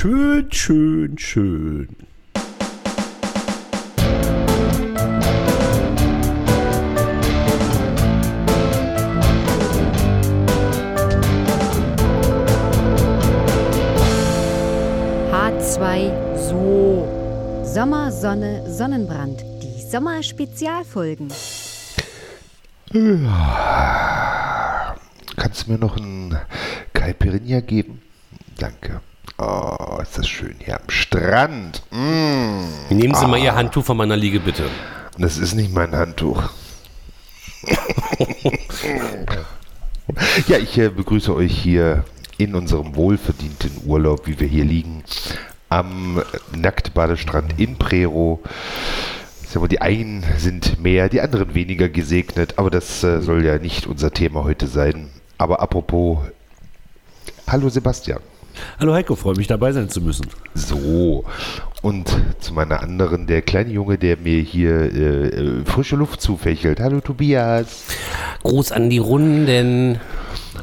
Schön, schön, schön. H2 So. Sommer, Sonne, Sonnenbrand. Die Sommerspezialfolgen. Kannst du mir noch ein Caipirinha geben? Danke. Oh, ist das schön hier am Strand. Mm. Nehmen Sie mal Ihr Handtuch von meiner Liege, bitte. Das ist nicht mein Handtuch. ja, ich äh, begrüße euch hier in unserem wohlverdienten Urlaub, wie wir hier liegen, am Nacktbadestrand in Prero. Ich sag mal, die einen sind mehr, die anderen weniger gesegnet, aber das äh, soll ja nicht unser Thema heute sein. Aber apropos, hallo Sebastian. Hallo Heiko, freue mich dabei sein zu müssen. So, und zu meiner anderen, der kleine Junge, der mir hier äh, äh, frische Luft zufächelt. Hallo Tobias. Gruß an die Runden.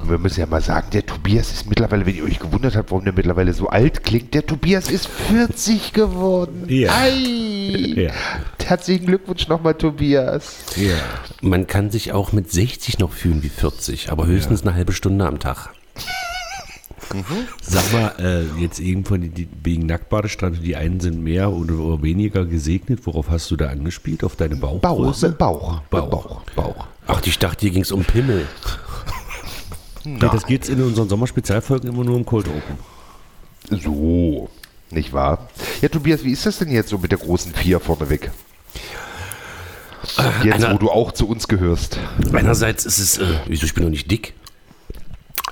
Wir müssen ja mal sagen, der Tobias ist mittlerweile, wenn ihr euch gewundert habt, warum der mittlerweile so alt klingt, der Tobias ist 40 geworden. Ja. Ei. Ja. Herzlichen Glückwunsch nochmal, Tobias. Ja. Man kann sich auch mit 60 noch fühlen wie 40, aber höchstens eine halbe Stunde am Tag. Sag mal, äh, jetzt irgendwo die, die, wegen Nacktbadestrand, die einen sind mehr oder, weniger gesegnet. Worauf hast du da angespielt? Auf deine Bauch, Bauchgröße? mit Bauch. Bauch. Mit Bauch. Bauch. Ach, ich dachte, hier ging es um Pimmel. Nee, das geht in unseren Sommerspezialfolgen immer nur um Cold Open. So, nicht wahr? Ja, Tobias, wie ist das denn jetzt so mit der großen Vier vorneweg? Jetzt, einer- wo du auch zu uns gehörst. Einerseits ist es, äh, wieso, ich bin doch nicht dick.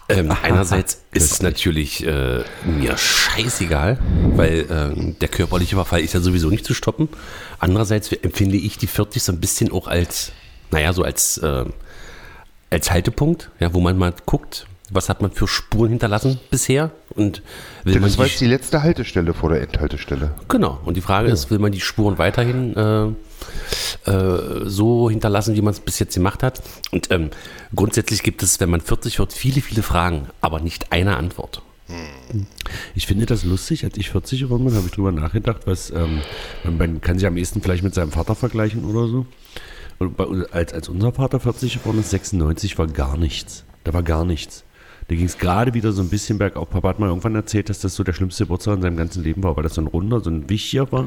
Ähm, einerseits ist es natürlich äh, mir scheißegal, weil ähm, der körperliche Verfall ist ja sowieso nicht zu stoppen. Andererseits empfinde ich die 40 so ein bisschen auch als, naja, so als, äh, als Haltepunkt, ja, wo man mal guckt, was hat man für Spuren hinterlassen bisher und will man Das war die, jetzt die letzte Haltestelle vor der Endhaltestelle. Genau. Und die Frage ist, will man die Spuren weiterhin äh, äh, so hinterlassen, wie man es bis jetzt gemacht hat? Und ähm, grundsätzlich gibt es, wenn man 40 wird, viele, viele Fragen, aber nicht eine Antwort. Ich finde das lustig, als ich 40 geworden bin, habe ich drüber nachgedacht, was ähm, man, man kann sich am ehesten vielleicht mit seinem Vater vergleichen oder so. Und bei, als, als unser Vater 40 geworden ist, 96, war gar nichts. Da war gar nichts. Da ging es gerade wieder so ein bisschen bergauf. Papa hat mal irgendwann erzählt, dass das so der schlimmste Geburtstag in seinem ganzen Leben war, weil das so ein runder, so ein wichtiger war.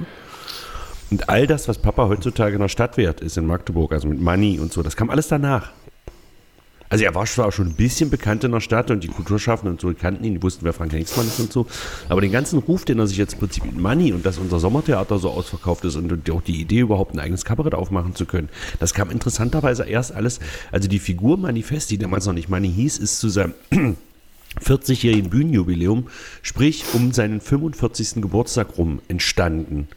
Und all das, was Papa heutzutage in der Stadt wert ist, in Magdeburg, also mit Money und so, das kam alles danach. Also er war zwar schon ein bisschen bekannt in der Stadt und die Kulturschaffenden und so kannten ihn, die wussten, wer Frank Hengstmann ist und so. Aber den ganzen Ruf, den er sich jetzt im Prinzip mit Money und dass unser Sommertheater so ausverkauft ist und auch die Idee, überhaupt ein eigenes Kabarett aufmachen zu können, das kam interessanterweise erst alles, also die Figur Manifest, die damals noch nicht Money hieß, ist zu seinem 40-jährigen Bühnenjubiläum, sprich um seinen 45. Geburtstag rum entstanden.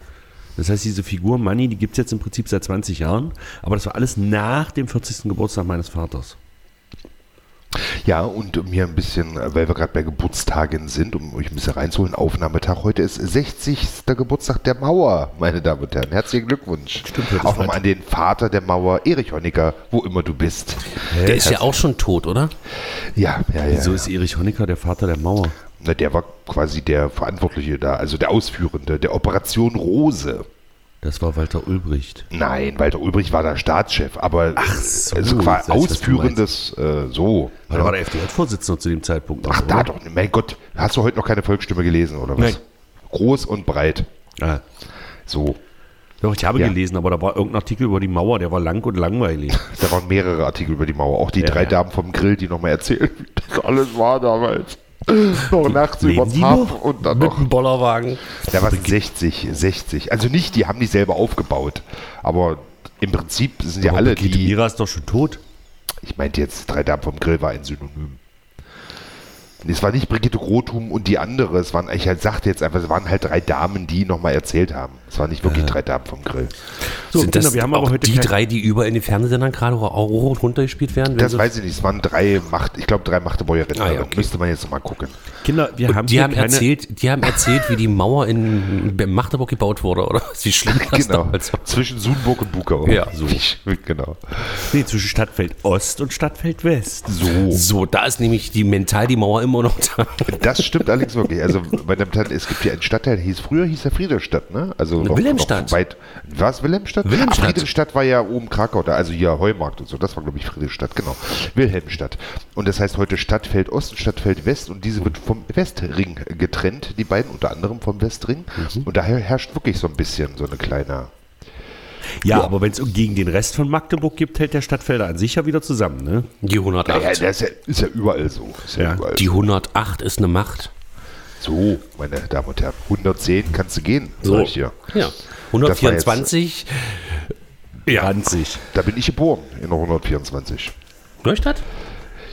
Das heißt, diese Figur Money, die gibt es jetzt im Prinzip seit 20 Jahren, aber das war alles nach dem 40. Geburtstag meines Vaters. Ja, und um hier ein bisschen, weil wir gerade bei Geburtstagen sind, um euch ein bisschen reinzuholen, Aufnahmetag heute ist 60. Geburtstag der Mauer, meine Damen und Herren. Herzlichen Glückwunsch. Stimmt, Auch nochmal an den Vater der Mauer, Erich Honecker, wo immer du bist. Der ist ja auch schon tot, oder? Ja, ja, ja. So ja. ist Erich Honecker der Vater der Mauer. Na, der war quasi der Verantwortliche da, also der Ausführende, der Operation Rose. Das war Walter Ulbricht. Nein, Walter Ulbricht war der Staatschef, aber Ach so, also was du ausführendes, äh, so. Weil er war der FDJ-Vorsitzende zu dem Zeitpunkt. noch, Ach, da oder? doch, mein Gott, hast du heute noch keine Volksstimme gelesen, oder was? Nein. Groß und breit, Ah, so. doch, ich habe Ja. gelesen, aber da war irgendein Artikel über die Mauer, der war lang und langweilig. Da waren mehrere Artikel über die Mauer, auch die Ja, drei ja. Damen vom Grill, die nochmal erzählen, wie das alles war damals. noch nachts übers die Hab und dann Mit noch. einem Bollerwagen. Da war es 60, 60. Also nicht, die haben die selber aufgebaut, aber im Prinzip sind ja alle Brigitte die. Mira ist doch schon tot. Ich meinte jetzt, drei Damen vom Grill war ein Synonym. Es war nicht Brigitte Grothum und die andere, es waren, ich halt sagte jetzt einfach, es waren halt drei Damen, die nochmal erzählt haben. Es waren nicht wirklich drei Damen vom Grill. So, Sind das Kinder, wir haben auch aber heute die drei, die überall in den Fernsehsendern gerade auch hoch und runter gespielt werden? Das weiß ich nicht. Es waren drei Macht, ich glaube drei Magdeburgerinnen. Ah, ja, okay. Müsste man jetzt mal gucken. Kinder, wir haben die hier haben, erzählt, die haben erzählt, wie die Mauer in Magdeburg gebaut wurde, oder? Wie schlimm das Genau. damals war. Zwischen Sunburg und Bukau. Ja, so. Genau. Nee, zwischen Stadtfeld Ost und Stadtfeld West. So. So, da ist nämlich die mental die Mauer immer noch da. Das stimmt allerdings wirklich. Also bei dem Teil, es gibt ja einen Stadtteil, hieß früher hieß er Friedrichstadt, ne? Also noch, Wilhelmstadt. Noch weit, was Wilhelmstadt? Wilhelmstadt. Friedrichstadt war ja oben Krakau, da, also hier Heumarkt und so. Das war glaube ich Friedrichstadt, genau. Wilhelmstadt. Und das heißt heute Stadtfeld Ost und Stadtfeld West und diese wird vom Westring getrennt, die beiden unter anderem vom Westring. Mhm. Und daher herrscht wirklich so ein bisschen so eine kleine. Ja, aber wenn es gegen den Rest von Magdeburg gibt, hält der Stadtfelder an sich ja wieder zusammen, ne? Die 108. Naja, das ist ja, ist ja überall so. Ist ja, Ja. überall die 108 ist eine Macht. So, meine Damen und Herren. 110 kannst du gehen, sag ich dir. Ja. Das war jetzt- 124. Ja. 20. Da bin ich geboren, in der 124. Neustadt?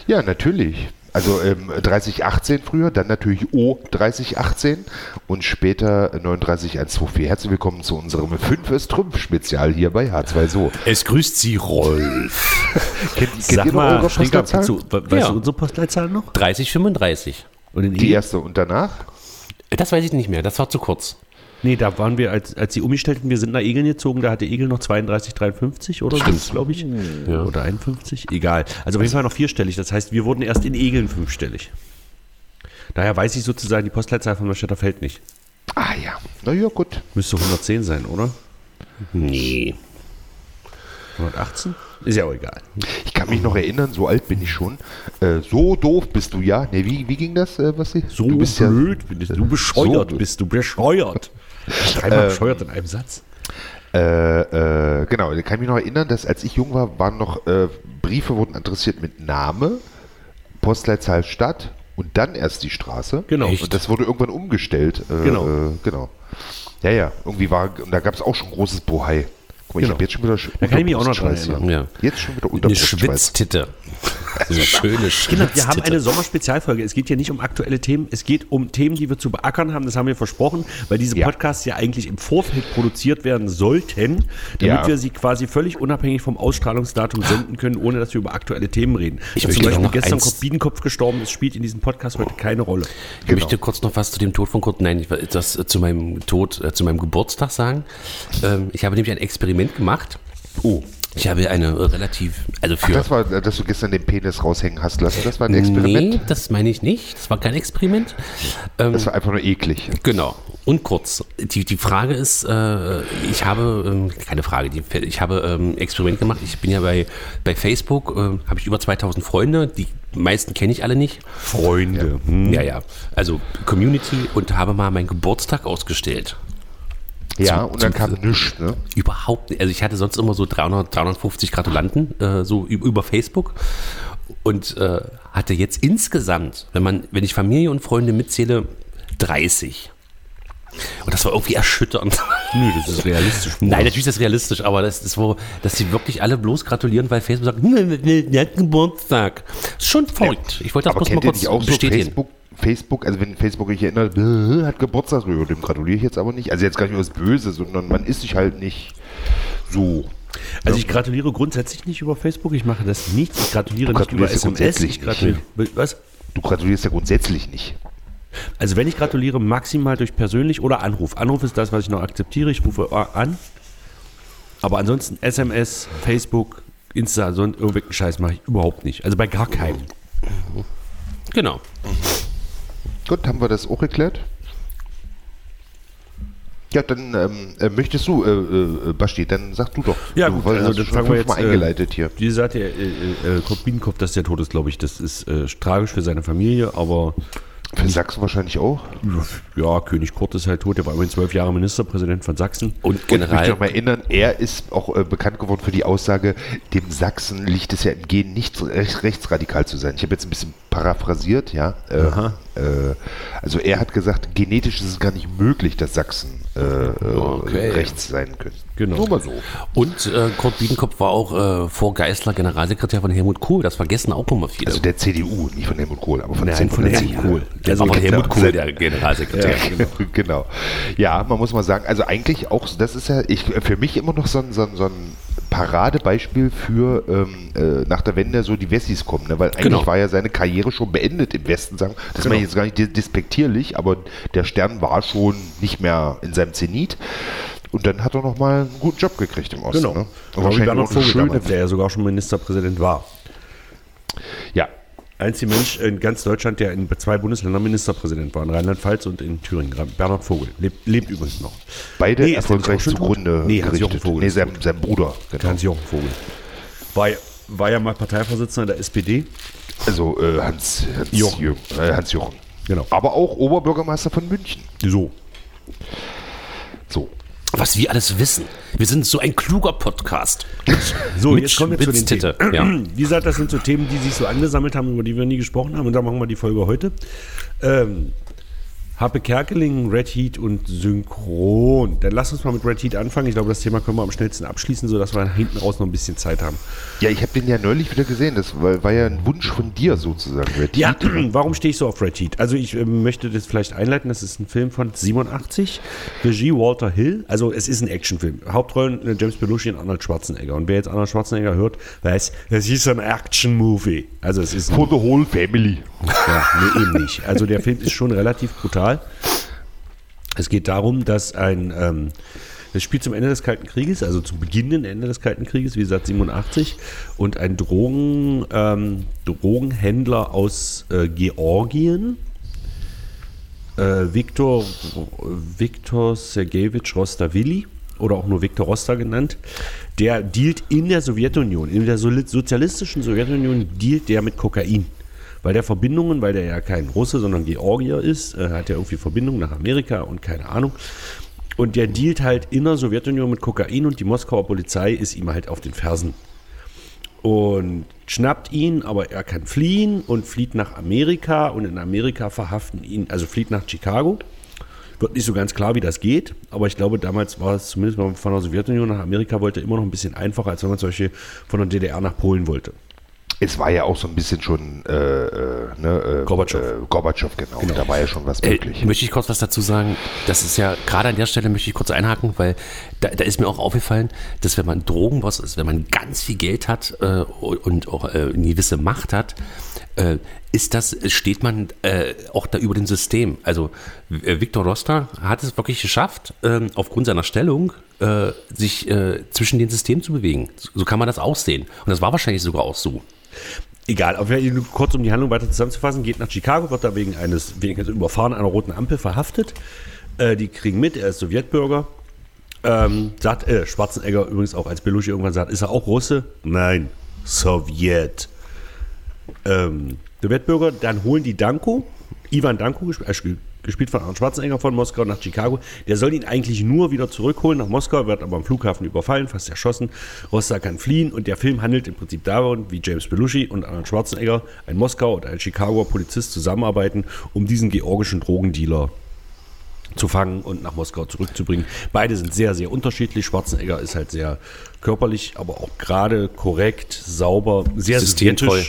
Ja, natürlich. Also ähm, 3018 früher, dann natürlich O 3018 und später 39124. Herzlich willkommen zu unserem 5 ist Trümpf Spezial hier bei H2 So. Es grüßt Sie Rolf. Kennt, kennt Sag ihr noch mal, eure Postleitzahl? weißt Ja. du unsere Postleitzahl noch? 3035. Und in Die erste und danach? Das weiß ich nicht mehr, das war zu kurz. Nee, da waren wir, als, als sie umgestellten, wir sind nach Egeln gezogen, da hatte Egel noch 32, 53 oder so, glaube ich. Ja. Oder 51, egal. Also auf jeden Fall noch vierstellig, das heißt, wir wurden erst in Egeln fünfstellig. Daher weiß ich sozusagen die Postleitzahl von Neustädter Feld nicht. Ah ja, na ja, gut. Müsste 110 sein, oder? Nee. 118? Ist ja auch egal. Ich kann mich noch erinnern, so alt bin ich schon. Äh, so doof bist du ja. Nee, wie, wie ging das, äh, was So du bist blöd bist du, du bescheuert So- bist du, bescheuert. Dreimal bescheuert in einem Satz. Ja, äh, äh, genau, ich kann mich noch erinnern, dass als ich jung war, waren noch äh, Briefe wurden adressiert mit Name, Postleitzahl Stadt und dann erst die Straße. Genau. Und das wurde irgendwann umgestellt. Äh, Genau. Äh, genau. Ja, ja, irgendwie war, und da gab es auch schon großes Bohai. Guck mal, ich Genau. habe jetzt schon wieder Da kann ich mich auch noch dran erinnern. Ja. Jetzt schon wieder Eine Unterbrustschweiß. Schwitztitte. Eine schöne Schwitztitte. wir haben eine Sommerspezialfolge. Es geht hier nicht um aktuelle Themen, es geht um Themen, die wir zu beackern haben. Das haben wir versprochen, weil diese Ja. Podcasts ja eigentlich im Vorfeld produziert werden sollten, damit Ja. wir sie quasi völlig unabhängig vom Ausstrahlungsdatum senden können, ohne dass wir über aktuelle Themen reden. Ich Dass möchte zum Beispiel gestern Biedenkopf gestorben ist, spielt in diesem Podcast heute keine Rolle. Ich möchte kurz noch was zu dem Tod von Kurt, nein, das äh, zu meinem Tod, äh, zu meinem Geburtstag sagen. Ähm, ich habe nämlich ein Experiment gemacht. Oh, Ich habe eine äh, relativ, also für. das war, äh, dass du gestern den Penis raushängen hast lassen. Das war ein Experiment. Nee, das meine ich nicht. Das war kein Experiment. Ähm, Das war einfach nur eklig. Genau. Und kurz. Die, die Frage ist, äh, ich habe, ähm, keine Frage, die, ich habe ähm, Experiment gemacht. Ich bin ja bei, bei Facebook, äh, habe ich über 2000 Freunde. Die meisten kenne ich alle nicht. Freunde. Hm. Ja, ja. Also Community und habe mal meinen Geburtstag ausgestellt. Ja, Zum- und dann kam nichts, ne? Überhaupt nicht. Also ich hatte sonst immer so 300, 350 Gratulanten äh, so über Facebook und äh, hatte jetzt insgesamt, wenn man, wenn ich Familie und Freunde mitzähle, 30. Und das war irgendwie erschütternd. Nö, das ist realistisch. Nein, natürlich ist das realistisch, aber das ist wo, dass sie wirklich alle bloß gratulieren, weil Facebook sagt, hm, der hat Geburtstag. Ist schon verrückt. Ich wollte das Aber bloß mal kurz auch so bestätigen. Facebook, Facebook, also wenn Facebook sich erinnert, äh, hat Geburtstag, ja, dem gratuliere ich jetzt aber nicht. Also jetzt gar nicht aus Böse, sondern man ist sich halt nicht so. Also ich gratuliere grundsätzlich nicht über Facebook, ich mache das nicht. Ich gratuliere Du nicht über ja SMS. grundsätzlich Ich gratuliere, was? Du gratulierst ja grundsätzlich nicht. Also wenn ich gratuliere, maximal durch persönlich oder Anruf. Anruf ist das, was ich noch akzeptiere. Ich rufe an. Aber ansonsten SMS, Facebook, Insta, so einen irgendwelchen Scheiß mache ich überhaupt nicht. Also bei gar keinem. Genau. Gut, haben wir das auch erklärt? Ja, dann ähm, äh, möchtest du, äh, äh, Basti, dann sag du doch. Ja, du, gut, also das fangen wir jetzt, äh, eingeleitet hier. Wie gesagt, der äh, äh, Kurt Biedenkopf, dass der tot ist, glaube ich, das ist äh, tragisch für seine Familie, aber Für Sachsen wahrscheinlich auch. ja, König Kurt ist halt tot, der war immerhin zwölf Jahre Ministerpräsident von Sachsen. Und Und ich möchte General. noch mal erinnern, er ist auch äh, bekannt geworden für die Aussage, dem Sachsen liegt es ja im Gen nicht so recht, rechtsradikal zu sein. Ich habe jetzt ein bisschen paraphrasiert, ja. Äh, äh, also er hat gesagt, genetisch ist es gar nicht möglich, dass Sachsen äh, äh, Okay. rechts sein können. Genau. Nur mal so. Und äh, Kurt Biedenkopf war auch äh, vor Geißler Generalsekretär von Helmut Kohl. Das vergessen auch immer viele. Also der CDU, nicht von Helmut Kohl, aber von, Nein, von der Helmut CDU. Kohl. also Also von Helmut genau, Kohl, der Generalsekretär. genau. Ja, man muss mal sagen, also eigentlich auch, das ist ja ich, für mich immer noch so ein, so ein, so ein Paradebeispiel für ähm, äh, nach der Wende so die Wessis kommen, ne? weil eigentlich Genau. war ja seine Karriere schon beendet im Westen, sagen. Das Genau. meine ich jetzt gar nicht despektierlich, aber der Stern war schon nicht mehr in seinem Zenit. Und dann hat er nochmal einen guten Job gekriegt im Osten. Genau. Ne? Und Genau wahrscheinlich auch eine Vogel schöne, damals, der ja sogar schon Ministerpräsident war. ja, Einziger Mensch in ganz Deutschland, der in zwei Bundesländern Ministerpräsident war, in Rheinland-Pfalz und in Thüringen. Bernhard Vogel. Lebt, lebt übrigens noch. beide Nee, erfolgreich zugrunde? Nee, Hans-Jochen. Vogel Nee, sein, sein Bruder. Genau. Hans-Jochen Vogel. War, war ja mal Parteivorsitzender der SPD. Also äh, Hans, Hans Jochen. Jochen. Äh, Hans Jochen. Genau. Aber auch Oberbürgermeister von München. So. So. Was wir alles wissen. Wir sind so ein kluger Podcast. So, Mit jetzt kommen wir zu den Themen. ja. Wie gesagt, das sind so Themen, die sich so angesammelt haben, über die wir nie gesprochen haben. Und da machen wir die Folge heute. Ähm, Happe Kerkeling, Red Heat und Synchron. Dann lass uns mal mit Red Heat anfangen. Ich glaube, das Thema können wir am schnellsten abschließen, sodass wir hinten raus noch ein bisschen Zeit haben. Ja, ich habe den ja neulich wieder gesehen. Das war, war ja ein Wunsch von dir sozusagen. Red Ja, Heat. warum stehe ich so auf Red Heat? Also ich ähm, möchte das vielleicht einleiten. Das ist ein Film von 87, Regie Walter Hill. Also es ist ein Actionfilm. Hauptrollen äh, James Belushi und Arnold Schwarzenegger. Und wer jetzt Arnold Schwarzenegger hört, weiß, es ist ein Action-Movie. Also es ist For the whole family. Ja, nee, eben nicht. Also der Film ist schon relativ brutal. Es geht darum, dass ein, ähm, das spielt zum Ende des Kalten Krieges, also zum beginnenden Ende des Kalten Krieges, wie gesagt 87, und ein Drogen, ähm, Drogenhändler aus äh, Georgien, äh, Viktor, Viktor Sergejewitsch Rostavili oder auch nur Viktor Rosta genannt, der dealt in der Sowjetunion, in der sozialistischen Sowjetunion dealt der mit Kokain. Weil der Verbindungen, weil der ja kein Russe, sondern Georgier ist, äh, hat er irgendwie Verbindungen nach Amerika und keine Ahnung. Und der dealt halt in der Sowjetunion mit Kokain und die Moskauer Polizei ist ihm halt auf den Fersen und schnappt ihn, aber er kann fliehen und flieht nach Amerika und in Amerika verhaften ihn, also flieht nach Chicago. Wird nicht so ganz klar, wie das geht, aber ich glaube, damals war es zumindest, wenn man von der Sowjetunion nach Amerika wollte, immer noch ein bisschen einfacher, als wenn man zum Beispiel von der DDR nach Polen wollte. Es war ja auch so ein bisschen schon äh, äh, ne, äh, Gorbatschow. Äh, Gorbatschow, genau. Da war ja schon was Äh, möglich. möchte ich kurz was dazu sagen? Das ist ja, gerade an der Stelle möchte ich kurz einhaken, weil da, da ist mir auch aufgefallen, dass wenn man Drogenboss ist, wenn man ganz viel Geld hat äh, und auch äh, eine gewisse Macht hat, äh, ist das, steht man äh, auch da über dem System. Also äh, Viktor Rosta hat es wirklich geschafft, ähm, aufgrund seiner Stellung äh, sich äh, zwischen den Systemen zu bewegen. So, kann man das auch sehen. Und das war wahrscheinlich sogar auch so. Egal, Fall, kurz um die Handlung weiter zusammenzufassen, geht nach Chicago, wird da wegen eines, eines Überfahren einer roten Ampel verhaftet. Äh, die kriegen mit, er ist Sowjetbürger. Ähm, sagt, äh, Schwarzenegger übrigens auch als Belushi irgendwann sagt, ist er auch Russe? Nein, Sowjet. Ähm, Sowjetbürger, dann holen die Danko, Ivan Danko, gesp äh, gespielt- gespielt von Arnold Schwarzenegger von Moskau nach Chicago. Der soll ihn eigentlich nur wieder zurückholen nach Moskau, wird aber am Flughafen überfallen, fast erschossen. Rosta kann fliehen und der Film handelt im Prinzip davon, wie James Belushi und Arnold Schwarzenegger, ein Moskau und ein Chicagoer Polizist zusammenarbeiten, um diesen georgischen Drogendealer zu fangen und nach Moskau zurückzubringen. Beide sind sehr, sehr unterschiedlich. Schwarzenegger ist halt sehr körperlich, aber auch gerade, korrekt, sauber, sehr Systemtreu.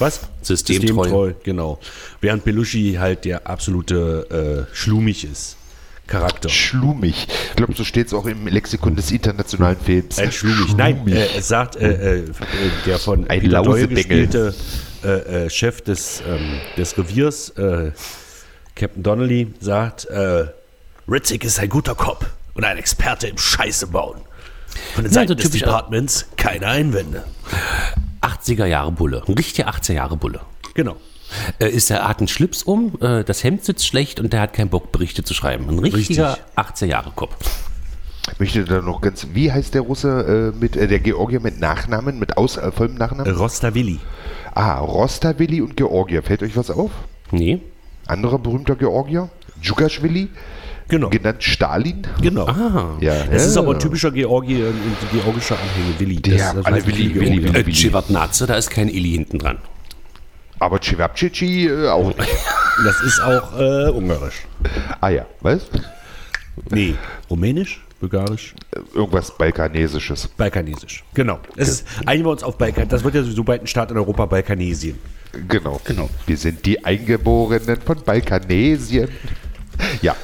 Was? Systemtreu. genau. Während Belushi halt der absolute äh, Schlumig ist. Charakter. Schlumig. Ich glaube, so steht es auch im Lexikon des internationalen Films. Ein Schlumig. Nein, äh, es sagt äh, äh, der von Ein Peter Doyle gespielte äh, äh, Chef des, ähm, des Reviers, Captain Donnelly, sagt, Ritzig ist ein guter Cop und ein Experte im Scheiße bauen. Von den Ja, Seiten so des typisch- Departments keine Einwände. 80er Jahre Bulle. Ein richtiger 80er Jahre Bulle. Genau. äh, ist der hat einen Schlips um, äh, das Hemd sitzt schlecht und der hat keinen Bock, Berichte zu schreiben. Ein richtiger 18 Jahre Kopf. möchte da noch ganz, wie heißt der Russe äh, mit, äh, der Georgier mit Nachnamen, mit aus, äh, vollem Nachnamen? Rostavili. Ah, Rostavili und Georgier. Fällt euch was auf? Nee. Anderer berühmter Georgier? Djugaschwili, Genau. genannt Stalin. Genau. Ja, Es ist ja. aber ein typischer Georgier und georgischer Anhänger Willi. Die haben alle weiß Willi, Willi, Georgier. Willi. Äh, Shevardnadze, da ist kein Ili hinten dran. Aber Cevapcici äh, auch nicht. Das ist auch äh, ungarisch. Ah ja, was? Nee, rumänisch, bulgarisch, Irgendwas Balkanesisches. balkanesisch. Genau. Es ist, einigen wir uns auf Balkan. Das wird ja sowieso bald ein Staat in Europa, Balkanesien. Genau. Genau. Wir sind die Eingeborenen von Balkanesien. Ja,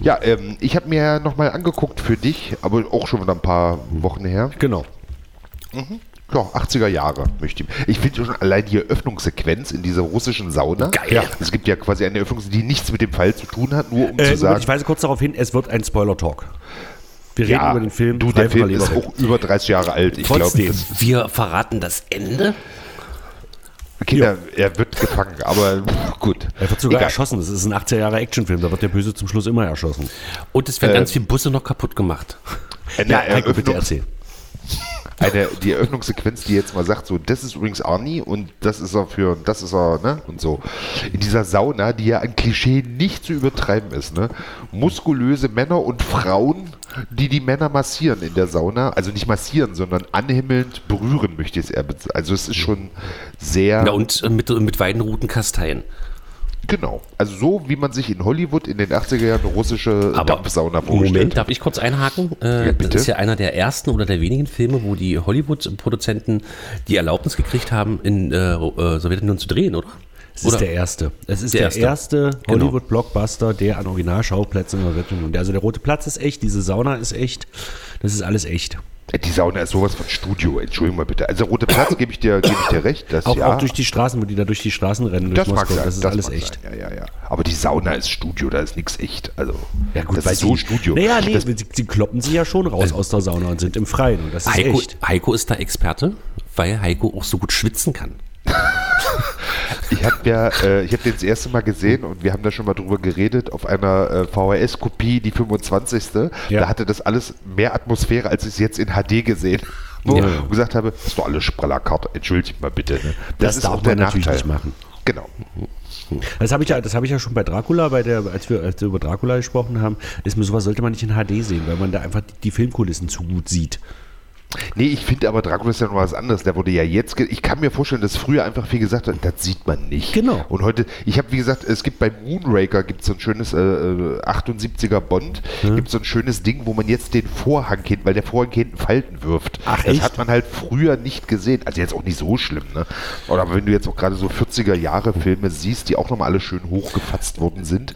ja ähm, ich habe mir nochmal angeguckt für dich, aber auch schon wieder ein paar Wochen her. Genau. Ja, 80er Jahre möchte ich. Ich finde schon allein die Eröffnungssequenz in dieser russischen Sauna. Geil. Ja. Es gibt ja quasi eine Eröffnung, die nichts mit dem Fall zu tun hat, nur um Äh, zu sagen. ich weise kurz darauf hin, es wird ein Spoiler-Talk. Wir reden ja, über den Film. Du, der Film ist auch über 30 Jahre alt. Ich glaube, Trotzdem. Wir verraten das Ende. Kinder, er wird gefangen, aber gut. Er wird sogar Egal. erschossen. Das ist ein 80er Jahre Actionfilm. Da wird der Böse zum Schluss immer erschossen. Und es werden Äh, ganz viele Busse noch kaputt gemacht. Eine, Heiko, bitte Eröffnungs- erzähl. Eine, die Eröffnungssequenz, die jetzt mal sagt, so, das ist übrigens Arnie und das ist er für, das ist er, ne, und so. In dieser Sauna, die ja an Klischee nicht zu übertreiben ist, ne, muskulöse Männer und Frauen, die die Männer massieren in der Sauna, also nicht massieren, sondern anhimmelnd berühren, möchte ich es eher bezeichnen. Also es ist schon sehr, Ja, und äh, mit, mit Weidenruten Kasteien. Genau, also so, wie man sich in Hollywood in den 80er Jahren eine russische Aber Dampfsauna vorstellt. Moment, darf ich kurz einhaken? Äh, Ja, bitte. Das ist ja einer der ersten oder der wenigen Filme, wo die Hollywood-Produzenten die Erlaubnis gekriegt haben, in äh, äh, Sowjetunion zu drehen, oder? Es oder? ist der erste. Es ist Der der, erste. erste Genau. Hollywood-Blockbuster, der an Originalschauplätzen in der Sowjetunion. Also der Rote Platz ist echt, diese Sauna ist echt. Das ist alles echt. Die Sauna ist sowas von Studio, entschuldigung mal bitte. Also Rote Platz gebe ich dir, gebe ich dir recht. Das, Auch, ja, auch durch die Straßen, wo die da durch die Straßen rennen, durch das mag sein, das ist das alles mag echt. Sein. Ja, ja, ja. Aber die Sauna ist Studio, da ist nichts echt. Also, Ja gut, das weil ist so sie, Studio. Naja, nee, das, sie, sie kloppen sich ja schon raus aus der Sauna und sind im Freien. Und das ist Heiko, echt. Heiko ist da Experte, weil Heiko auch so gut schwitzen kann. Ich habe ja, äh, ich habe den das erste Mal gesehen und wir haben da schon mal drüber geredet auf einer äh, VHS-Kopie, die 25. Ja. Da hatte das alles mehr Atmosphäre, als ich es jetzt in HD gesehen habe. Ja. Und gesagt habe, das ist doch alles Sprallerkarte, entschuldigt mal bitte. Ne? Das darf man natürlich nicht machen. Genau. Das habe ich, ja, das hab ich ja schon bei Dracula, bei der, als, wir, als wir über Dracula gesprochen haben, ist mir sowas sollte man nicht in HD sehen, weil man da einfach die, die Filmkulissen zu gut sieht. Nee, ich finde aber Dracula ist ja noch was anderes. Der wurde ja jetzt. Ich kann mir vorstellen, dass früher einfach viel gesagt hat, das sieht man nicht. Genau. Und heute, ich habe wie gesagt, es gibt bei Moonraker gibt so ein schönes äh, äh, 78er Bond, gibt so ein schönes Ding, wo man jetzt den Vorhang hinten, weil der Vorhang hinten Falten wirft. Ach, das echt? hat man halt früher nicht gesehen. Also jetzt auch nicht so schlimm, ne? Oder aber wenn du jetzt auch gerade so 40er Jahre Filme siehst, die auch nochmal alle schön hochgefasst worden sind,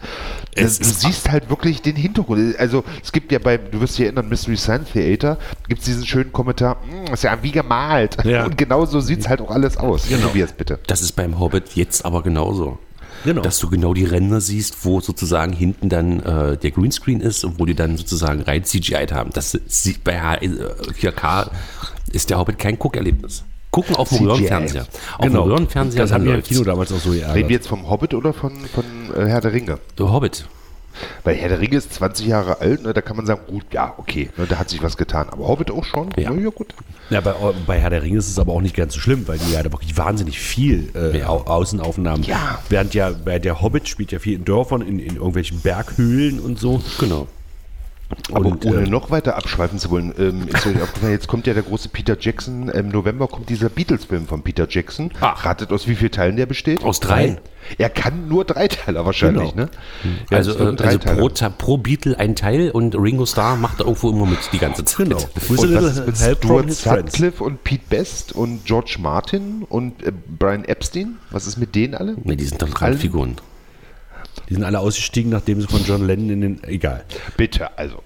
Es du siehst halt wirklich den Hintergrund. Also es gibt ja bei, du wirst dich erinnern, Mystery Science Theater, gibt es diesen schönen Kommentar, "Hm, ist ja wie gemalt. Ja. Und genau so sieht es halt auch alles aus. Genau. Wie es bitte. Das ist beim Hobbit jetzt aber genauso. Genau. Dass du genau die Ränder siehst, wo sozusagen hinten dann äh, der Greenscreen ist und wo die dann sozusagen rein CGI haben. Das sieht bei H- äh, 4K ist der Hobbit kein Guckerlebnis. Gucken auf dem. Röhrenfernseher. Auf genau. dem Röhrenfernseher das haben wir im. Kino damals auch so Reden wir geärgert. jetzt vom Hobbit oder von, von äh, Herr der Ringe? Der Hobbit. Weil Herr der Ringe ist 20 Jahre alt, ne, da kann man sagen, gut, ja, okay, ne, da hat sich was getan. Aber Hobbit auch schon? Ja. Na ja, gut. Ja, bei, bei Herr der Ringe ist es aber auch nicht ganz so schlimm, weil die ja da wirklich wahnsinnig viel äh. Au Außenaufnahmen. Ja. Während ja bei der Hobbit spielt ja viel in Dörfern, in, in irgendwelchen Berghöhlen und so. Genau. Aber Und, ohne äh, noch weiter abschweifen zu wollen, ähm, ist euch aufgefallen, jetzt kommt ja der große Peter Jackson, im November kommt dieser Beatles-Film von Peter Jackson. Ach. Ratet aus wie vielen Teilen der besteht? Aus drei. Er kann nur Dreiteiler wahrscheinlich, Genau. ne? Ja, Also, äh, also pro, pro Beatle ein Teil und Ringo Starr macht da irgendwo immer mit die ganze Zeit. Genau. Und little ist mit Stuart. Sutcliffe und Pete Best und George Martin und äh, Brian Epstein? Was ist mit denen alle? Ne, die sind doch Alle? Randfiguren. Die sind alle ausgestiegen, nachdem sie von John Lennon in den. Egal. Bitte, also.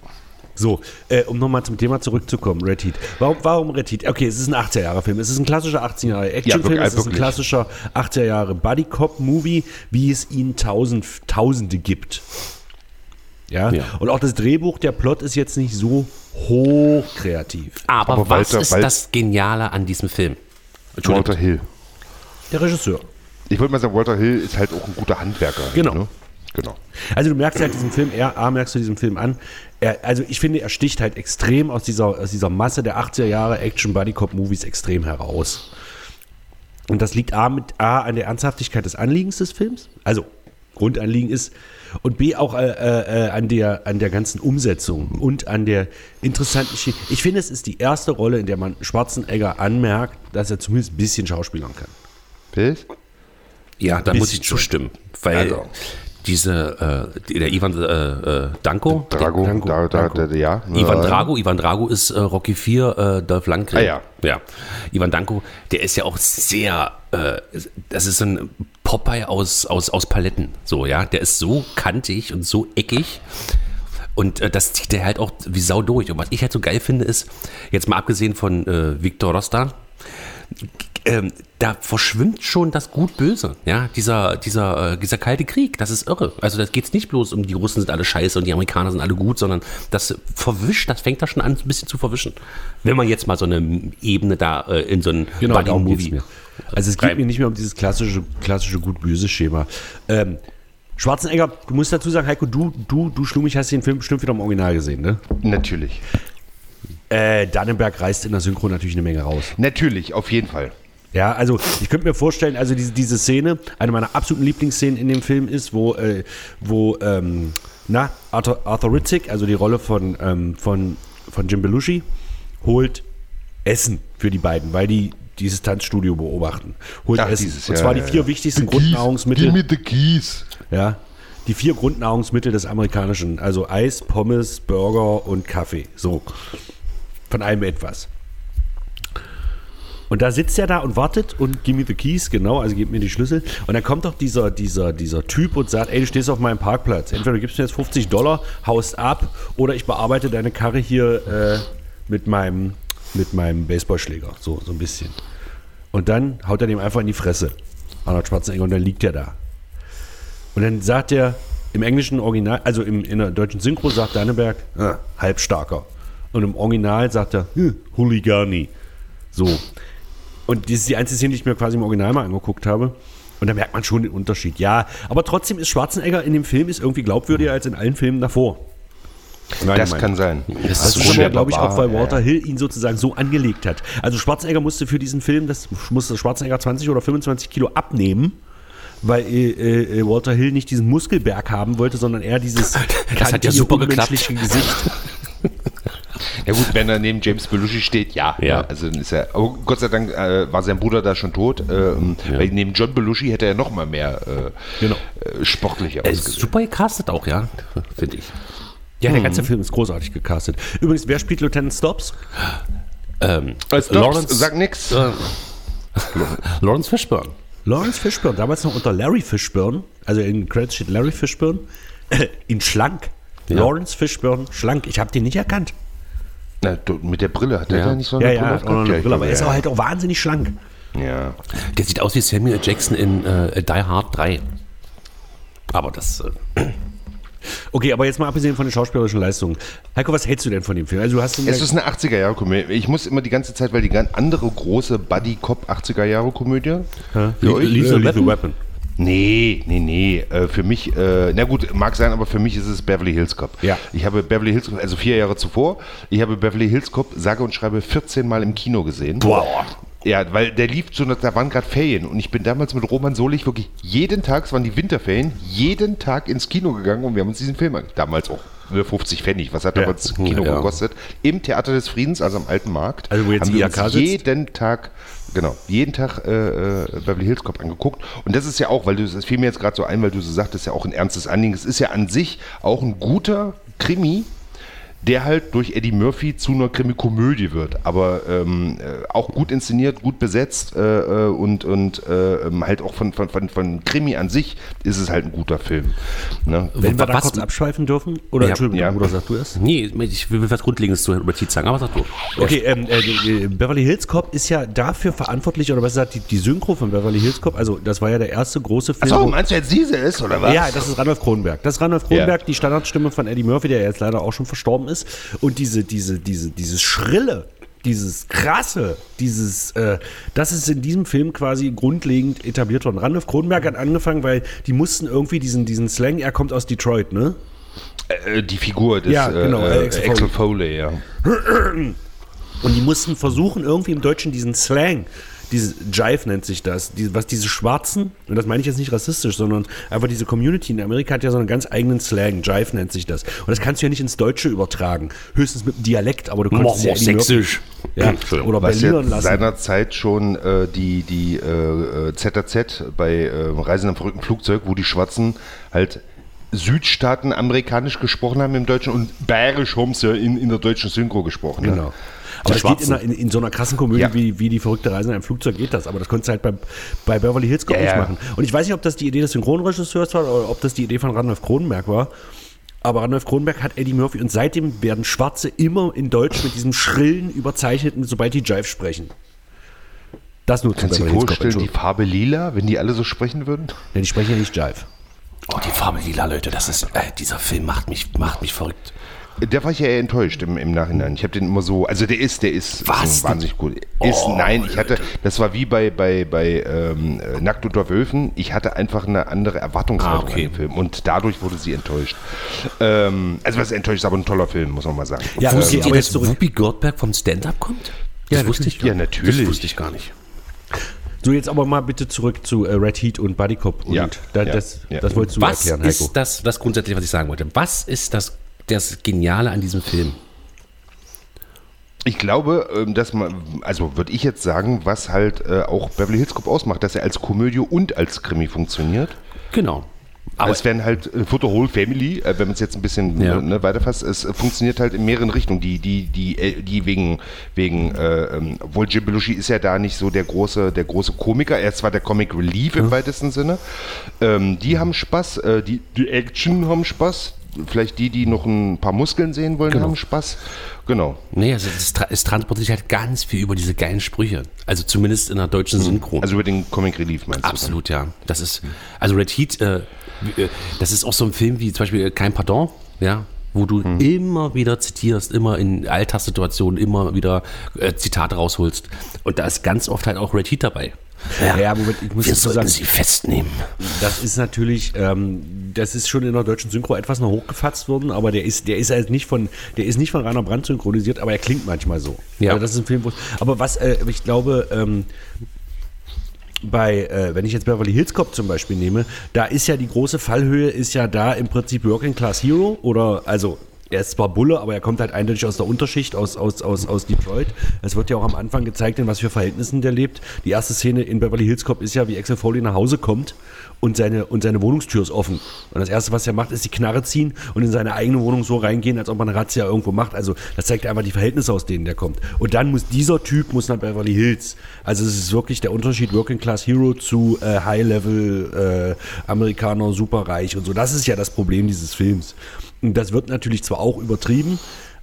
So, äh, um nochmal zum Thema zurückzukommen, Red Heat. Warum, warum Red Heat? Okay, es ist ein 80er-Jahre-Film. Es ist ein klassischer 80er-Jahre-Actionfilm. wirklich, es ist ein klassischer 80er-Jahre Buddy-Cop-Movie, wie es ihn tausend, Tausende gibt. Ja? Ja. Und auch das Drehbuch, der Plot ist jetzt nicht so hochkreativ. Aber, Aber was Walter- ist Wal- das Geniale an diesem Film? Walter Hill. Der Regisseur. Ich wollte mal sagen, Walter Hill ist halt auch ein guter Handwerker. Genau. Ne? Genau. Also du merkst halt diesem Film, er, A, merkst du diesem Film an, er, also ich finde, er sticht halt extrem aus dieser, aus dieser Masse der 80er Jahre Action-Buddy-Cop-Movies extrem heraus. Und das liegt A, mit, A an der Ernsthaftigkeit des Anliegens des Films, also Grundanliegen ist, und B auch äh, äh, an, der, an der ganzen Umsetzung und an der interessanten Geschichte. Ich finde, es ist die erste Rolle, in der man Schwarzenegger anmerkt, dass er zumindest ein bisschen schauspielern kann. Bild? Ja, da muss ich zustimmen. Weil Also. diese, äh, der Ivan äh, äh, Danko. Drago, Danko, da, da, Danko. da, ja. Ivan Ja. Drago, Ivan Drago ist äh, Rocky 4, äh, Dolph Lundgren. Ah, ja. ja. Ivan Danko, der ist ja auch sehr, äh, das ist ein Popeye aus, aus, aus Paletten, so, ja. Der ist so kantig und so eckig. Und äh, das zieht er halt auch wie Sau durch. Und was ich halt so geil finde, ist, jetzt mal abgesehen von äh, Victor Rosta, ähm, da verschwimmt schon das Gut-Böse, ja, dieser, dieser, äh, dieser kalte Krieg, das ist irre. Also da geht es nicht bloß um die Russen sind alle scheiße und die Amerikaner sind alle gut, sondern das verwischt, das fängt da schon an, ein bisschen zu verwischen. Wenn man jetzt mal so eine Ebene da äh, in so einen Genau, Buddy-Movie mir. Also es geht mir nicht mehr um dieses klassische, klassische Gut-Böse-Schema. Ähm, Schwarzenegger, du musst dazu sagen, Heiko, du, du, du Schlumich hast den Film bestimmt wieder im Original gesehen, ne? Natürlich. Äh, Dannenberg reißt in der Synchro natürlich eine Menge raus. Natürlich, auf jeden Fall. Ja, also ich könnte mir vorstellen, also diese, diese Szene, eine meiner absoluten Lieblingsszenen in dem Film ist, wo, äh, wo ähm, na, Arthur, Arthur Ritzik, also die Rolle von, ähm, von, von Jim Belushi, holt Essen für die beiden, weil die dieses Tanzstudio beobachten. Holt Ach, Essen. dieses, Und zwar ja, die vier ja. wichtigsten Grundnahrungsmittel. Give me the keys. Ja. Die vier Grundnahrungsmittel des amerikanischen, also Eis, Pommes, Burger und Kaffee. So. Von allem etwas. Und da sitzt er da und wartet und give me the keys, genau, also gib mir die Schlüssel. Und dann kommt doch dieser, dieser, dieser Typ und sagt, ey, du stehst auf meinem Parkplatz. Entweder du gibst mir jetzt 50 Dollar, haust ab, oder ich bearbeite deine Karre hier äh, mit meinem, mit meinem Baseballschläger. So, so ein bisschen. Und dann haut er dem einfach in die Fresse. Arnold Schwarzenegger und dann liegt er da. Und dann sagt er im englischen Original, also im, in der deutschen Synchro sagt Danneberg, ah, halbstarker. Und im Original sagt er, hm, Huligani. So. Und das ist die einzige Szene, die ich mir quasi im Original mal angeguckt habe. Und da merkt man schon den Unterschied. Ja, aber trotzdem ist Schwarzenegger in dem Film ist irgendwie glaubwürdiger als in allen Filmen davor. Meine Das kann sein. Das Das ist so aber, glaube ich, auch, weil ja, Walter Hill ihn sozusagen so angelegt hat. Also Schwarzenegger musste für diesen Film, das musste Schwarzenegger 20 oder 25 Kilo abnehmen, weil äh, äh, Walter Hill nicht diesen Muskelberg haben wollte, sondern eher dieses Das hat ja super geklappt. Gesicht. Ja gut, wenn er neben James Belushi steht, ja. Ja. Also dann ist er. Oh, Gott sei Dank äh, war sein Bruder da schon tot. Ähm, Weil neben John Belushi hätte er noch mal mehr äh, Genau. äh, sportlicher Er ist ausgesehen. super gecastet auch, ja, finde ich. Ja, der Mhm. ganze Film ist großartig gecastet. Übrigens, wer spielt Lieutenant Stops? Ähm, Stops, Lawrence, sag nix. äh, Lawrence Fishburne. Lawrence Fishburne, damals noch unter Larry Fishburne, also in Credits steht Larry Fishburne, in schlank. Ja. Lawrence Fishburne, schlank. Ich habe den nicht erkannt. Na, du, mit der Brille hat er Ja. da nicht so Ja, eine ja, Brille hat auch noch eine? Brille, aber er ist ja, aber halt auch wahnsinnig schlank. Ja. Der sieht aus wie Samuel Jackson in äh, Die Hard 3. Aber das. Äh, Okay, aber jetzt mal abgesehen von den schauspielerischen Leistungen. Heiko, was hältst du denn von dem Film? Also du hast Es ja- ist eine 80er-Jahre-Komödie. Ich muss immer die ganze Zeit, weil die ganz andere große Buddy-Cop 80er-Jahre-Komödie. Für euch? Lethal, Lethal Weapon? Nee, nee, nee. Äh, für mich, äh, na gut, mag sein, aber für mich ist es Beverly Hills Cop. Ja. Ich habe Beverly Hills Cop, also vier Jahre zuvor, ich habe Beverly Hills Cop, sage und schreibe, 14 Mal im Kino gesehen. Boah. Ja, weil der lief so, da waren gerade Ferien und ich bin damals mit Roman Solich wirklich jeden Tag, es waren die Winterferien, jeden Tag ins Kino gegangen und wir haben uns diesen Film. Damals auch nur 50 Pfennig, was hat Ja. damals das Kino Ja. gekostet? Im Theater des Friedens, also am Alten Markt. Also wo jetzt haben wir uns sitzt? jeden Tag, genau, jeden Tag äh, äh, Beverly Hills Cop angeguckt. Und das ist ja auch, weil du, das fiel mir jetzt gerade so ein, weil du so sagtest, ja auch ein ernstes Anliegen. Es ist ja an sich auch ein guter Krimi, der halt durch Eddie Murphy zu einer Krimi-Komödie wird, aber ähm, äh, auch gut inszeniert, gut besetzt äh, äh, und, und äh, ähm, halt auch von, von, von, von Krimi an sich ist es halt ein guter Film. Ne? Wenn wir da Was- kurz abschweifen dürfen? Oder Ja, Entschuldigung, ja. oder sagst du es? Nee, ich will was Grundlegendes zu über Tietz sagen, aber sag du. Okay, ähm, äh, die Beverly Hills Cop ist ja dafür verantwortlich, oder besser gesagt, die, die Synchro von Beverly Hills Cop, also das war ja der erste große Film. Achso, meinst du jetzt diese ist, oder was? Ja, das ist Randolph Kronberg. Das ist Randolph Kronberg, Ja. die Standardstimme von Eddie Murphy, der jetzt leider auch schon verstorben ist. Und diese, diese, diese, dieses Schrille, dieses krasse, dieses, äh, das ist in diesem Film quasi grundlegend etabliert worden. Randolph Kronberg hat angefangen, weil die mussten irgendwie diesen, diesen Slang, er kommt aus Detroit, ne? Äh, die Figur des Ja, genau, äh, Axel Axel Foley, ja. Und die mussten versuchen, irgendwie im Deutschen diesen Slang, dieses Jive nennt sich das, die, was diese Schwarzen, und das meine ich jetzt nicht rassistisch, sondern einfach diese Community in Amerika hat ja so einen ganz eigenen Slang, Jive nennt sich das. Und das kannst du ja nicht ins Deutsche übertragen, höchstens mit dem Dialekt, aber du kannst es ja sächsisch. Ja, Entschuldigung. oder Was Berlinern ja lassen. seinerzeit schon äh, die, die äh, ZAZ bei äh, Reisen am verrückten Flugzeug, wo die Schwarzen halt Südstaaten amerikanisch gesprochen haben im Deutschen und bayerisch haben sie in, in der deutschen Synchro gesprochen. Ne? Aber das geht in, in, in, so einer krassen Komödie Ja. wie, wie die verrückte Reise in einem Flugzeug geht das. Aber das konntest du halt bei, bei Beverly Hills Cop Ja, nicht ja. machen. Und ich weiß nicht, ob das die Idee des Synchronregisseurs war oder ob das die Idee von Randolph Kronenberg war. Aber Randolph Kronenberg hat Eddie Murphy und seitdem werden Schwarze immer in Deutsch mit diesem schrillen, überzeichneten, sobald die Jive sprechen. Das nur zu Kannst du dir Beverly Hills Cop, vorstellen, die. Farbe lila, wenn die alle so sprechen würden? Ja, die sprechen ja nicht Jive. Oh, die Farbe lila, Leute, das ist, äh, dieser Film macht mich, macht mich verrückt. Der war ich ja eher enttäuscht im, im Nachhinein. Ich habe den immer so, also der ist, der ist Was? so wahnsinnig gut. Ist, Oh, nein, ich hatte, das war wie bei, bei, bei ähm, äh, Nackt unter Wölfen. Ich hatte einfach eine andere Erwartungshaltung Ah, okay. an den Film und dadurch wurde sie enttäuscht. Ähm, also was enttäuscht ist aber ein toller Film, muss man mal sagen. Ja, ähm, Wusstet aber ihr, dass zurück. Whoopi Goldberg vom Stand-Up kommt? Das Ja, wusste ich Ja, natürlich. Das wusste ich gar nicht. So, jetzt aber mal bitte zurück zu äh, Red Heat und Buddy Cop. Und Ja, da, ja, das, ja. das wolltest du Was erklären, Heiko. ist das, das grundsätzlich, was ich sagen wollte? Was ist das, das Geniale an diesem Film? Ich glaube, ähm, dass man, also würde ich jetzt sagen, was halt äh, auch Beverly Hills Cop ausmacht, dass er als Komödie und als Krimi funktioniert. Genau. Aber es werden halt äh, the Whole Family, äh, wenn man es jetzt ein bisschen Ja. äh, ne, weiterfasst, es funktioniert halt in mehreren Richtungen. Die, die, die, die wegen, wegen äh, ähm, obwohl Jim Belushi ist ja da nicht so der große, der große Komiker, er ist zwar der Comic Relief im weitesten Sinne. Ähm, die haben Spaß, äh, die, die Action haben Spaß. Vielleicht die, die noch ein paar Muskeln sehen wollen, haben Spaß. Genau. nee, also es, es transportiert halt ganz viel über diese geilen Sprüche. Also zumindest in der deutschen Synchro. Also über den Comic Relief meinst du? Absolut, ja. Das ist, also Red Heat, äh, äh, das ist auch so ein Film wie zum Beispiel äh, Kein Pardon, ja, wo du Hm. immer wieder zitierst, immer in Alltagssituationen immer wieder äh, Zitate rausholst. Und da ist ganz oft halt auch Red Heat dabei. Ja, Moment, ich muss Wir sollten sagen, sie festnehmen. Das ist natürlich, ähm, das ist schon in der deutschen Synchro etwas noch hochgefasst worden, aber der ist, der ist halt nicht von, der ist nicht von Rainer Brandt synchronisiert, aber er klingt manchmal so. Ja. Also das ist ein Film, wo, aber was, äh, ich glaube, ähm, bei, äh, wenn ich jetzt Beverly Hills Cop zum Beispiel nehme, da ist ja die große Fallhöhe, ist ja da im Prinzip Working Class Hero oder, also, er ist zwar Bulle, aber er kommt halt eindeutig aus der Unterschicht, aus, aus, aus, aus Detroit. Es wird ja auch am Anfang gezeigt, in was für Verhältnissen der lebt. Die erste Szene in Beverly Hills Cop ist ja, wie Axel Foley nach Hause kommt und seine, und seine Wohnungstür ist offen. Und das Erste, was er macht, ist die Knarre ziehen und in seine eigene Wohnung so reingehen, als ob man eine Razzia irgendwo macht. Also das zeigt einfach die Verhältnisse, aus denen der kommt. Und dann muss dieser Typ muss nach Beverly Hills. Also es ist wirklich der Unterschied Working Class Hero zu äh, High-Level äh, Amerikaner, superreich und so. Das ist ja das Problem dieses Films. Und das wird natürlich zwar auch übertrieben,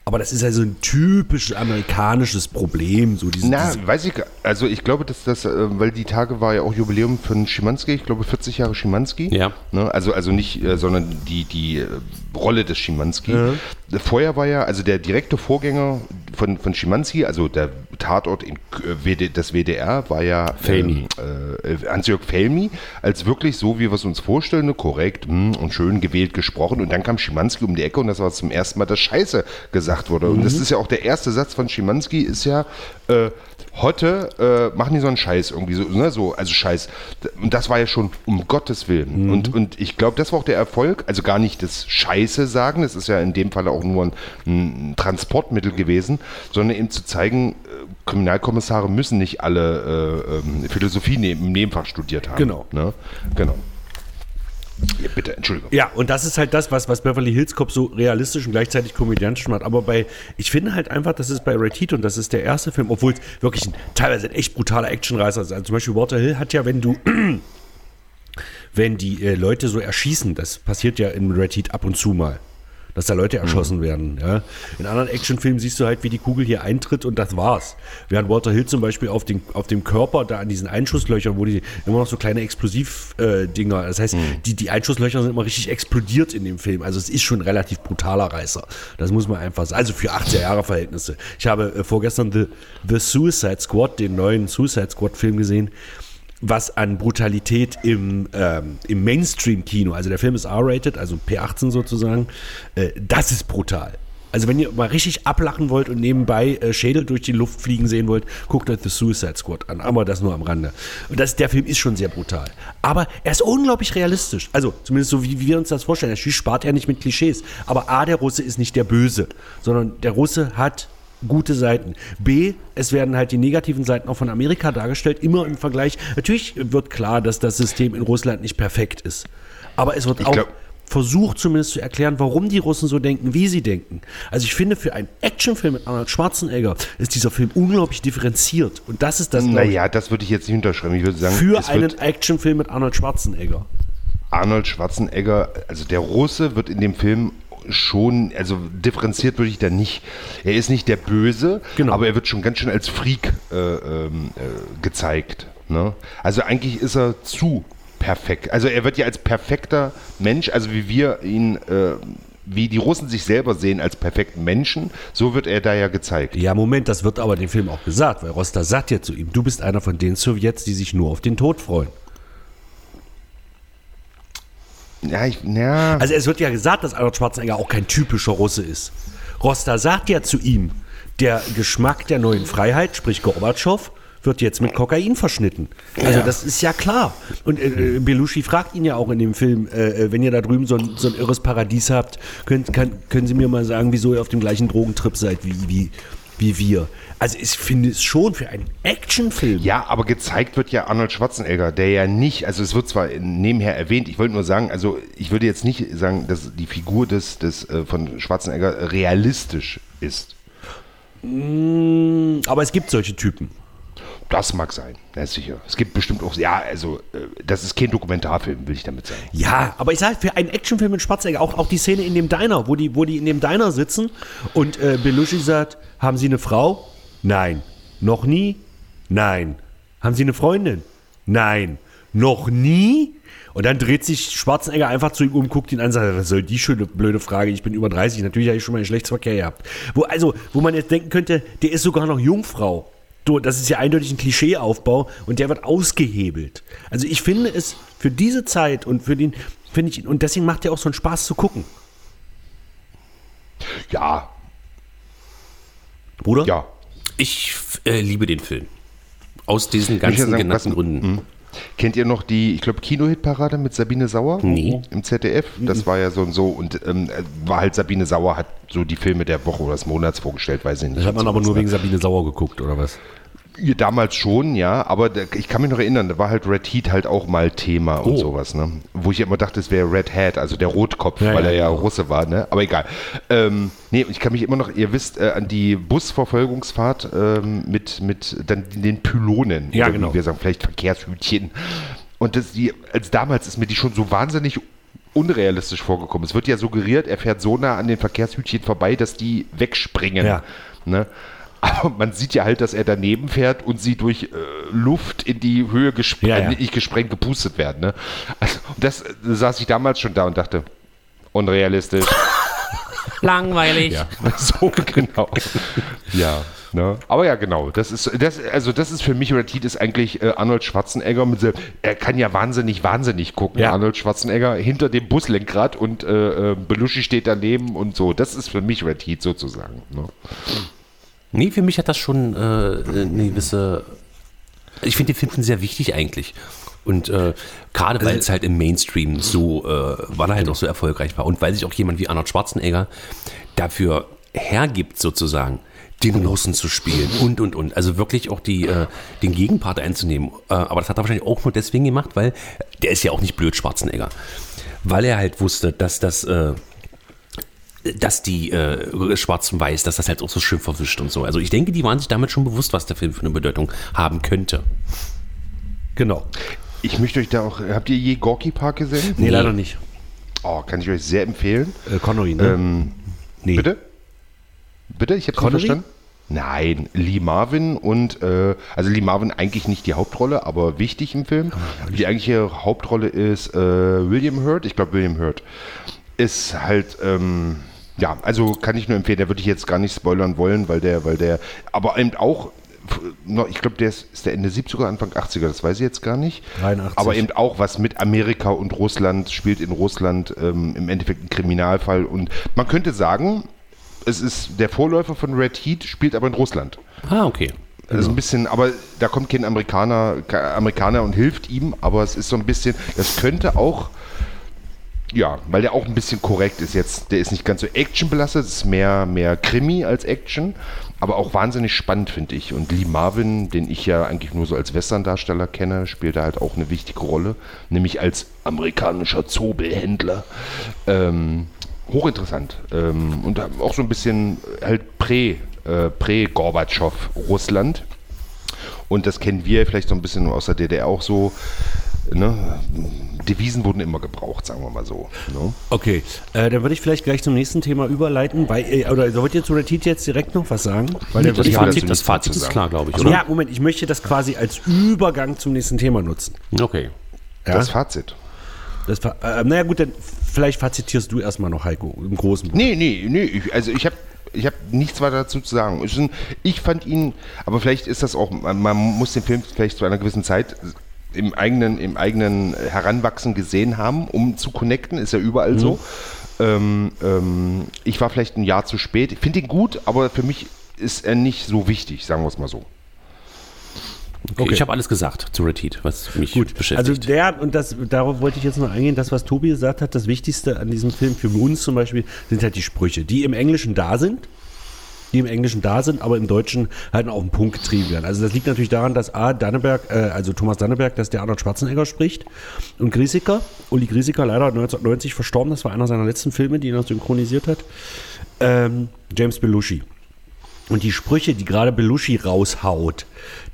aber das ist ja so ein typisch amerikanisches Problem. So diese, Na, diese weiß ich, also ich glaube, dass das, äh, weil die Tage war ja auch Jubiläum von Schimanski, ich glaube 40 Jahre Schimanski. Ja. Ne, also, also nicht, äh, sondern die, die äh, Rolle des Schimanski. Vorher war ja, also der direkte Vorgänger von, von Schimanski, also der Tatort in äh, WD, das WDR, war ja Felmi. ähm, äh, Hans-Jörg Felmi, als wirklich so, wie wir es uns vorstellen, ne, korrekt hm, und schön gewählt gesprochen. Und dann kam Schimanski um die Ecke und das war zum ersten Mal, dass Scheiße gesagt wurde. Und das ist ja auch der erste Satz von Schimanski, ist ja, äh, Hotte äh, machen die so einen Scheiß irgendwie so, ne, so, also Scheiß. Und das war ja schon um Gottes Willen. Und, und ich glaube, das war auch der Erfolg, also gar nicht das Scheiße sagen, das ist ja in dem Fall auch nur ein, ein Transportmittel gewesen, sondern eben zu zeigen, äh, Kriminalkommissare müssen nicht alle äh, ähm, Philosophie ne im Nebenfach studiert haben. Genau. Ne? Genau. Ja, bitte, Entschuldigung. Ja, und das ist halt das, was, was Beverly Hills Cop so realistisch und gleichzeitig komödiantisch macht. Aber bei, ich finde halt einfach, das ist bei Ray Heat und das ist der erste Film, obwohl es wirklich ein, teilweise ein echt brutaler Actionreißer ist. Also zum Beispiel Walter Hill hat ja, wenn du, wenn die äh, Leute so erschießen, das passiert ja in Red Heat ab und zu mal, dass da Leute erschossen werden. Ja. In anderen Actionfilmen siehst du halt, wie die Kugel hier eintritt und das war's. Während Walter Hill zum Beispiel auf, den, auf dem Körper, da an diesen Einschusslöchern, wo die immer noch so kleine Explosivdinger, das heißt, die, die Einschusslöcher sind immer richtig explodiert in dem Film. Also es ist schon ein relativ brutaler Reißer. Das muss man einfach sagen. Also für 80er Jahre Verhältnisse. Ich habe äh, vorgestern The, The Suicide Squad, den neuen Suicide Squad Film gesehen was an Brutalität im, ähm, im Mainstream-Kino, also der Film ist R-rated, also P18 sozusagen, äh, das ist brutal. Also wenn ihr mal richtig ablachen wollt und nebenbei äh, Schädel durch die Luft fliegen sehen wollt, guckt euch The Suicide Squad an. Aber das nur am Rande. Und das, der Film ist schon sehr brutal. Aber er ist unglaublich realistisch. Also zumindest so, wie wir uns das vorstellen. Er spart ja nicht mit Klischees. Aber A, der Russe ist nicht der Böse, sondern der Russe hat gute Seiten. B, es werden halt die negativen Seiten auch von Amerika dargestellt, immer im Vergleich. Natürlich wird klar, dass das System in Russland nicht perfekt ist. Aber es wird auch glaub- versucht zumindest zu erklären, warum die Russen so denken, wie sie denken. Also ich finde, für einen Actionfilm mit Arnold Schwarzenegger ist dieser Film unglaublich differenziert. Und das ist das, glaub ich, Naja, das würde ich jetzt nicht unterschreiben. Ich würde sagen, für einen Actionfilm mit Arnold Schwarzenegger. Arnold Schwarzenegger, also der Russe wird in dem Film schon, also differenziert würde ich da nicht. Er ist nicht der Böse, Genau. aber er wird schon ganz schön als Freak äh, ähm, äh, gezeigt. Ne? Also eigentlich ist er zu perfekt. Also er wird ja als perfekter Mensch, also wie wir ihn, äh, wie die Russen sich selber sehen als perfekten Menschen, so wird er da ja gezeigt. Ja, Moment, das wird aber dem Film auch gesagt, weil Roster sagt ja zu ihm, du bist einer von den Sowjets, die sich nur auf den Tod freuen. Ja, ich, ja. Also es wird ja gesagt, dass Arnold Schwarzenegger auch kein typischer Russe ist. Roster sagt ja zu ihm, der Geschmack der neuen Freiheit, sprich Gorbatschow, wird jetzt mit Kokain verschnitten. Also das ist ja klar. Und äh, äh, Belushi fragt ihn ja auch in dem Film, äh, äh, wenn ihr da drüben so ein, so ein irres Paradies habt, könnt, kann, können Sie mir mal sagen, wieso ihr auf dem gleichen Drogentrip seid wie, wie, wie wir. Also ich finde es schon für einen Actionfilm. Ja, aber gezeigt wird ja Arnold Schwarzenegger, der ja nicht, also es wird zwar nebenher erwähnt, ich wollte nur sagen, also ich würde jetzt nicht sagen, dass die Figur des, des äh, von Schwarzenegger realistisch ist. Aber es gibt solche Typen. Das mag sein, ja, sicher. Es gibt bestimmt auch, ja, also äh, das ist kein Dokumentarfilm, will ich damit sagen. Ja, aber ich sage, für einen Actionfilm mit Schwarzenegger, auch, auch die Szene in dem Diner, wo die, wo die in dem Diner sitzen und äh, Belushi sagt, haben Sie eine Frau? Nein. Noch nie? Nein. Haben Sie eine Freundin? Nein. Noch nie? Und dann dreht sich Schwarzenegger einfach zu ihm um, guckt ihn an und sagt, was soll die schöne blöde Frage? Ich bin über 30, natürlich habe ich schon mal einen Geschlechtsverkehr gehabt. Wo, also, wo man jetzt denken könnte, der ist sogar noch Jungfrau. Du, Das ist ja eindeutig ein Klischeeaufbau und der wird ausgehebelt. Also ich finde es für diese Zeit und für den, finde ich, und deswegen macht der auch so einen Spaß zu gucken. Ja, Bruder? ja. Ich äh, liebe den Film. Aus diesen ganzen sagen, genannten was- Gründen. hm. Kennt ihr noch die, ich glaube, Kinohitparade mit Sabine Sauer? Nee. Im ZDF? Das war ja so und so. Und ähm, war halt Sabine Sauer hat so die Filme der Woche oder des Monats vorgestellt, weiß ich nicht. Das hat man aber nur ne? wegen Sabine Sauer geguckt, oder was? Damals schon, ja, aber ich kann mich noch erinnern, da war halt Red Heat halt auch mal Thema und Oh. sowas, ne? Wo ich immer dachte, es wäre Red Hat, also der Rotkopf, Ja, weil ja, er ja genau. Russe war, ne? Aber egal. Ähm, nee, ich kann mich immer noch, ihr wisst, äh, an die Busverfolgungsfahrt ähm, mit, mit dann den Pylonen, Ja, genau. wie wir sagen, vielleicht Verkehrshütchen. Und das, die, als damals ist mir die schon so wahnsinnig unrealistisch vorgekommen. Es wird ja suggeriert, er fährt so nah an den Verkehrshütchen vorbei, dass die wegspringen. Ja. Ne? Aber man sieht ja halt, dass er daneben fährt und sie durch äh, Luft in die Höhe gesprengt, Ja, ja. nicht gesprengt, gepustet werden. Ne? Also, das äh, saß ich damals schon da und dachte, unrealistisch. Langweilig. ja, so genau. ja. Ne? Aber ja, genau. Das ist, das, also das ist für mich, Red Heat ist eigentlich äh, Arnold Schwarzenegger mit se- er kann ja wahnsinnig, wahnsinnig gucken. Ja. Arnold Schwarzenegger hinter dem Buslenkrad und äh, äh, Belushi steht daneben und so. Das ist für mich Red Heat sozusagen. Ne? Nee, für mich hat das schon äh, eine gewisse. Ich finde den Film schon sehr wichtig eigentlich. Und äh, gerade weil es halt im Mainstream so, äh, weil er halt auch so erfolgreich war und weil sich auch jemand wie Arnold Schwarzenegger dafür hergibt, sozusagen, den Russen zu spielen und und und. Also wirklich auch die, äh, den Gegenpart einzunehmen. Äh, aber das hat er wahrscheinlich auch nur deswegen gemacht, weil der ist ja auch nicht blöd, Schwarzenegger. Weil er halt wusste, dass das. Äh, dass die äh, Schwarz und Weiß, dass das halt auch so schön verwischt und so. Also ich denke, die waren sich damit schon bewusst, was der Film für eine Bedeutung haben könnte. Genau. Ich möchte euch da auch, habt ihr je Gorky Park gesehen? Nee, leider nicht. Oh, kann ich euch sehr empfehlen. Äh, Connery, ne? Ähm, nee. Bitte? Bitte? Ich habe nicht verstanden. Nein, Lee Marvin und, äh, also Lee Marvin eigentlich nicht die Hauptrolle, aber wichtig im Film. Die eigentliche Hauptrolle ist äh, William Hurt, ich glaube William Hurt. Ist halt, ähm, ja, also kann ich nur empfehlen, der würde ich jetzt gar nicht spoilern wollen, weil der, weil der, aber eben auch, ich glaube, der ist, ist der Ende 70er, Anfang 80er, das weiß ich jetzt gar nicht. 83. Aber eben auch was mit Amerika und Russland, spielt in Russland ähm, im Endeffekt ein Kriminalfall. Und man könnte sagen, es ist der Vorläufer von Red Heat, spielt aber in Russland. Ah, okay. Also ein bisschen, aber da kommt kein Amerikaner, kein Amerikaner und hilft ihm, aber es ist so ein bisschen, das könnte auch ja, weil der auch ein bisschen korrekt ist jetzt. Der ist nicht ganz so actionbelastet, ist mehr, mehr Krimi als Action, aber auch wahnsinnig spannend, finde ich. Und Lee Marvin, den ich ja eigentlich nur so als Western-Darsteller kenne, spielt da halt auch eine wichtige Rolle, nämlich als amerikanischer Zobelhändler. Ähm, hochinteressant. Ähm, und auch so ein bisschen halt prä, äh, prä-Gorbatschow Russland. Und das kennen wir vielleicht so ein bisschen aus der DDR auch so. Ne? Devisen wurden immer gebraucht, sagen wir mal so. Ne? Okay, äh, dann würde ich vielleicht gleich zum nächsten Thema überleiten. Weil, äh, oder wollt ihr zu der Tit jetzt direkt noch was sagen? Weil der, Das Fazit, das Fazit ist klar, glaube ich, also, oder? ja, Moment, ich möchte das quasi als Übergang zum nächsten Thema nutzen. Okay. Ja? Das Fazit. Das, äh, naja gut, dann vielleicht fazitierst du erstmal noch, Heiko, im Großen. Nee, nee, nee. Ich, also ich habe ich hab nichts weiter dazu zu sagen. Ich fand ihn, aber vielleicht ist das auch, man muss den Film vielleicht zu einer gewissen Zeit im eigenen, im eigenen Heranwachsen gesehen haben, um zu connecten. Ist ja überall so. Ähm, ähm, ich war vielleicht ein Jahr zu spät. Ich finde ihn gut, aber für mich ist er nicht so wichtig, sagen wir es mal so. okay. Okay. Ich habe alles gesagt zu Retit, was mich Gut, also beschäftigt. der, und das, darauf wollte ich jetzt noch eingehen, das, was Tobi gesagt hat, das Wichtigste an diesem Film für uns zum Beispiel sind halt die Sprüche, die im Englischen da sind, die im Englischen da sind, aber im Deutschen halt auf den Punkt getrieben werden. Also das liegt natürlich daran, dass A. Danneberg, äh, also Thomas Danneberg, dass der Arnold Schwarzenegger spricht und Griesiker, Uli Griesiker, leider 1990 verstorben, das war einer seiner letzten Filme, die noch synchronisiert hat, ähm, James Belushi. Und die Sprüche, die gerade Belushi raushaut,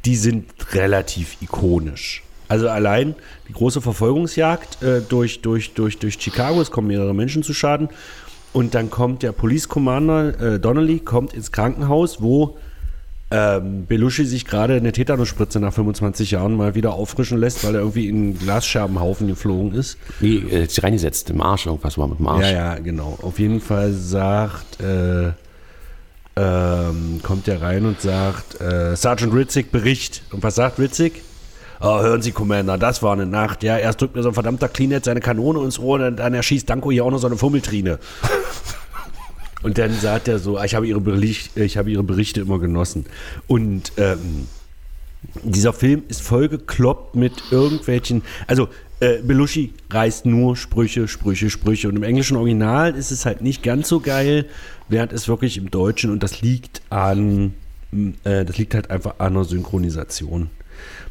die sind relativ ikonisch. Also allein die große Verfolgungsjagd äh, durch, durch, durch, durch Chicago, es kommen mehrere Menschen zu Schaden. Und dann kommt der Police Commander äh, Donnelly, kommt ins Krankenhaus, wo ähm, Belushi sich gerade eine Tetanusspritze nach 25 Jahren mal wieder auffrischen lässt, weil er irgendwie in einen Glasscherbenhaufen geflogen ist. Nee, äh, jetzt reingesetzt, im Arsch, irgendwas war mit dem Arsch. Ja, ja, genau. Auf jeden Fall sagt, äh, ähm, kommt er rein und sagt, äh, Sergeant Ritzig, Bericht. Und was sagt Ritzig? Oh, hören Sie, Commander, das war eine Nacht. Ja, erst drückt mir so ein verdammter Kleenet seine Kanone ins Ohr, dann, dann erschießt Danko hier auch noch so eine Fummeltrine. Und dann sagt er so, "Ah, ich habe ihre, Bericht, ich habe ihre Berichte immer genossen. Und ähm, dieser Film ist vollgekloppt mit irgendwelchen, also äh, Belushi reißt nur Sprüche, Sprüche, Sprüche. Und im englischen Original ist es halt nicht ganz so geil, während es wirklich im Deutschen, und das liegt an, äh, das liegt halt einfach an der Synchronisation.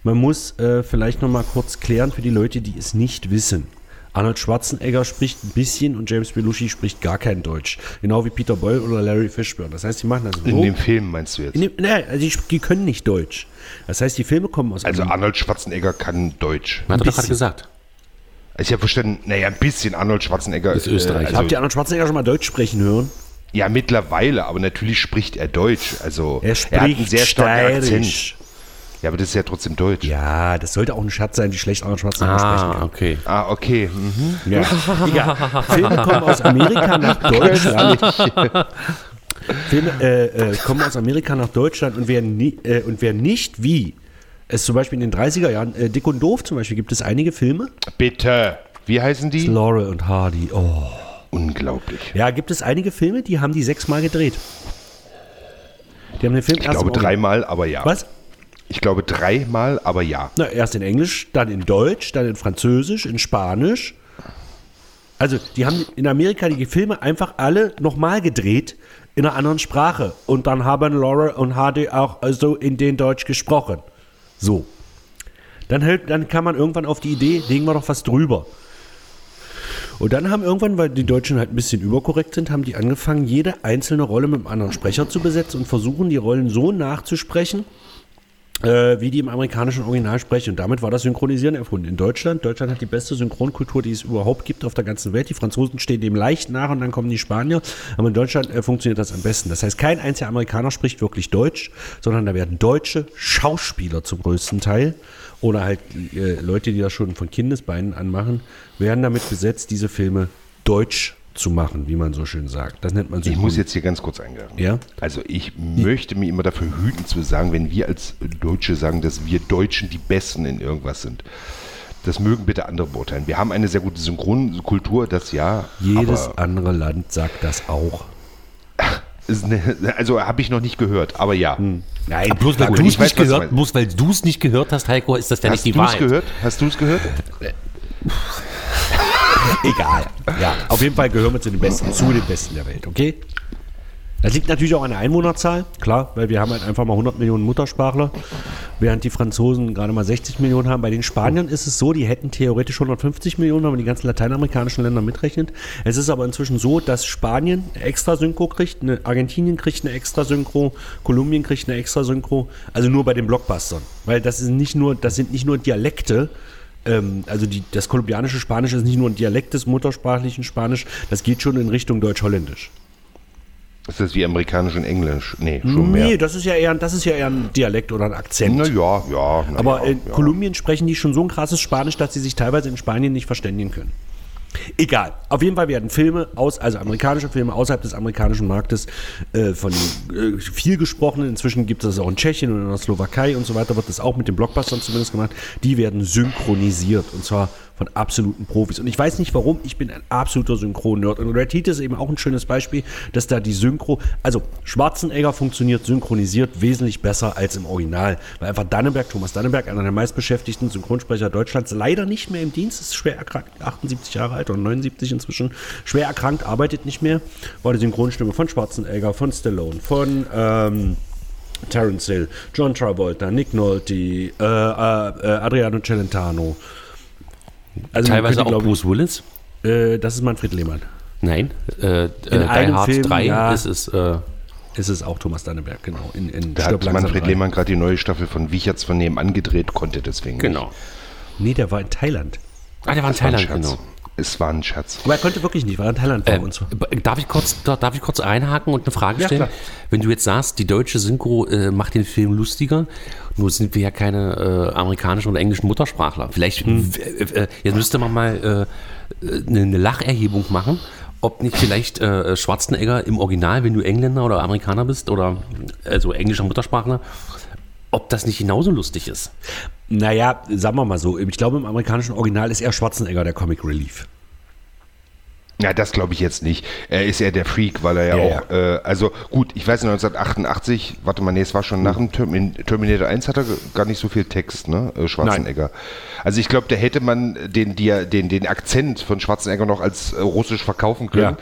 Man muss äh, vielleicht nochmal kurz klären für die Leute, die es nicht wissen. Arnold Schwarzenegger spricht ein bisschen und James Belushi spricht gar kein Deutsch. Genau wie Peter Boyle oder Larry Fishburne. Das heißt, die machen das so. In dem Film meinst du jetzt? Dem, nein, also die, die können nicht Deutsch. Das heißt, die Filme kommen aus Also einem- Arnold Schwarzenegger kann Deutsch. Hat er gerade gesagt. Ich habe verstanden, naja, ein bisschen Arnold Schwarzenegger Ist Österreicher. also, Habt ihr Arnold Schwarzenegger schon mal Deutsch sprechen hören? Ja, mittlerweile, aber natürlich spricht er Deutsch. Also Er hat spricht einen sehr starken Akzent. Ja, aber das ist ja trotzdem Deutsch. Ja, das sollte auch ein Schatz sein, wie schlecht Schwarzenegger sprechen Ah, kann. okay. Ah, okay. Mhm. Ja. Egal. Filme kommen aus Amerika nach Deutschland. Filme äh, äh, kommen aus Amerika nach Deutschland und wer, nie, äh, und wer nicht wie es zum Beispiel in den 30er Jahren, äh, Dick und Doof zum Beispiel, gibt es einige Filme. Bitte. Wie heißen die? Laurel und Hardy. Oh. Unglaublich. Ja, gibt es einige Filme, die haben die sechsmal gedreht. Die haben den Film Ich erst glaube dreimal, aber ja. Was? Ich glaube dreimal, aber ja. Na, erst in Englisch, dann in Deutsch, dann in Französisch, in Spanisch. Also, die haben in Amerika die Filme einfach alle nochmal gedreht in einer anderen Sprache. Und dann haben Laura und Hardy auch so in den Deutsch gesprochen. So. Dann, hält, dann kam man irgendwann auf die Idee, legen wir doch was drüber. Und dann haben irgendwann, weil die Deutschen halt ein bisschen überkorrekt sind, haben die angefangen, jede einzelne Rolle mit einem anderen Sprecher zu besetzen und versuchen, die Rollen so nachzusprechen, äh, wie die im amerikanischen Original sprechen. Und damit war das Synchronisieren erfunden. In Deutschland, Deutschland hat die beste Synchronkultur, die es überhaupt gibt auf der ganzen Welt. Die Franzosen stehen dem leicht nach und dann kommen die Spanier. Aber in Deutschland äh, funktioniert das am besten. Das heißt, kein einziger Amerikaner spricht wirklich Deutsch, sondern da werden deutsche Schauspieler zum größten Teil oder halt äh, Leute, die das schon von Kindesbeinen anmachen, werden damit besetzt, diese Filme deutsch zu machen, wie man so schön sagt. Das nennt man Ich Synchron. muss jetzt hier ganz kurz eingreifen. Ja? Also ich möchte mich immer dafür hüten zu sagen, wenn wir als Deutsche sagen, dass wir Deutschen die Besten in irgendwas sind. Das mögen bitte andere beurteilen. Wir haben eine sehr gute Synchronkultur, das ja. Jedes aber andere Land sagt das auch. eine, also habe ich noch nicht gehört, aber ja. Nein, Bloß weil du ich es nicht gehört, bloß weil du es nicht gehört hast, Heiko, ist das ja Hast nicht die du es Wahrheit. gehört? Hast du es gehört? Egal. Ja, auf jeden Fall gehören wir zu den Besten, zu den Besten der Welt, okay? Das liegt natürlich auch an der Einwohnerzahl, klar, weil wir haben halt einfach mal 100 Millionen Muttersprachler, während die Franzosen gerade mal 60 Millionen haben. Bei den Spaniern ist es so, die hätten theoretisch 150 Millionen, wenn man die ganzen lateinamerikanischen Länder mitrechnet. Es ist aber inzwischen so, dass Spanien eine extra Synchro kriegt, eine Argentinien kriegt eine extra Synchro, Kolumbien kriegt eine extra Synchro, also nur bei den Blockbustern, weil das ist nicht nur, das sind nicht nur Dialekte, ähm, also die, das kolumbianische Spanisch ist nicht nur ein Dialekt des muttersprachlichen Spanisch, das geht schon in Richtung Deutsch-Holländisch. Ist das wie amerikanisch und englisch? Nee, schon mehr. Nee, das ist ja eher, das ist ja eher ein Dialekt oder ein Akzent. Na ja, ja. na Aber ja, in ja. Kolumbien sprechen die schon so ein krasses Spanisch, dass sie sich teilweise in Spanien nicht verständigen können. Egal. Auf jeden Fall werden Filme aus, also amerikanische Filme außerhalb des amerikanischen Marktes äh, von äh, viel gesprochen. Inzwischen gibt es das auch in Tschechien und in der Slowakei und so weiter, wird das auch mit den Blockbustern zumindest gemacht. Die werden synchronisiert und zwar von absoluten Profis. Und ich weiß nicht warum, ich bin ein absoluter Synchron-Nerd. Und Red Heat ist eben auch ein schönes Beispiel, dass da die Synchro, also Schwarzenegger funktioniert synchronisiert wesentlich besser als im Original. Weil einfach Dannenberg, Thomas Dannenberg, einer der meistbeschäftigten Synchronsprecher Deutschlands, leider nicht mehr im Dienst, ist schwer erkrankt, 78 Jahre alt oder 79 inzwischen, schwer erkrankt, arbeitet nicht mehr, war die Synchronstimme von Schwarzenegger, von Stallone, von ähm, Terence Hill, John Travolta, Nick Nolte, äh, äh, äh, Adriano Celentano. Also Teilweise könnte, auch glaub ich, Bruce Willis. äh, das ist Manfred Lehmann. Nein, äh, äh, Die einem Hard Film, 3 ja. ist es. Äh, Es ist auch Thomas Dannenberg, genau. In, in Da Stirb hat Manfred drei. Lehmann gerade die neue Staffel von Wicherts von nebenan gedreht, konnte deswegen genau. Nee, der war in Thailand. Ah, der war in nicht. War ein Thailand, Schatz. genau. Es war ein Schatz. Aber er konnte wirklich nicht, weil er in Thailand war Ähm, und so. darf, ich kurz, da- darf ich kurz einhaken und eine Frage Ja, stellen? klar. Wenn du jetzt sagst, die deutsche Synchro äh, macht den Film lustiger, nur sind wir ja keine äh, amerikanischen oder englischen Muttersprachler. Vielleicht, Hm. äh, jetzt müsste man mal äh, äh, eine, eine Lacherhebung machen, ob nicht vielleicht äh, Schwarzenegger im Original, wenn du Engländer oder Amerikaner bist oder also englischer Muttersprachler, ob das nicht genauso lustig ist. Naja, sagen wir mal so, ich glaube im amerikanischen Original ist eher Schwarzenegger der Comic Relief. Ja, das glaube ich jetzt nicht. Er ist ja der Freak, weil er ja, Ja, auch, Äh, also gut, ich weiß 1988, warte mal, nee, es war schon nach dem Termin, Terminator 1 hat er gar nicht so viel Text, ne, äh, Schwarzenegger. Also ich glaube, da hätte man den, Dia- den, den Akzent von Schwarzenegger noch als äh, russisch verkaufen können.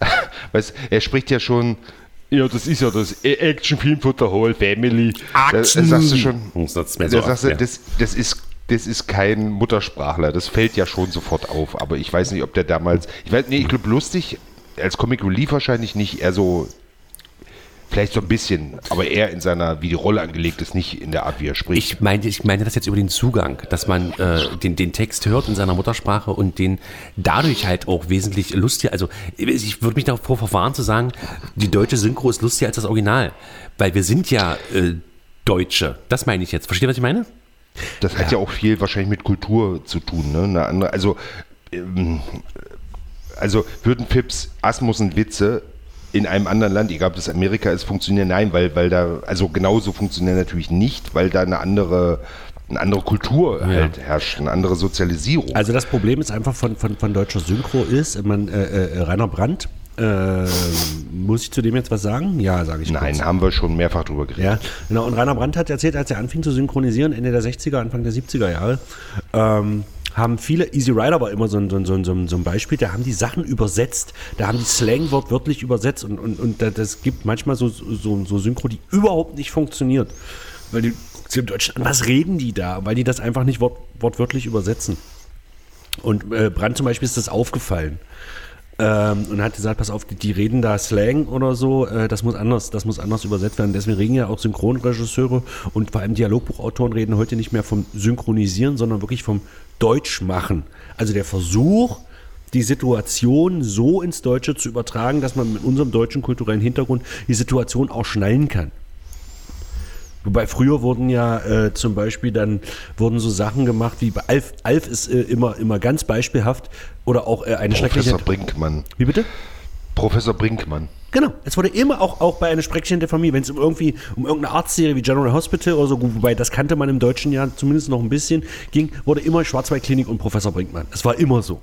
Weißt, er spricht ja schon, ja, das ist ja das Actionfilm von der Whole Family. Da, da sagst du schon, Das ist da mir so sagst du, ja. das, das ist das ist kein Muttersprachler. Das fällt ja schon sofort auf. Aber ich weiß nicht, ob der damals. Ich weiß, nee, ich glaube lustig als Comic Relief wahrscheinlich nicht. Eher so vielleicht so ein bisschen, aber eher in seiner, wie die Rolle angelegt ist, nicht in der Art, wie er spricht. Ich meinte, ich meinte das jetzt über den Zugang, dass man äh, den, den Text hört in seiner Muttersprache und den dadurch halt auch wesentlich lustiger, also ich würde mich davor verfahren zu sagen, die deutsche Synchro ist lustiger als das Original, weil wir sind ja äh, Deutsche. Das meine ich jetzt. Versteht ihr, was ich meine? Das hat ja. auch viel wahrscheinlich mit Kultur zu tun. Ne? Eine andere, also, ähm, also würden Pips Asmussen Witze in einem anderen Land, egal ob das Amerika ist, funktionieren? Nein, weil, weil da, also genauso funktionieren natürlich nicht, weil da eine andere, eine andere Kultur halt herrscht, eine andere Sozialisierung. Also das Problem ist einfach von, von, von deutscher Synchro ist, man, äh, äh, Rainer Brandt, äh, muss ich zu dem jetzt was sagen? Ja, sage ich Nein, kurz. haben wir schon mehrfach drüber geredet. Ja, genau. Und Rainer Brandt hat erzählt, als er anfing zu synchronisieren, Ende der 60er, Anfang der 70er Jahre, ähm, haben viele, Easy Rider war immer so ein, so, ein, so, ein, Beispiel, da haben die Sachen übersetzt, da haben die Slang wortwörtlich übersetzt und, und, und da- das gibt manchmal so, so, so Synchro, die überhaupt nicht funktioniert. Weil die sie im Deutschen, an was reden die da? Weil die das einfach nicht wort, wortwörtlich übersetzen. Und äh, Brandt zum Beispiel ist das aufgefallen. Ähm, und hat gesagt, pass auf, die, die reden da Slang oder so, äh, das muss anders, das muss anders übersetzt werden. Deswegen reden ja auch Synchronregisseure und vor allem Dialogbuchautoren reden heute nicht mehr vom Synchronisieren, sondern wirklich vom Deutschmachen. Also der Versuch, die Situation so ins Deutsche zu übertragen, dass man mit unserem deutschen kulturellen Hintergrund die Situation auch schnallen kann. Wobei früher wurden ja äh, zum Beispiel dann wurden so Sachen gemacht wie bei Alf. Alf ist äh, immer, immer ganz beispielhaft oder auch äh, eine schreckliche. Professor Brinkmann. Wie bitte? Professor Brinkmann. Genau, es wurde immer auch, auch bei einer Sprechchen der Familie, wenn es um irgendwie um irgendeine Arztserie wie General Hospital oder so, wobei das kannte man im Deutschen ja zumindest noch ein bisschen, ging, wurde immer Schwarzwaldklinik und Professor Brinkmann. Es war immer so.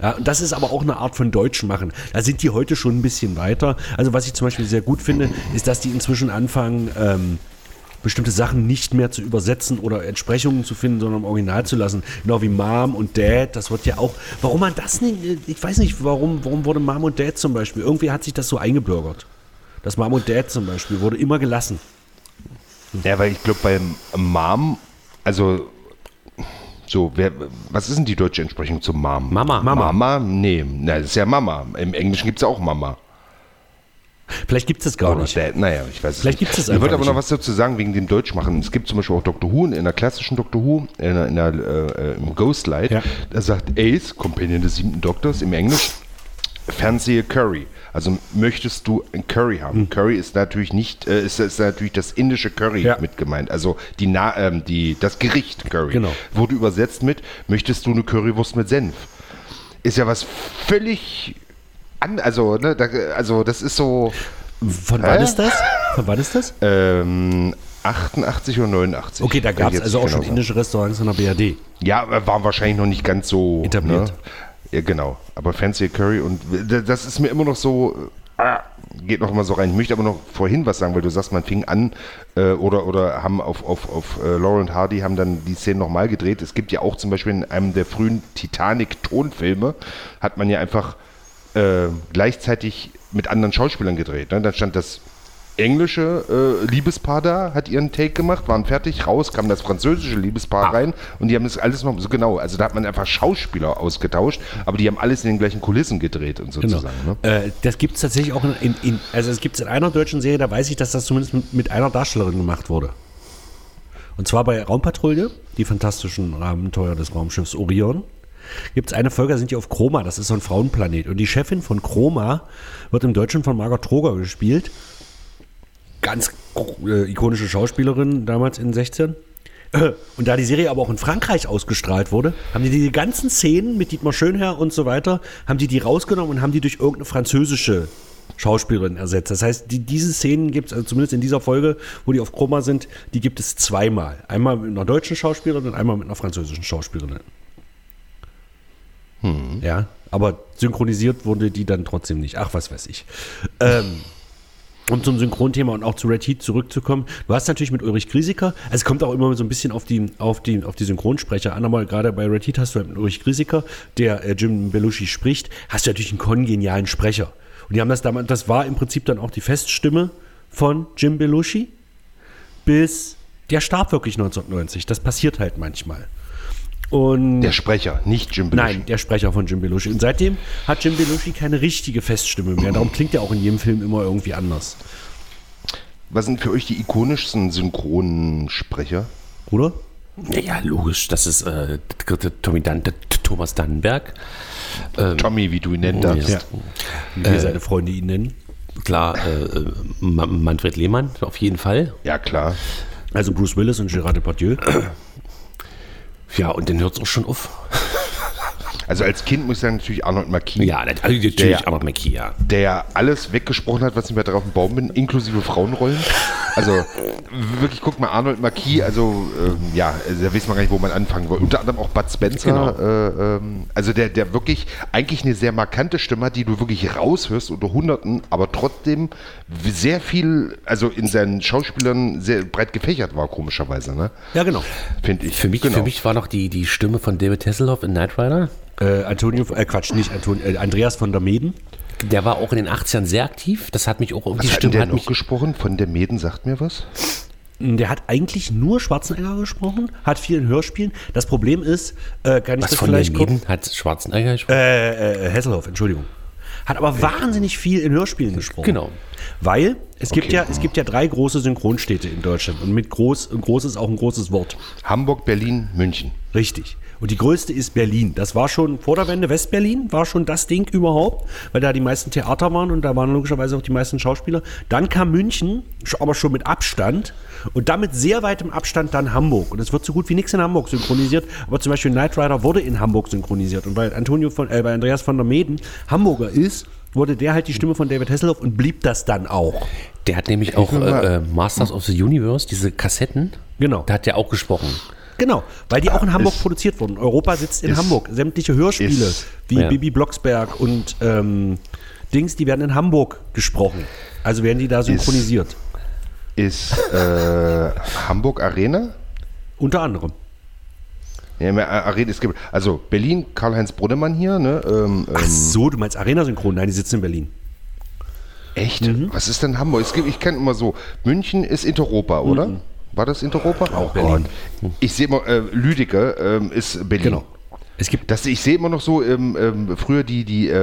Ja, und das ist aber auch eine Art von Deutsch machen. Da sind die heute schon ein bisschen weiter. Also was ich zum Beispiel sehr gut finde, ist, dass die inzwischen anfangen, ähm, bestimmte Sachen nicht mehr zu übersetzen oder Entsprechungen zu finden, sondern im Original zu lassen. Genau wie Mom und Dad, das wird ja auch. Warum man das nicht, ich weiß nicht, warum, warum wurde Mom und Dad zum Beispiel? Irgendwie hat sich das so eingebürgert. Das Mom und Dad zum Beispiel wurde immer gelassen. Ja, weil ich glaube, bei Mom, also so, wer, was ist denn die deutsche Entsprechung zu Mom? Mama. Mama? Mama? Nee, na, das ist ja Mama. Im Englischen gibt es auch Mama. Vielleicht gibt es das gar Oder nicht. Dad, naja, ich weiß es Vielleicht nicht. gibt's es Ich einfach aber noch nicht. was dazu sagen wegen dem Deutschmachen. Es gibt zum Beispiel auch Doctor Who, in der klassischen Doctor Who, in der, in der, äh, im Ghostlight, Ja. da sagt Ace, Companion des siebten Doktors, im Englisch, fernsehe Curry. Also möchtest du ein Curry haben? Hm. Curry ist natürlich nicht, äh, ist, ist natürlich das indische Curry Ja. mit gemeint. Also die, Na ähm, die, das Gericht Curry. Genau. Wurde übersetzt mit, möchtest du eine Currywurst mit Senf? Ist ja was völlig an, also, ne, da, also das ist so, Von wann Hä? ist das? Von wann ist das? ähm, 88 oder 89. Okay, da gab es also auch nicht schon genau indische Restaurants in der BRD. Ja, aber waren wahrscheinlich noch nicht ganz so Etabliert. Ne? Ja, genau. Aber Fancy Curry und d- das ist mir immer noch so. ah, Geht noch mal so rein. Ich möchte aber noch vorhin was sagen, weil du sagst, man fing an äh, oder, oder haben auf, auf, auf äh, Laurel und Hardy haben dann die Szene nochmal gedreht. Es gibt ja auch zum Beispiel in einem der frühen Titanic-Tonfilme, hat man ja einfach äh, gleichzeitig mit anderen Schauspielern gedreht. Ne? Dann stand das englische äh, Liebespaar da, hat ihren Take gemacht, waren fertig, raus kam das französische Liebespaar rein und die haben das alles noch so genau. Also da hat man einfach Schauspieler ausgetauscht, aber die haben alles in den gleichen Kulissen gedreht und Genau. sozusagen. Ne? Äh, das gibt es tatsächlich auch in, in, in also es gibt es in einer deutschen Serie, da weiß ich, dass das zumindest mit, mit einer Darstellerin gemacht wurde. Und zwar bei Raumpatrouille, die fantastischen Abenteuer des Raumschiffs Orion. Gibt es eine Folge, da sind die auf Chroma, das ist so ein Frauenplanet. Und die Chefin von Chroma wird im Deutschen von Margot Troger gespielt. Ganz äh, ikonische Schauspielerin damals in den 16. Äh, Und da die Serie aber auch in Frankreich ausgestrahlt wurde, haben die diese ganzen Szenen mit Dietmar Schönherr und so weiter, haben die die rausgenommen und haben die durch irgendeine französische Schauspielerin ersetzt. Das heißt, die, diese Szenen gibt es, also zumindest in dieser Folge, wo die auf Chroma sind, die gibt es zweimal. Einmal mit einer deutschen Schauspielerin und einmal mit einer französischen Schauspielerin. Ja, aber synchronisiert wurde die dann trotzdem nicht. Ach, was weiß ich. Ähm, um zum Synchronthema und auch zu Red Heat zurückzukommen. Du hast natürlich mit Ulrich Grieseker, also es kommt auch immer so ein bisschen auf die, auf die, auf die Synchronsprecher an, aber gerade bei Red Heat hast du halt mit Ulrich Grieseker, der äh, Jim Belushi spricht, hast du natürlich einen kongenialen Sprecher. Und die haben das damals, das war im Prinzip dann auch die Feststimme von Jim Belushi, bis der starb wirklich 1990. Das passiert halt manchmal. Und Der Sprecher, nicht Jim Belushi. Nein, der Sprecher von Jim Belushi. Und seitdem hat Jim Belushi keine richtige Feststimme mehr. Darum klingt er auch in jedem Film immer irgendwie anders. Was sind für euch die ikonischsten Synchronsprecher? Oder? Ja, ja, logisch. Das ist äh, Tommy Dan, Thomas Dannenberg. Ähm, Tommy, wie du ihn nennen darfst. Ja. Wie wir seine Freunde ihn nennen. Klar, äh, äh, Ma- Manfred Lehmann, auf jeden Fall. Ja, klar. Also Bruce Willis und Gérard Depardieu. Ja, und dann hört es auch schon auf. Also als Kind muss ich sagen, natürlich Arnold Marquis. Ja, also natürlich Der- Arnold McKee, ja. der alles weggesprochen hat, was ich mir drauf im Baum bin, inklusive Frauenrollen. Also wirklich, guck mal, Arnold Marquis, also ähm, ja, also, da weiß man gar nicht, wo man anfangen will. Unter anderem auch Bud Spencer, Genau. äh, ähm, also der, der wirklich eigentlich eine sehr markante Stimme hat, die du wirklich raushörst unter Hunderten, aber trotzdem sehr viel, also in seinen Schauspielern sehr breit gefächert war, komischerweise, ne? Ja, genau. Finde ich. Für mich, genau. für mich war noch die, die Stimme von David Hasselhoff in Knight Rider. Äh, Antonio, äh, Quatsch, nicht Antonio, äh, Andreas von der Meden. Der war auch in den 80ern sehr aktiv. Das hat mich auch irgendwie was hat denn Stimme der hat noch mich, gesprochen? Von der Mäden sagt mir was? Der hat eigentlich nur Schwarzenegger gesprochen, hat viel in Hörspielen. Das Problem ist, äh, kann ich Was das von der vielleicht gucken? Mäden hat Schwarzenegger gesprochen? Äh, äh, Hasselhoff, Entschuldigung. Hat aber wahnsinnig viel in Hörspielen gesprochen. Genau. Weil es gibt Okay. ja, es gibt ja drei große Synchronstädte in Deutschland. Und mit groß, groß ist auch ein großes Wort. Hamburg, Berlin, München. Richtig. Und die größte ist Berlin. Das war schon vor der Wende Westberlin, war schon das Ding überhaupt, weil da die meisten Theater waren und da waren logischerweise auch die meisten Schauspieler. Dann kam München, aber schon mit Abstand. Und damit sehr weitem Abstand dann Hamburg. Und es wird so gut wie nichts in Hamburg synchronisiert. Aber zum Beispiel Knight Rider wurde in Hamburg synchronisiert. Und weil Antonio von, äh, weil Andreas von der Meden Hamburger ist, wurde der halt die Stimme von David Hasselhoff und blieb das dann auch. Der hat nämlich auch äh, äh, Masters of the Universe, diese Kassetten. Genau. Da hat der auch gesprochen. Genau, weil die auch in Hamburg ist- produziert wurden. Europa sitzt in ist- Hamburg. Sämtliche Hörspiele ist- wie ja. Bibi Blocksberg und ähm, Dings, die werden in Hamburg gesprochen. Also werden die da synchronisiert. ist äh, Hamburg Arena. Unter anderem. Ja, mehr Arena, es gibt, also Berlin, Karl-Heinz Brunnemann hier, ne? Ähm, Ach ähm, so, du meinst Arena-Synchron? Nein, die sitzen in Berlin. echt? Was ist denn Hamburg? Es gibt, ich kenne immer so, München ist Interopa, oder? War das Interopa? Auch Berlin. Ich sehe immer, äh, Lüdecke ähm, ist Berlin. Genau. Es gibt Das, ich sehe immer noch so ähm, ähm, früher die, die äh,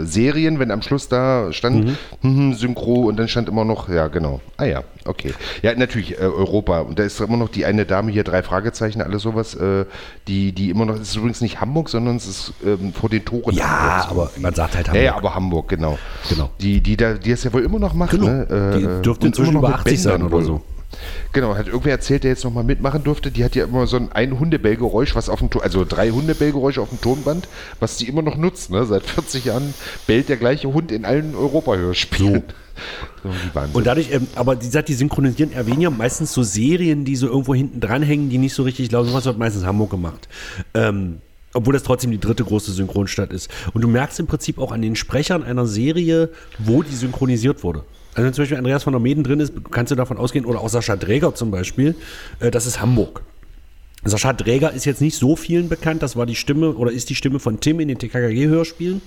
äh, Serien, wenn am Schluss da stand hm, Synchro und dann stand immer noch, ja genau. Ah ja, okay. Ja, natürlich äh, Europa. Und da ist immer noch die eine Dame hier, drei Fragezeichen, alles sowas, äh, die, die immer noch, es ist übrigens nicht Hamburg, sondern es ist ähm, vor den Toren. ja, Hamburgs. aber man sagt halt Ja, Hamburg. ja, aber Hamburg, genau. Genau. Die, die, da, die das ja wohl immer noch macht, Genau. ne? Äh, Die dürfte inzwischen über mit 80 sein oder so. Genau, hat irgendwer erzählt, der jetzt nochmal mitmachen durfte, die hat ja immer so ein, ein Hundebellgeräusch, was auf dem Ton, also drei Hundebellgeräusche auf dem Tonband, was die immer noch nutzt, ne? Seit 40 Jahren bellt der gleiche Hund in allen Europa-Hörspielen. So. Und dadurch, ähm, aber die sagt, die synchronisieren erwähnen ja meistens so Serien, die so irgendwo hinten dranhängen, die nicht so richtig laufen. Was wird meistens Hamburg gemacht. Ähm, obwohl das trotzdem die dritte große Synchronstadt ist. Und du merkst im Prinzip auch an den Sprechern einer Serie, wo die synchronisiert wurde. Also wenn zum Beispiel Andreas von der Meden drin ist, kannst du davon ausgehen, oder auch Sascha Dräger zum Beispiel, äh, das ist Hamburg. Sascha Dräger ist jetzt nicht so vielen bekannt, das war die Stimme oder ist die Stimme von Tim in den TKKG-Hörspielen.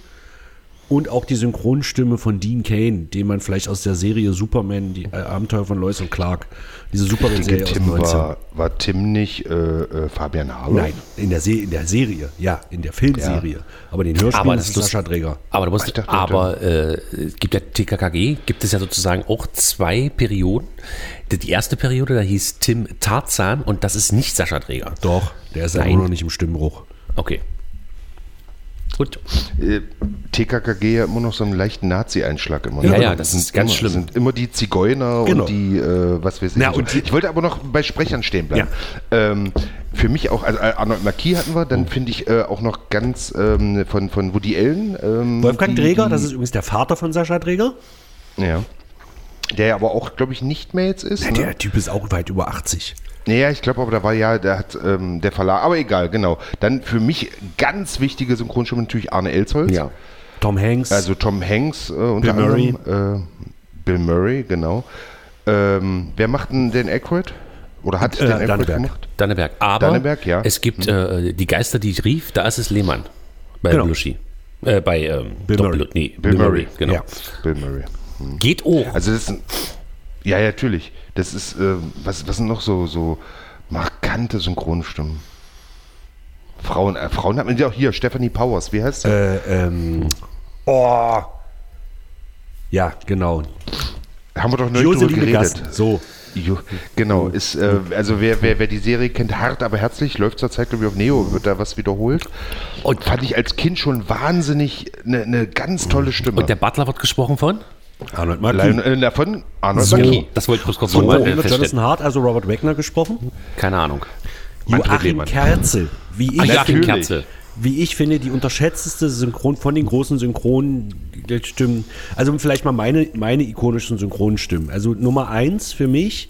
Und auch die Synchronstimme von Dean Kane, den man vielleicht aus der Serie Superman, die äh, Abenteuer von Lois und Clark, diese Superman-Serie aus Tim 19. war, war Tim nicht äh, äh, Fabian Haber? Nein, in der, Se in der Serie, ja, in der Filmserie. Aber den Hörspielen Aber ist das ist Sascha Dräger. Aber, du musst, ich dachte, aber äh, es gibt ja TKKG, gibt es ja sozusagen auch zwei Perioden. Die, erste Periode, da hieß Tim Tarzan und das ist nicht Sascha Träger. Doch, der ist ja immer noch nicht im Stimmbruch. Okay. Gut. Äh, TKKG ja immer noch so einen leichten Nazi-Einschlag immer. Ja, ne? ja, das sind ist ganz immer, schlimm. sind immer die Zigeuner Genau. und die, äh, was weiß ich. So. und ich wollte aber noch bei Sprechern stehen bleiben. Ähm, für mich auch, also äh, Arnold Marquis hatten wir, Oh. dann finde ich äh, auch noch ganz ähm, von, von Woody Allen. Ähm, Wolfgang die, das ist übrigens der Vater von Sascha Dräger. Ja. Der aber auch, glaube ich, nicht mehr jetzt ist. Ja, ne? der Typ ist auch weit über 80. Naja, ich glaube aber, da war ja, der hat ähm, der Verlag, aber egal, genau. Dann für mich ganz wichtige Synchronstimme natürlich Arne Elsholz. Ja. Tom Hanks. Also Tom Hanks äh, unter Bill Murray. anderem. Äh, Bill Murray, genau. Ähm, wer macht denn den Aykroyd? Oder hat Äh, den Aykroyd gemacht? Danneberg. Aber Danneberg, ja. es gibt äh, die Geister, die ich rief, da ist es Lehmann. Bei Genau. Belushi. Äh, bei ähm, Bill Murray. Nee, Bill Murray. Genau. Ja. Bill Murray. Geht auch. Also das ist ja, ja, natürlich. Das ist, äh, was, was sind noch so, so markante Synchronstimmen? Frauen, äh, Frauen hat man ja auch hier, Stephanie Powers, wie heißt sie? äh, ähm, oh. Ja, genau. Haben wir doch neulich drüber geredet. Gassen. So. Jo, genau, ist, äh, also wer, wer, wer die Serie kennt, hart aber herzlich, läuft zurzeit, glaube ich, auf Neo, wird da was wiederholt. Und fand ich als Kind schon wahnsinnig eine eine ganz tolle Stimme. Und der Butler wird gesprochen von? Arnold Marquis. Lion, äh, davon Arnold So, Marquis. das wollte ich bloß kurz So, nochmal äh, Jonathan. Hart, also Robert Wagner gesprochen? Keine Ahnung. Manfred Joachim Lehmann. Kerzel. Wie ich, Ach, Joachim. Kerzel. wie ich finde, die unterschätzteste Synchron von den großen Synchronstimmen. Also vielleicht mal meine, meine ikonischen Synchronstimmen. Also Nummer eins für mich,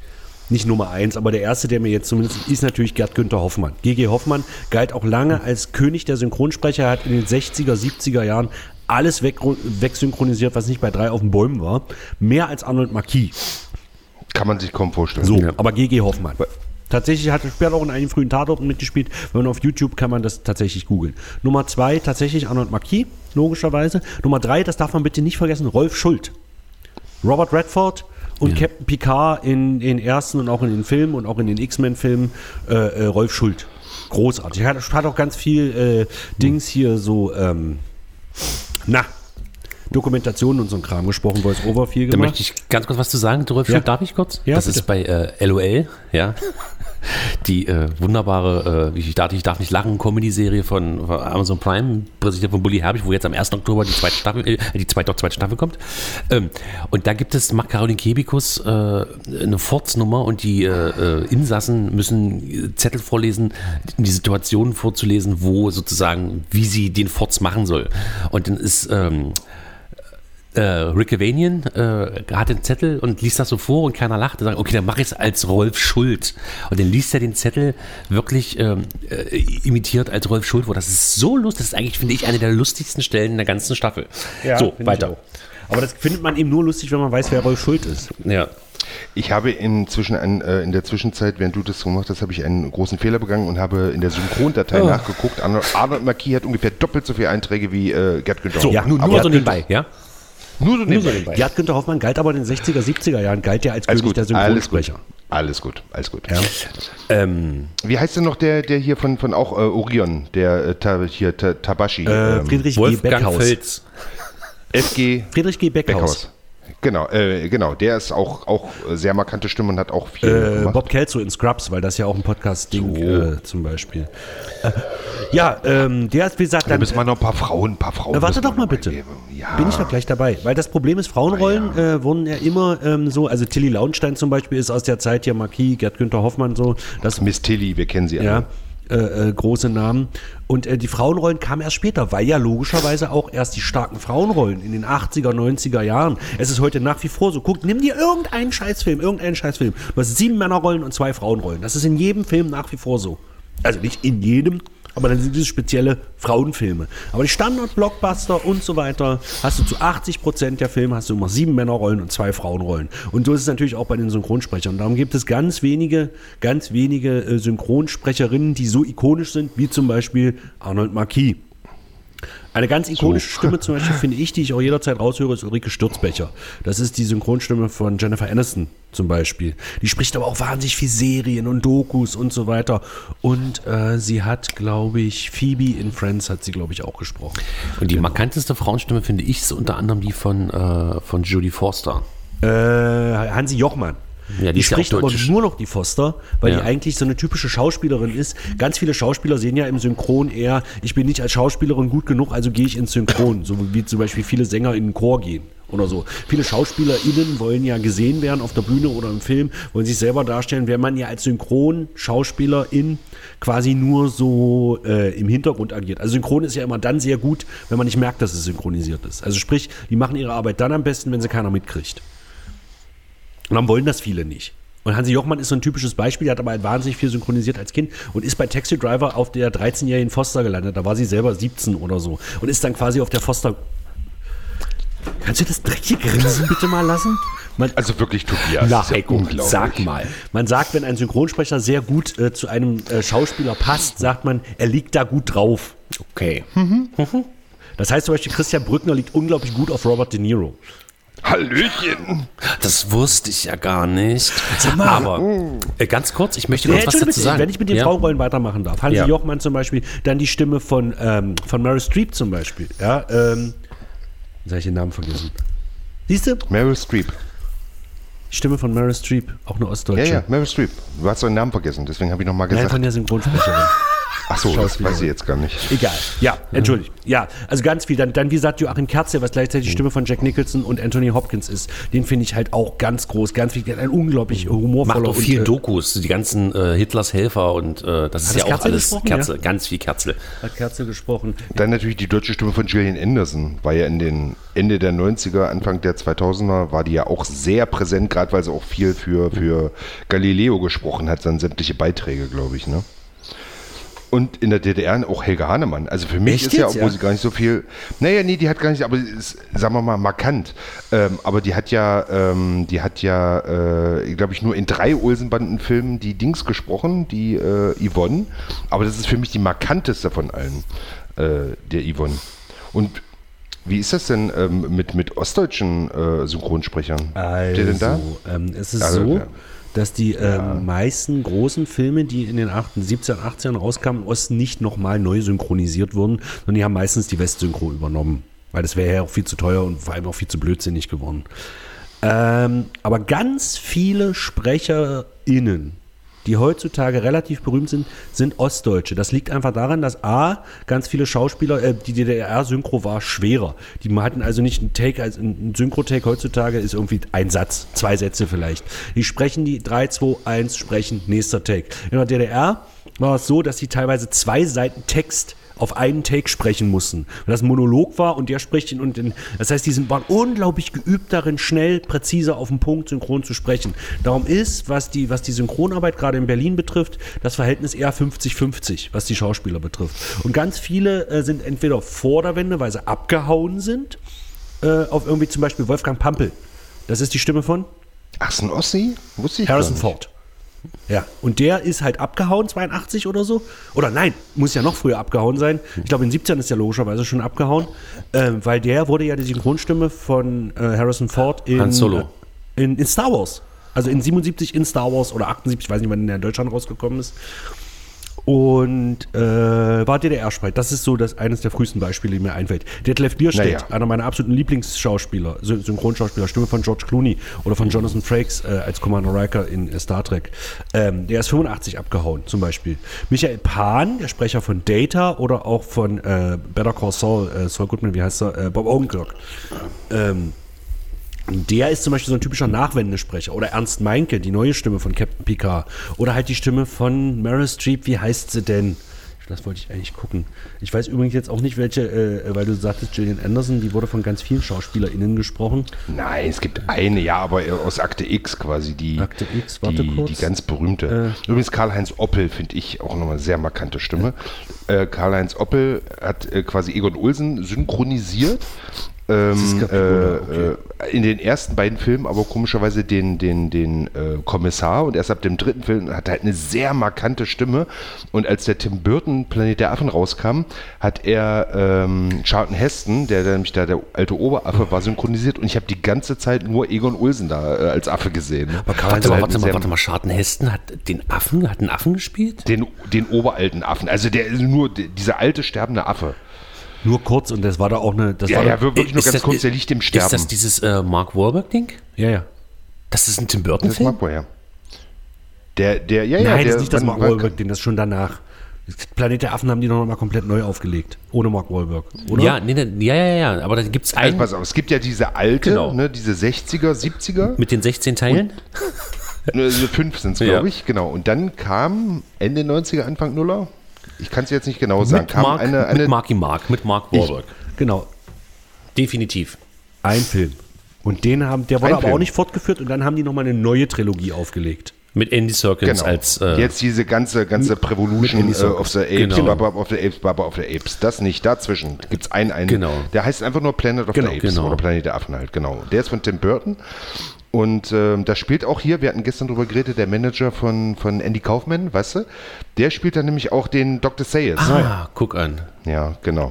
nicht Nummer eins, aber der erste, der mir jetzt zumindest ist natürlich Gerd Günther Hoffmann. GG Hoffmann galt auch lange als König der Synchronsprecher. Er hat in den 60er, 70er Jahren alles weg, wegsynchronisiert, was nicht bei drei auf den Bäumen war. Mehr als Arnold Marquis. Kann man sich kaum vorstellen. So, Ja. aber GG Hoffmann. Tatsächlich hat er später auch in einigen frühen Tatorten mitgespielt. Wenn man auf YouTube kann man das tatsächlich googeln. Nummer zwei, tatsächlich Arnold Marquis, logischerweise. Nummer drei, das darf man bitte nicht vergessen, Rolf Schult. Robert Redford und Captain Picard in den ersten und auch in den Filmen und auch in den X-Men-Filmen äh, äh, Rolf Schult. Großartig. Er hat, hat auch ganz viel äh, Dings hier so, ähm, na, Dokumentationen und so ein Kram gesprochen, Voice-Over viel Da gemacht. möchte ich ganz kurz was zu sagen. Rolf Ja. Darf ich kurz? Ja, das bitte. ist bei äh, LOL, ja. Die äh, wunderbare, äh, ich darf, ich darf nicht lachen, Comedy-Serie von, von Amazon Prime, präsentiert von Bully Herbig, wo jetzt am 1. Oktober die zweite Staffel, äh, die zweite, doch, zweite Staffel kommt. Ähm, und da gibt es, macht Caroline Kebikus äh, eine Fortsnummer und die äh, äh, Insassen müssen Zettel vorlesen, die Situation vorzulesen, wo sozusagen, wie sie den Forts machen soll. Und dann ist ähm, äh, Rick Avanian äh, hat den Zettel und liest das so vor und keiner lacht. Und sagt, okay, dann mach ich es als Rolf Schuld. Und dann liest er den Zettel wirklich ähm, äh, imitiert als Rolf Schuld vor. Das ist so lustig. Das ist eigentlich, finde ich, eine der lustigsten Stellen der ganzen Staffel. so, finde ich weiter. Aber das findet man eben nur lustig, wenn man weiß, wer Rolf Schuld ist. Ja. Ich habe inzwischen ein, äh, in der Zwischenzeit, während du das gemacht hast, habe ich einen großen Fehler begangen und habe in der Synchrondatei Oh. nachgeguckt. Arnold, Arnold Marquis hat ungefähr doppelt so viele Einträge wie äh, Gerd Günther. So, Hoffmann. nur, nur so nebenbei, ja? Nur so Nur so nebenbei. nebenbei. Gerd Günther Hoffmann galt aber in den 60er, 70er Jahren, galt ja als Alles König gut, der alles gut. Synchronsprecher. Alles gut, alles gut. Ja. Ähm, Wie heißt denn noch der, der hier von, von auch äh, Orion, der äh, ta, hier ta, Tabashi? Äh, ähm, Friedrich G. Wolfgang Beckhaus. Fels. FG Friedrich G. Beckhaus. Beckhaus. Genau, äh, genau, der ist auch, auch sehr markante Stimme und hat auch viel Äh, gemacht. Bob Kelso in Scrubs, weil das ja auch ein Podcast-Ding äh, zum Beispiel. Äh, ja, ähm, der ist, wie gesagt, Da müssen wir noch ein paar Frauen, ein paar Frauen. Äh, warte doch mal noch bitte. Ja. bin ich doch gleich dabei. Weil das Problem ist, Frauenrollen äh, wurden ja immer ähm, so, also Tilly Launstein zum Beispiel ist aus der Zeit hier Marquis, Gerd Günther Hoffmann so, das Miss Tilly, wir kennen sie alle. ja, äh, äh, große Namen. Und äh, die Frauenrollen kamen erst später, weil ja logischerweise auch erst die starken Frauenrollen in den 80er, 90er Jahren. Es ist heute nach wie vor so. Guck, nimm dir irgendeinen Scheißfilm, irgendeinen Scheißfilm. Du hast sieben Männerrollen und zwei Frauenrollen. Das ist in jedem Film nach wie vor so. Also nicht in jedem, aber dann sind diese spezielle Frauenfilme. Aber die Standard-Blockbuster und so weiter hast du zu 80 Prozent der Filme hast du immer sieben Männerrollen und zwei Frauenrollen. Und so ist es natürlich auch bei den Synchronsprechern. Darum gibt es ganz wenige, ganz wenige äh, Synchronsprecherinnen, die so ikonisch sind, wie zum Beispiel Arnold Marquis. Eine ganz ikonische Stimme zum Beispiel finde ich, die ich auch jederzeit raushöre, ist Ulrike Sturzbecher. Das ist die Synchronstimme von Jennifer Aniston zum Beispiel. Die spricht aber auch wahnsinnig viel Serien und Dokus und so weiter. Und äh, sie hat, glaube ich, Phoebe in Friends hat sie, glaube ich, auch gesprochen. Und die markanteste Frauenstimme finde ich ist unter anderem die von, äh, von Judy Forster. Äh, Hansi Jochmann. Ja, die die ist ja spricht aber nur noch die Foster, weil Ja. die eigentlich so eine typische Schauspielerin ist. Ganz viele Schauspieler sehen ja im Synchron eher, ich bin nicht als Schauspielerin gut genug, also gehe ich ins Synchron. So wie zum Beispiel viele Sänger in den Chor gehen oder so. Viele SchauspielerInnen wollen ja gesehen werden auf der Bühne oder im Film, wollen sich selber darstellen, während man ja als Synchron-Schauspielerin quasi nur so äh, im Hintergrund agiert. Also Synchron ist ja immer dann sehr gut, wenn man nicht merkt, dass es synchronisiert ist. Also sprich, die machen ihre Arbeit dann am besten, wenn sie keiner mitkriegt. Und dann wollen das viele nicht. Und Hansi Jochmann ist so ein typisches Beispiel, der hat aber wahnsinnig viel synchronisiert als Kind und ist bei Taxi Driver auf der 13-jährigen Foster gelandet. Da war sie selber 17 oder so. Und ist dann quasi auf der Foster. Kannst du das dreckige Grinsen bitte mal lassen? Man, Also wirklich, Tobias. na, ja unglaublich. sag mal. Man sagt, wenn ein Synchronsprecher sehr gut äh, zu einem äh, Schauspieler passt, sagt man, er liegt da gut drauf. Okay. Das heißt zum Beispiel, Christian Brückner liegt unglaublich gut auf Robert De Niro. Hallöchen. Das wusste ich ja gar nicht. Aber äh, ganz kurz, ich möchte Ja, kurz was dazu sagen. wenn ich mit den ja? Frauenrollen weitermachen darf. Hansi Ja. Jochmann zum Beispiel, dann die Stimme von, ähm, von Meryl Streep zum Beispiel. Ja, ähm, jetzt habe ich den Namen vergessen. Siehst du? Meryl Streep. Die Stimme von Meryl Streep, auch eine Ja, Ostdeutsche. ja, Meryl Streep. Du hast deinen Namen vergessen, deswegen habe ich nochmal Nein, gesagt. von der Synchronsprecherin. Ach so, das weiß ich jetzt gar nicht. Egal. Ja, entschuldigt. Ja, also ganz viel. Dann, dann wie gesagt, Joachim Kerze, was gleichzeitig die Stimme von Jack Nicholson und Anthony Hopkins ist. Den finde ich halt auch ganz groß, ganz viel. Ein unglaublich humorvoller Macht auch viel und, äh, Dokus, die ganzen äh, Hitlers Helfer und äh, das ist ja auch Kerzel alles gesprochen, Kerzel, ja? ganz viel Kerzel. Hat Kerze gesprochen. Dann natürlich die deutsche Stimme von Gillian Anderson. War ja in den Ende der 90er, Anfang der 2000er, war die ja auch sehr präsent, gerade weil sie auch viel für, für Galileo gesprochen hat, dann sämtliche Beiträge, glaube ich, ne? Und in der DDR auch Helga Hahnemann. Also für mich Echt ist ja, obwohl ja? sie gar nicht so viel. Naja, nee, die hat gar nicht, aber ist, sagen wir mal, markant. Ähm, aber die hat ja, ähm, die hat ja, äh, glaube ich, nur in drei Olsenbanden-Filmen die Dings gesprochen, die äh, Yvonne. Aber das ist für mich die markanteste von allen, äh, der Yvonne. Und wie ist das denn ähm, mit, mit ostdeutschen äh, Synchronsprechern? Habt ihr denn da? ähm, es ist Also, so, ja. Dass die ähm, meisten großen Filme, die in den 18, 17, 18 rauskamen, im Osten nicht nochmal neu synchronisiert wurden, sondern die haben meistens die Westsynchro übernommen. Weil das wäre ja auch viel zu teuer und vor allem auch viel zu blödsinnig geworden. Ähm, aber ganz viele SprecherInnen, die heutzutage relativ berühmt sind, sind Ostdeutsche. Das liegt einfach daran, dass A, ganz viele Schauspieler, äh, die DDR-Synchro war schwerer. Die hatten also nicht einen Take, also ein Synchro-Take heutzutage ist irgendwie ein Satz, zwei Sätze vielleicht. Die sprechen die 3, 2, 1, sprechen, nächster Take. In der DDR war es so, dass sie teilweise zwei Seiten Text auf einen Take sprechen mussten. Weil das ein Monolog war und der spricht ihn und den, das heißt, die sind, waren unglaublich geübt darin, schnell, präzise auf den Punkt synchron zu sprechen. Darum ist, was die, was die Synchronarbeit gerade in Berlin betrifft, das Verhältnis eher 50-50, was die Schauspieler betrifft. Und ganz viele äh, sind entweder vor der Wende, weil sie abgehauen sind, äh, auf irgendwie zum Beispiel Wolfgang Pampel. Das ist die Stimme von Ach, ist ein Ossi? Wusste ich Harrison. Ford. Ja, und der ist halt abgehauen, 82 oder so. Oder nein, muss ja noch früher abgehauen sein. Ich glaube, in 17 ist er logischerweise schon abgehauen, ähm, weil der wurde ja die Synchronstimme von äh, Harrison Ford in, Han Solo. äh, in, in Star Wars. Also in 77 in Star Wars oder 78, ich weiß nicht, wann der in Deutschland rausgekommen ist. Und äh, war DDR-Spreit. Das ist so das eines der frühesten Beispiele, die mir einfällt. Detlef Bierstedt, Naja. einer meiner absoluten Lieblingsschauspieler, Syn- Synchronschauspieler, Stimme von George Clooney oder von Jonathan Frakes äh, als Commander Riker in äh, Star Trek. Ähm, der ist 85 abgehauen, zum Beispiel. Michael Pan, der Sprecher von Data oder auch von äh, Better Call Saul, äh, Saul Goodman, wie heißt er? Äh, Bob Odenkirk. Ähm, der ist zum Beispiel so ein typischer Nachwendesprecher. Oder Ernst Meinke, die neue Stimme von Captain Picard. Oder halt die Stimme von Meryl Streep, wie heißt sie denn? Das wollte ich eigentlich gucken. Ich weiß übrigens jetzt auch nicht, welche, äh, weil du sagtest, Gillian Anderson, die wurde von ganz vielen SchauspielerInnen gesprochen. Nein, es gibt eine, ja, aber aus Akte X quasi, die, Akte X, warte die, kurz. die ganz berühmte. Übrigens Karl-Heinz Oppel finde ich auch nochmal eine sehr markante Stimme. Äh, Karl-Heinz Oppel hat äh, quasi Egon Olsen synchronisiert. Ähm, äh, okay. äh, in den ersten beiden Filmen aber komischerweise den, den, den äh, Kommissar und erst ab dem dritten Film hat er halt eine sehr markante Stimme und als der Tim Burton Planet der Affen rauskam, hat er ähm, Charlton Heston, der, der nämlich da der alte Oberaffe war, synchronisiert und ich habe die ganze Zeit nur Egon Olsen da äh, als Affe gesehen. Aber Warte mal, halt warte mal, sehr- warte mal. Scharten Hesten hat den Affen, hat einen Affen gespielt? Den, den oberalten Affen, also der ist nur dieser alte sterbende Affe. Nur kurz und das war da auch eine. Das Ja, war ja, wirklich nur Ist ganz das- kurz, der liegt im Sterben. Ist das dieses äh, Mark Wahlberg-Ding? ja, ja. Das ist ein Tim das Burton-Film? mag man ja. Der, der, ja, ja, Nein, der, das ist nicht das Mark Wahlberg, den das ist schon danach. Planet der Affen haben die noch mal komplett neu aufgelegt. Ohne Mark Wahlberg, oder? Ja, nee, nee, ja, ja, ja. Aber da gibt es Also einen pass auf, es gibt ja diese alte, Genau. ne, diese 60er, 70er, mit den 16 Teilen. ne, also fünf sind es, Ja. glaube ich, genau. Und dann kam Ende 90er, Anfang Nuller, ich kann es jetzt nicht genau sagen, Mit, kam Mark, eine, eine mit Marky Mark, mit Mark Wahlberg. Genau, Definitiv. ein Film. Und den haben, der wurde Ein aber Film. auch nicht fortgeführt und dann haben die noch mal eine neue Trilogie aufgelegt. Mit Andy Serkins Genau. als. Äh, Jetzt diese ganze, ganze Prevolution äh, of the Apes, Genau. Baba of the Apes, Baba of the Apes. Das nicht. Dazwischen gibt es einen, einen. Genau. Der heißt einfach nur Planet of Genau, the Apes genau. oder Planet der Affen halt, genau. Der ist von Tim Burton. Und ähm, da spielt auch hier, wir hatten gestern drüber geredet, der Manager von, von Andy Kaufman, weißt du? Der spielt dann nämlich auch den Dr. Sayers. ah, guck an. Ja, genau.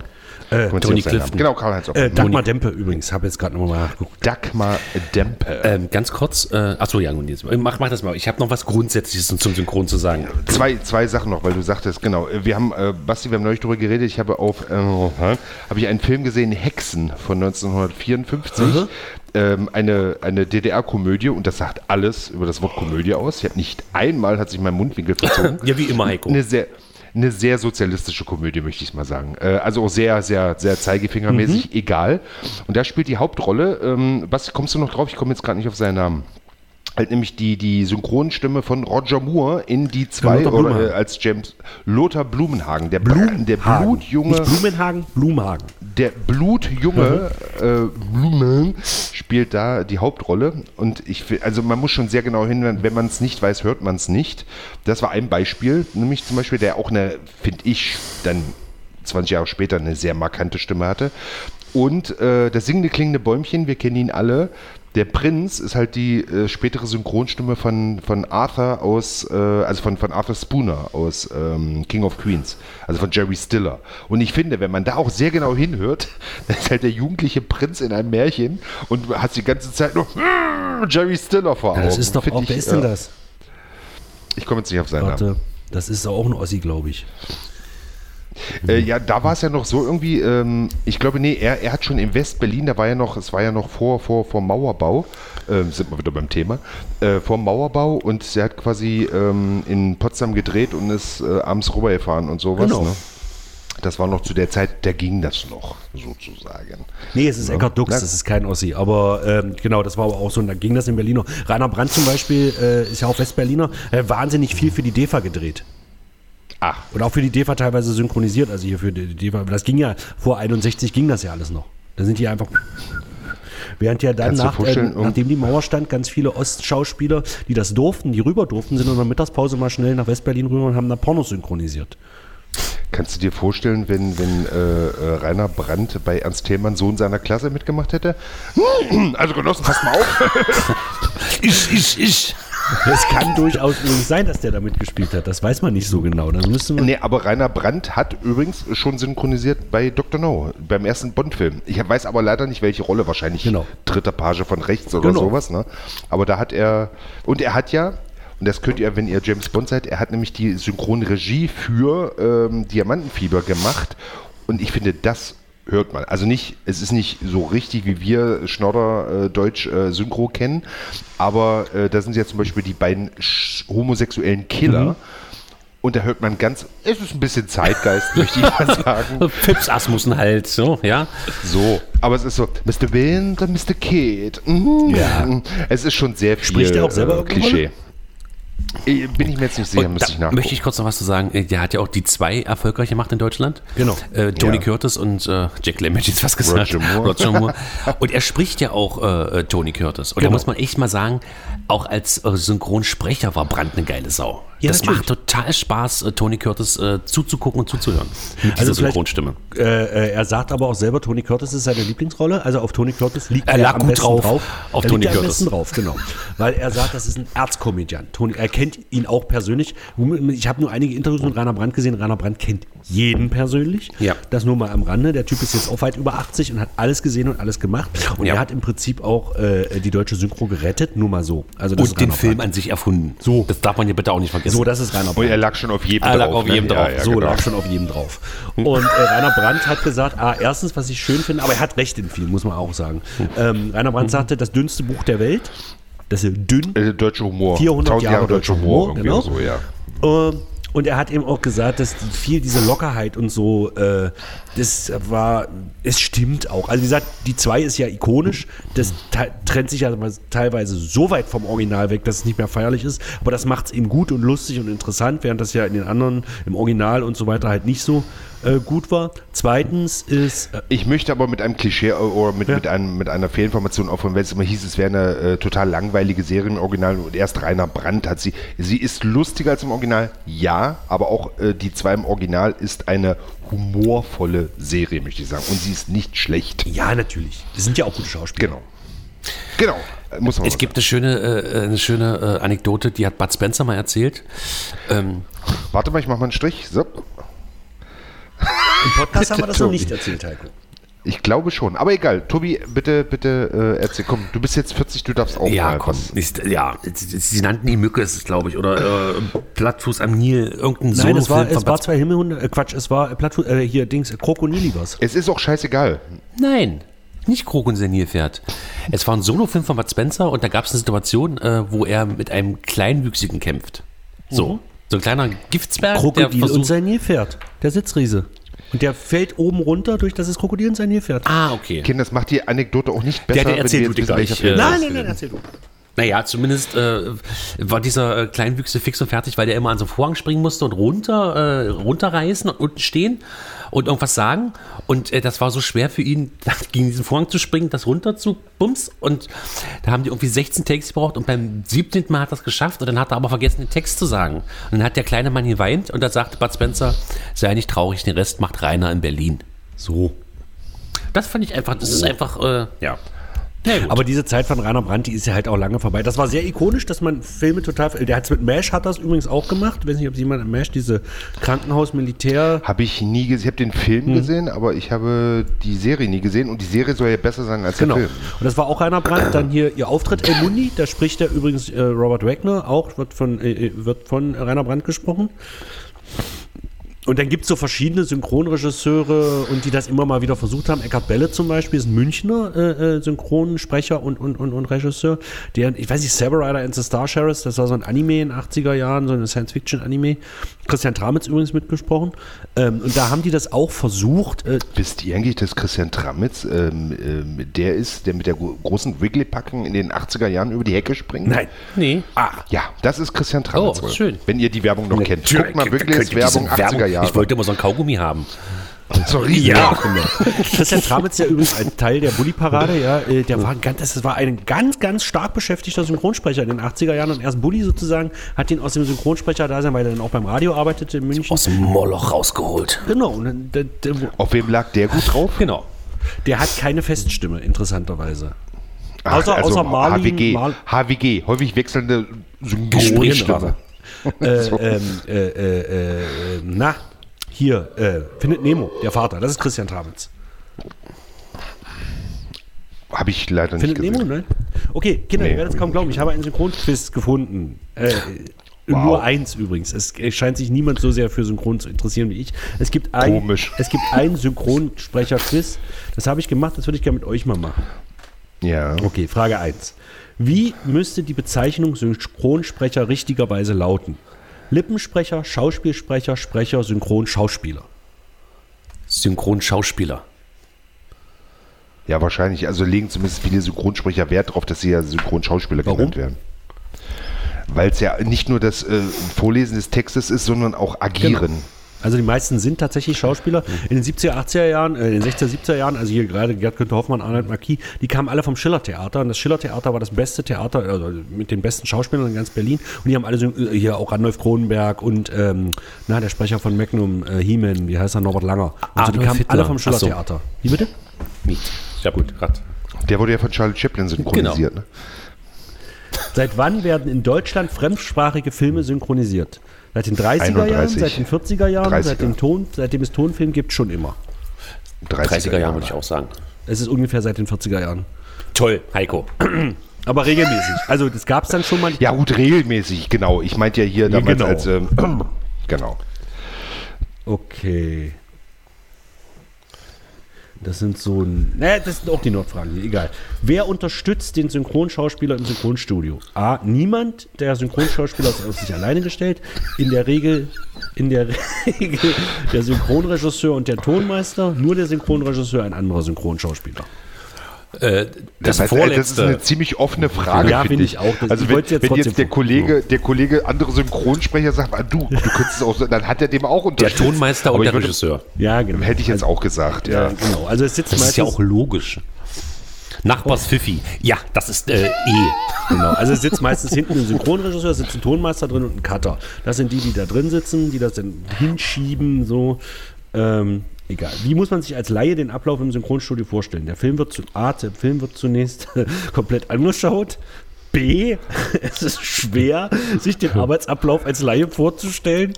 Äh, Tony. Clifton. Genau, Karl-Heinz Äh. Dagmar Dempe übrigens, habe jetzt gerade noch mal nachgeguckt. Dagmar Dempe. Ähm, ganz kurz, äh, achso, ja, nun jetzt. Mach, mach das mal. Ich habe noch was Grundsätzliches zum, Synchron zu sagen. Zwei, zwei Sachen noch, weil du sagtest, genau. Wir haben, äh, Basti, wir haben neulich drüber geredet. Ich habe auf, äh, habe ich einen Film gesehen, Hexen von 1954. Ähm, eine, eine DDR-Komödie und das sagt alles über das Wort Komödie aus. Ich habe nicht einmal hat sich mein Mundwinkel verzogen. Ja, wie immer, Heiko. Eine sehr, eine sehr sozialistische Komödie, möchte ich mal sagen. Äh, also auch sehr, sehr, sehr zeigefingermäßig, egal. Und da spielt die Hauptrolle, ähm, was kommst du noch drauf? Ich komme jetzt gerade nicht auf seinen Namen. Halt nämlich die, die Synchronstimme von Roger Moore in die zwei, oder äh, als James Lothar Blumenhagen, der, Br- der blutjunge, Nicht Blumenhagen, Blumhagen. der blutjunge äh, Blumen spielt da die Hauptrolle und ich also man muss schon sehr genau hinhören, wenn man es nicht weiß, hört man es nicht. Das war ein Beispiel, nämlich zum Beispiel, der auch eine, finde ich, dann 20 Jahre später eine sehr markante Stimme hatte. Und äh, das singende klingende Bäumchen, wir kennen ihn alle. Der Prinz ist halt die äh, spätere Synchronstimme von, von Arthur aus, äh, also von, von Arthur Spooner aus ähm, King of Queens, also von Jerry Stiller. Und ich finde, wenn man da auch sehr genau hinhört, dann ist halt der jugendliche Prinz in einem Märchen und du hast die ganze Zeit nur Jerry Stiller vor Ja, Augen. das ist doch auch, ich, wer ist denn ja. das? Ich komme jetzt nicht auf seinen Namen. Warte, das ist auch ein Ossi, glaube ich. Äh, ja, da war es ja noch so irgendwie, ähm, ich glaube, nee, er, er hat schon in West-Berlin, da war ja noch, es war ja noch vor, vor, vor Mauerbau, ähm, sind wir wieder beim Thema, äh, vor Mauerbau und er hat quasi ähm, in Potsdam gedreht und ist äh, abends rübergefahren und sowas. Genau. Ne? Das war noch zu der Zeit, da ging das noch, sozusagen. Nee, es ist Eckart Dux, das ist kein Ossi. Aber ähm, genau, das war aber auch so, und da ging das in Berliner. Rainer Brandt zum Beispiel äh, ist ja auch Westberliner, äh, wahnsinnig viel für die DEFA gedreht. Ach, Und auch für die DEFA teilweise synchronisiert. Also hier für die DEFA, das ging ja, vor 61 ging das ja alles noch. Da sind die einfach. Während ja dann, nach, äh, nachdem die Mauer stand, ganz viele Ostschauspieler, die das durften, die rüber durften, sind in der Mittagspause mal schnell nach Westberlin rüber und haben da Pornos synchronisiert. Kannst du dir vorstellen, wenn, wenn äh, äh, Rainer Brandt bei Ernst Thälmann Sohn seiner Klasse mitgemacht hätte? Also Genossen, passt mal auf. Ich, ich, ich. Es kann durchaus übrigens sein, dass der da mitgespielt hat. Das weiß man nicht so genau. Das müsste man nee, aber Rainer Brandt hat übrigens schon synchronisiert bei Dr. No, beim ersten Bond-Film. Ich weiß aber leider nicht, welche Rolle. Wahrscheinlich Genau. dritter Page von rechts oder Genau. sowas. Ne? Aber da hat er, und er hat ja, und das könnt ihr, wenn ihr James Bond seid, er hat nämlich die Synchronregie für ähm, Diamantenfieber gemacht. Und ich finde, das hört man. Also nicht, es ist nicht so richtig, wie wir Schnodder äh, Deutsch äh, Synchro kennen, aber äh, da sind ja zum Beispiel die beiden homosexuellen Killer. Und da hört man ganz, es ist ein bisschen Zeitgeist, möchte ich mal sagen. Fips Asmussen halt, so, ja. So, aber es ist so, Mr. Wind und Mr. Kid. Mhm. Ja. Es ist schon sehr viel Spricht er auch selber äh, Klischee. Äh, Bin ich mir jetzt nicht sicher, Und müsste da ich nachgucken. möchte ich kurz noch was zu sagen. Äh, Der hat ja auch die zwei erfolgreich gemacht in Deutschland. Genau. Äh, Tony Ja. Curtis und äh, Jack Lemmon, jetzt fast gesagt. Roger Moore. Roger Moore. Und er spricht ja auch äh, äh, Tony Curtis. Und da Genau. muss man echt mal sagen, auch als äh, Synchronsprecher war Brandt eine geile Sau. Ja, das natürlich. macht total Spaß, äh, Tony Curtis äh, zuzugucken und zuzuhören. Mit dieser Also vielleicht- Synchronstimme. Äh, äh, er sagt aber auch selber, Tony Curtis ist seine Lieblingsrolle. Also auf Tony Curtis liegt Er er, lag am gut besten drauf drauf. auf er Tony liegt er am Curtis. besten drauf, genau. Weil er sagt, das ist ein Erzkomödiant. Tony, er kennt ihn auch persönlich. Ich habe nur einige Interviews mit Rainer Brandt gesehen. Rainer Brandt kennt jeden persönlich. Ja. Das nur mal am Rande. Der Typ ist jetzt auch weit über 80 und hat alles gesehen und alles gemacht. Und Ja. er hat im Prinzip auch äh, die deutsche Synchro gerettet. Nur mal so. Also das Und den Film an sich erfunden. So. Das darf man hier bitte auch nicht vergessen. So, das ist Rainer Und Brandt. er lag schon auf jedem Er lag drauf. auf jedem ne? drauf. Ja, ja, so genau. lag schon auf jedem drauf. Und äh, Rainer Brandt hat gesagt, ah, erstens, was ich schön finde, aber er hat recht in viel, muss man auch sagen. Ähm, Rainer Brandt sagte, das dünnste Buch der Welt, das ist dünn, Äh, deutscher Humor. 400 1000 Jahre deutscher Humor, irgendwie genau. So, ja. äh, und er hat eben auch gesagt, dass viel diese Lockerheit und so, äh, das war, es stimmt auch. Also wie gesagt, die 2 ist ja ikonisch, das trennt sich ja teilweise so weit vom Original weg, dass es nicht mehr feierlich ist, aber das macht es eben gut und lustig und interessant, während das ja in den anderen, im Original und so weiter halt nicht so äh, gut war. Zweitens ist, äh, Ich möchte aber mit einem Klischee äh, oder mit, Ja. mit, einem, mit einer Fehlinformation aufhören, weil es immer hieß, es wäre eine äh, total langweilige Serie im Original und erst Rainer Brandt hat sie. Sie ist lustiger als im Original, ja, aber auch äh, die zwei im Original ist eine humorvolle Serie, möchte ich sagen. Und sie ist nicht schlecht. ja, natürlich, das sind ja auch gute Schauspieler. Genau. Genau. Muss man Es gibt eine schöne, äh, eine schöne äh, Anekdote, die hat Bud Spencer mal erzählt. Ähm. Warte mal, ich mach mal einen Strich. So. Im Podcast haben wir das noch nicht erzählt, Heiko. Ich glaube schon. Aber egal. Tobi, bitte, bitte äh, erzähl. Komm, du bist jetzt 40, du darfst auch ja, mal komm. was. Ist, ja, sie, nannten die Mücke, ist es, glaube ich, oder äh, Plattfuß am Nil, irgendein Nein, es war, es war zwei Himmelhunde, äh, Quatsch, es war Plattfuß, äh, hier Dings, äh, Krokonili was. Es ist auch scheißegal. Nein, nicht Krog und sein Nilpferd. Es war ein Solofilm von Bud Spencer und da gab es eine Situation, äh, wo er mit einem Kleinwüchsigen kämpft. So, so ein kleiner Giftsberg, der Krokodil und sein Nilpferd, der Sitzriese. Und der fällt oben runter, durch das ist Krokodil und sein Nilpferd. Ah, okay. Kinder, das macht die Anekdote auch nicht besser, Der ja erzählt, wenn wir jetzt Ludwig, wissen, welcher ich, Film äh, das nein, nein, nein, erzähl du. Naja, zumindest äh, war dieser äh, Kleinwüchse fix und fertig, weil der immer an so einen Vorhang springen musste und runter, äh, runterreißen und unten stehen und irgendwas sagen. Und äh, das war so schwer für ihn, gegen diesen Vorhang zu springen, das runter zu bums. Und da haben die irgendwie 16 Takes gebraucht und beim 17. Mal hat er es geschafft und dann hat er aber vergessen, den Text zu sagen. Und dann hat der kleine Mann geweint und da sagte Bud Spencer, sei nicht traurig, den Rest macht Rainer in Berlin. So. Das fand ich einfach, das ist einfach, äh, ja. Ja. Aber diese Zeit von Rainer Brandt, die ist ja halt auch lange vorbei. Das war sehr ikonisch, dass man Filme total. Der hat es mit MASH hat das übrigens auch gemacht. Ich weiß nicht, ob jemand MASH, diese Krankenhaus-Militär. Habe ich nie gesehen. Ich habe den Film Hm. gesehen, aber ich habe die Serie nie gesehen und die Serie soll ja besser sein als Genau. der Film. Und das war auch Rainer Brandt. Dann hier ihr Auftritt El Mundi, da spricht er übrigens äh, Robert Wagner, auch wird von, äh, wird von Rainer Brandt gesprochen. Und dann gibt es so verschiedene Synchronregisseure und die das immer mal wieder versucht haben. Eckhard Belle zum Beispiel ist ein Münchner äh, äh, Synchronsprecher und, und, und, und Regisseur. Der, ich weiß nicht, Saber Rider and the Star Sheriffs, das war so ein Anime in den 80er Jahren, so ein Science-Fiction-Anime. Christian Tramitz übrigens mitgesprochen. Ähm, und da haben die das auch versucht. Äh, Wisst ihr eigentlich, dass Christian Tramitz ähm, ähm, der ist, der mit der gro- großen Wrigley-Packung in den 80er Jahren über die Hecke springt? nein, nee. Ah, ja, das ist Christian Tramitz. Oh, schön. Wenn ihr die Werbung noch kennt. Guckt mal Wrigley's Werbung 80er Jahre. Ich wollte immer so ein Kaugummi haben. So riesig. Ja, genau. Christian Tramitz ja übrigens ein Teil der Bully-Parade, ja, äh, der war ein ganz, das war ein ganz, ganz stark beschäftigter Synchronsprecher in den 80er Jahren und erst Bully sozusagen hat ihn aus dem Synchronsprecher da sein, weil er dann auch beim Radio arbeitete in München. Aus dem Moloch rausgeholt. Genau, und dann- der, der, Auf wem lag der gut drauf? Genau. der hat keine Feststimme, interessanterweise. Ach, Außer- außer Marlin- HWG. Mar- HWG, häufig wechselnde Gesprächsstimme. Äh, ähm, äh, äh, äh, na, hier, äh, findet Nemo, der Vater, das ist Christian Tramitz. Habe ich leider nicht Findet gesehen. Nemo, nein? Okay, Kinder, ihr Nee. werdet es kaum glauben, ich habe einen Synchronquiz gefunden. Äh, Wow. Nur eins übrigens. Es scheint sich niemand so sehr für Synchron zu interessieren wie ich. Es gibt ein, Komisch. Es gibt ein Synchronsprecher-Quiz. Das habe ich gemacht, das würde ich gerne mit euch mal machen. Ja. Okay, Frage 1. Wie müsste die Bezeichnung Synchronsprecher richtigerweise lauten? Lippensprecher, Schauspielsprecher, Sprecher, Synchronschauspieler. Synchronschauspieler. ja, wahrscheinlich. Also legen zumindest viele Synchronsprecher Wert darauf, dass sie ja Synchronschauspieler Warum? genannt werden. Weil es ja nicht nur das äh, Vorlesen des Textes ist, sondern auch Agieren. Also die meisten sind tatsächlich Schauspieler. In den 70er, 80er Jahren, äh, in den 60er, 70er Jahren, also hier gerade Gerd Günther Hoffmann, Arnold Marquis, die kamen alle vom Schiller-Theater. Und das Schiller-Theater war das beste Theater, also mit den besten Schauspielern in ganz Berlin. Und die haben alle so, äh, hier auch Randolph Kronenberg und ähm, na, der Sprecher von Magnum, äh, He-Man, wie heißt er, Norbert Langer. Also die Adolf kamen Hitler. alle vom Ach so. Schiller-Theater. Wie bitte? Miet. Ja, gut, grad. Der wurde ja von Charlie Chaplin synchronisiert. Ne? Seit wann werden in Deutschland fremdsprachige Filme synchronisiert? Seit den 30er Jahren, 31. seit den 40er Jahren, 30er. seit dem Ton, seitdem es Tonfilm gibt, schon immer. 30er Jahre würde ich auch sagen. Es ist ungefähr seit den 40er Jahren. Toll, Heiko. Aber regelmäßig. Also das gab es dann schon mal. Ja, gut, regelmäßig, genau. Ich meinte ja hier damals genau. als. Ähm, genau. Okay. Das sind so ein. Naja, das sind auch die Nordfragen hier, egal. Wer unterstützt den Synchronschauspieler im Synchronstudio? A. Niemand. Der Synchronschauspieler ist auf sich alleine gestellt. In der Regel, in der Regel der Synchronregisseur und der Tonmeister. Nur der Synchronregisseur, ein anderer Synchronschauspieler. Äh, das, Das, heißt, äh, das ist vorletzte. eine ziemlich offene Frage. Ja, finde ich auch. Das- also ich wenn, jetzt wenn jetzt der Kollege, der Kollege andere Synchronsprecher sagt, ah, du, du könntest es auch, so, dann hat er dem auch der unterstützt. Tonmeister Aber und der würde- Regisseur. Ja, genau. Hätte ich jetzt auch gesagt, Ja, ja. genau. Also es sitzt Das ist ja meistens- auch logisch. Nachbars Pfiffi. Ja, das ist äh, E. Genau, also es sitzt meistens hinten ein Synchronregisseur, sitzt ein Tonmeister drin und ein Cutter. Das sind die, die da drin sitzen, die das dann hinschieben, so. Ähm, egal. Wie muss man sich als Laie den Ablauf im Synchronstudio vorstellen? Der Film wird zu A, der Film wird zunächst komplett angeschaut. B, es ist schwer, sich den Arbeitsablauf als Laie vorzustellen.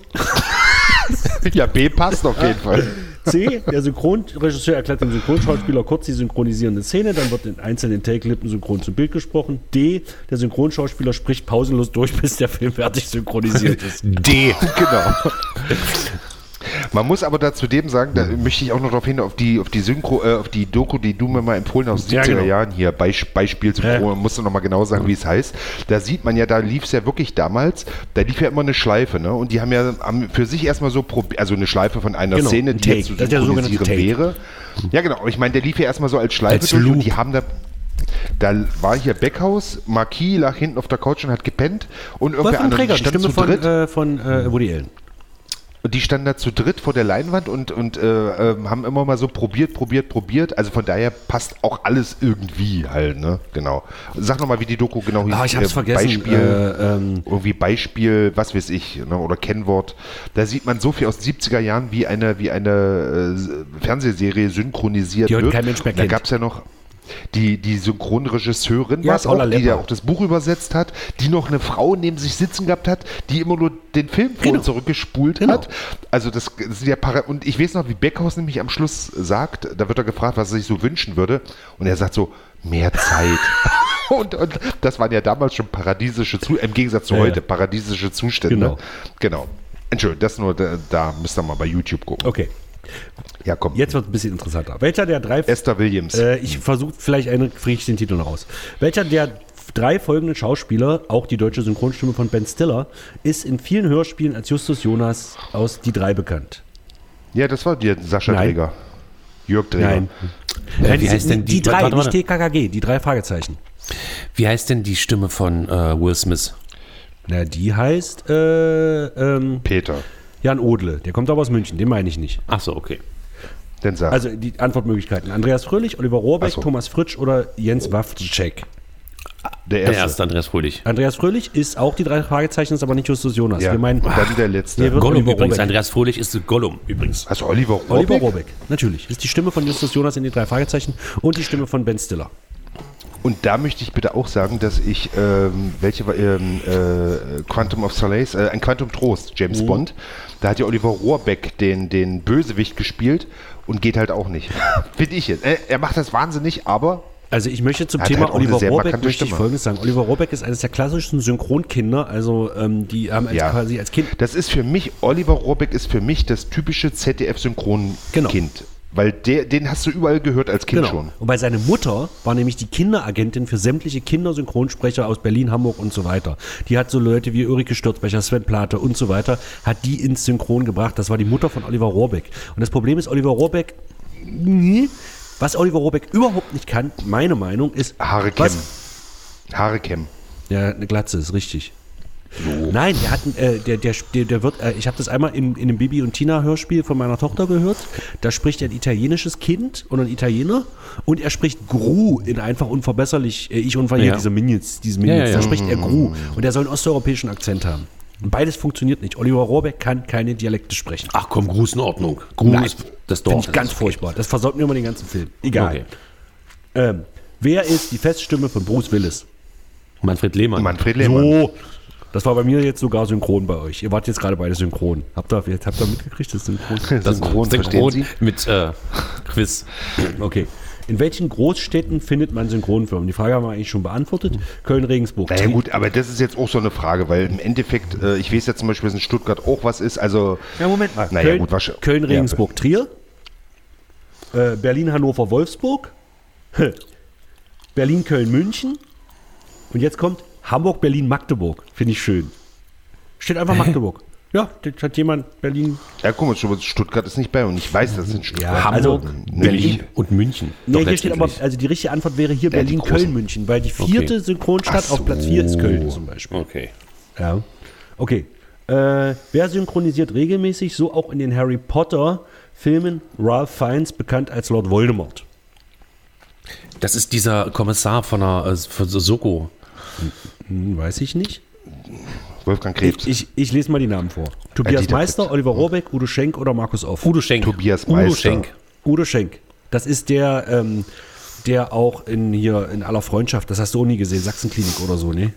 Ja, B passt auf jeden Fall. C, der Synchronregisseur erklärt dem Synchronschauspieler kurz die synchronisierende Szene, dann wird in einzelnen Take-Lippen synchron zu Bild gesprochen. D, der Synchronschauspieler spricht pausenlos durch, bis der Film fertig synchronisiert ist. D. genau. Man muss aber dazu dem sagen, da möchte ich auch noch darauf hin, auf die, auf die Synchro, äh, auf die Doku, die du mir mal empfohlen hast, aus den Ja, 70er genau. Jahren hier, Beisp Beispiel Synchro, Ja. musst du noch mal genau sagen, wie es heißt. Da sieht man ja, da lief es ja wirklich damals, da lief ja immer eine Schleife, ne? Und die haben ja haben für sich erstmal so, probi- also eine Schleife von einer Genau, Szene, die Take. jetzt zu synchronisieren wäre. Ja, genau. aber Ich meine, der lief ja erstmal so als Schleife Als durch Loop. und die haben da da war hier Beckhaus, Marquis lag hinten auf der Couch und hat gepennt und irgendwer Wolfgang andere Träger, die die stand zu von, dritt. äh, von äh, Woody Allen. Und die standen da zu dritt vor der Leinwand und, und äh, ähm, haben immer mal so probiert, probiert, probiert. Also von daher passt auch alles irgendwie halt, ne? Genau. Sag nochmal, wie die Doku genau hieß. Ah, ich hab's Äh, vergessen. Beispiel, Äh, ähm, irgendwie Beispiel, was weiß ich, ne? oder Kennwort. Da sieht man so viel aus den 70er Jahren, wie eine, wie eine äh, Fernsehserie synchronisiert Die heute wird. kein Mensch mehr da kennt. gab es ja noch die, die Synchronregisseurin, Ja, Paula auch, die ja auch das Buch übersetzt hat, die noch eine Frau neben sich sitzen gehabt hat, die immer nur den Film vor Genau. und zurückgespult Genau. hat. Also das, das sind ja para und ich weiß noch, wie Beckhaus nämlich am Schluss sagt, da wird er gefragt, was er sich so wünschen würde und er sagt so, mehr Zeit. und, und das waren ja damals schon paradiesische Zustände, im Gegensatz zu Ja, heute, paradiesische Zustände. Genau. Genau. Entschuldigung, das nur, da, da müsst ihr mal bei YouTube gucken. okay, Ja, komm. jetzt wird es ein bisschen interessanter. Welcher der drei. Esther Williams. Äh, ich versuche, vielleicht eine, kriege ich den Titel noch raus. Welcher der drei folgenden Schauspieler, auch die deutsche Synchronstimme von Ben Stiller, ist in vielen Hörspielen als Justus Jonas aus Die Drei bekannt? ja, das war dir Sascha Nein. Träger. Jörg Träger. Nein. Äh, Nein, wie die, heißt denn die die- drei, warte, warte. nicht TKKG, die drei Fragezeichen. Wie heißt denn die Stimme von äh, Will Smith? Na, die heißt äh, ähm, Peter. Jan Odle. Der kommt aber aus München, den meine ich nicht. Ach so, okay. Dann sag. Also die Antwortmöglichkeiten. Andreas Fröhlich, Oliver Rohrbeck, Ach so. Thomas Fritsch oder Jens Wawrczyk. der Der erste. erste Andreas Fröhlich. Andreas Fröhlich ist auch die drei Fragezeichen, ist aber nicht Justus Jonas. Ja, Wir meinen und dann der letzte. Gollum Oliver übrigens. Rohrbeck. Andreas Fröhlich ist Gollum übrigens. Du Oliver Rohrbeck? Oliver Rohrbeck, natürlich. Ist die Stimme von Justus Jonas in die drei Fragezeichen und die Stimme von Ben Stiller. Und da möchte ich bitte auch sagen, dass ich, ähm, welche war, ähm, äh, Quantum of Solace, äh, ein Quantum Trost, James Mhm. Bond, da hat ja Oliver Rohrbeck den, den Bösewicht gespielt und geht halt auch nicht. Finde ich jetzt. Er macht das wahnsinnig, aber Also ich möchte zum Hat Thema halt Oliver Rohrbeck möchte ich. Folgendes sagen. Oliver Rohrbeck ist eines der klassischen Synchronkinder, also ähm, die haben als Ja. quasi als Kind das ist für mich, Oliver Rohrbeck ist für mich das typische ZDF-Synchronkind. Genau. Weil der, den hast du überall gehört als Kind schon. Wobei seine Mutter war nämlich die Kinderagentin für sämtliche Kindersynchronsprecher aus Berlin, Hamburg und so weiter. Die hat so Leute wie Ulrike Sturzbecher, Sven Plate und so weiter, hat die ins Synchron gebracht. Das war die Mutter von Oliver Rohrbeck. Und das Problem ist, Oliver Rohrbeck, was Oliver Rohrbeck überhaupt nicht kann, meine Meinung, ist Haare kämmen. Haare kämmen. Ja, eine Glatze ist richtig. Nein, der hat, äh, der, der, der, der wird, äh, ich habe das einmal in, in dem Bibi und Tina Hörspiel von meiner Tochter gehört. Da spricht er ein italienisches Kind oder ein Italiener und er spricht Gru in einfach unverbesserlich. Äh, ich unverliere Ja. diese Minions, diese Minions. Ja, ja, ja. Da spricht er Gru und er soll einen osteuropäischen Akzent haben. Und beides funktioniert nicht. Oliver Rohrbeck kann keine Dialekte sprechen. Ach komm, Gruß in Ordnung. Gruß das Finde Dorf. ich ganz furchtbar. Das versaut mir immer den ganzen Film. Egal. Okay. Ähm, wer ist die Feststimme von Bruce Willis? Manfred Lehmann. Manfred Lehmann. So, das war bei mir jetzt sogar synchron bei euch. Ihr wart jetzt gerade beide synchron. Habt ihr, jetzt habt ihr mitgekriegt, das Synchron? das Synchron, Synchron Sie? mit äh, Quiz. Okay. In welchen Großstädten findet man Synchronfirmen? Die Frage haben wir eigentlich schon beantwortet. Köln, Regensburg. Naja gut, aber das ist jetzt auch so eine Frage, weil im Endeffekt, äh, ich weiß ja zum Beispiel, dass in Stuttgart auch was ist, also... Ja, Moment mal. Naja, Köln, gut, wahrscheinlich- Köln ja. Regensburg, Trier. Äh, Berlin, Hannover, Wolfsburg. Berlin, Köln, München. Und jetzt kommt Hamburg, Berlin, Magdeburg. Finde ich schön. Steht einfach Magdeburg. Ja, das hat jemand Berlin. Ja, guck mal, schon, Stuttgart ist nicht bei und ich weiß, dass es in Stuttgart Ja, also- Hamburg, Nee, Berlin und München. Nee, hier steht aber, also die richtige Antwort wäre hier Ja, Berlin. Köln, München, weil die vierte Okay. Synchronstadt Ach auf Platz 4 ist so. Köln zum Beispiel. Okay. Ja. Okay. Äh, wer synchronisiert regelmäßig, so auch in den Harry Potter Filmen, Ralph Fiennes, bekannt als Lord Voldemort? Das ist dieser Kommissar von der äh, von der Soko. Hm, weiß ich nicht. Wolfgang Krebs. Ich, ich, ich lese mal die Namen vor. Tobias Dieter Meister, Krebs. Oliver Rohrbeck, Udo Schenk oder Markus Off? Udo Schenk. Tobias Udo Meister. Schenk. Udo Schenk. Das ist der, ähm, der auch in hier in aller Freundschaft, das hast du auch nie gesehen, Sachsenklinik oder so, ne?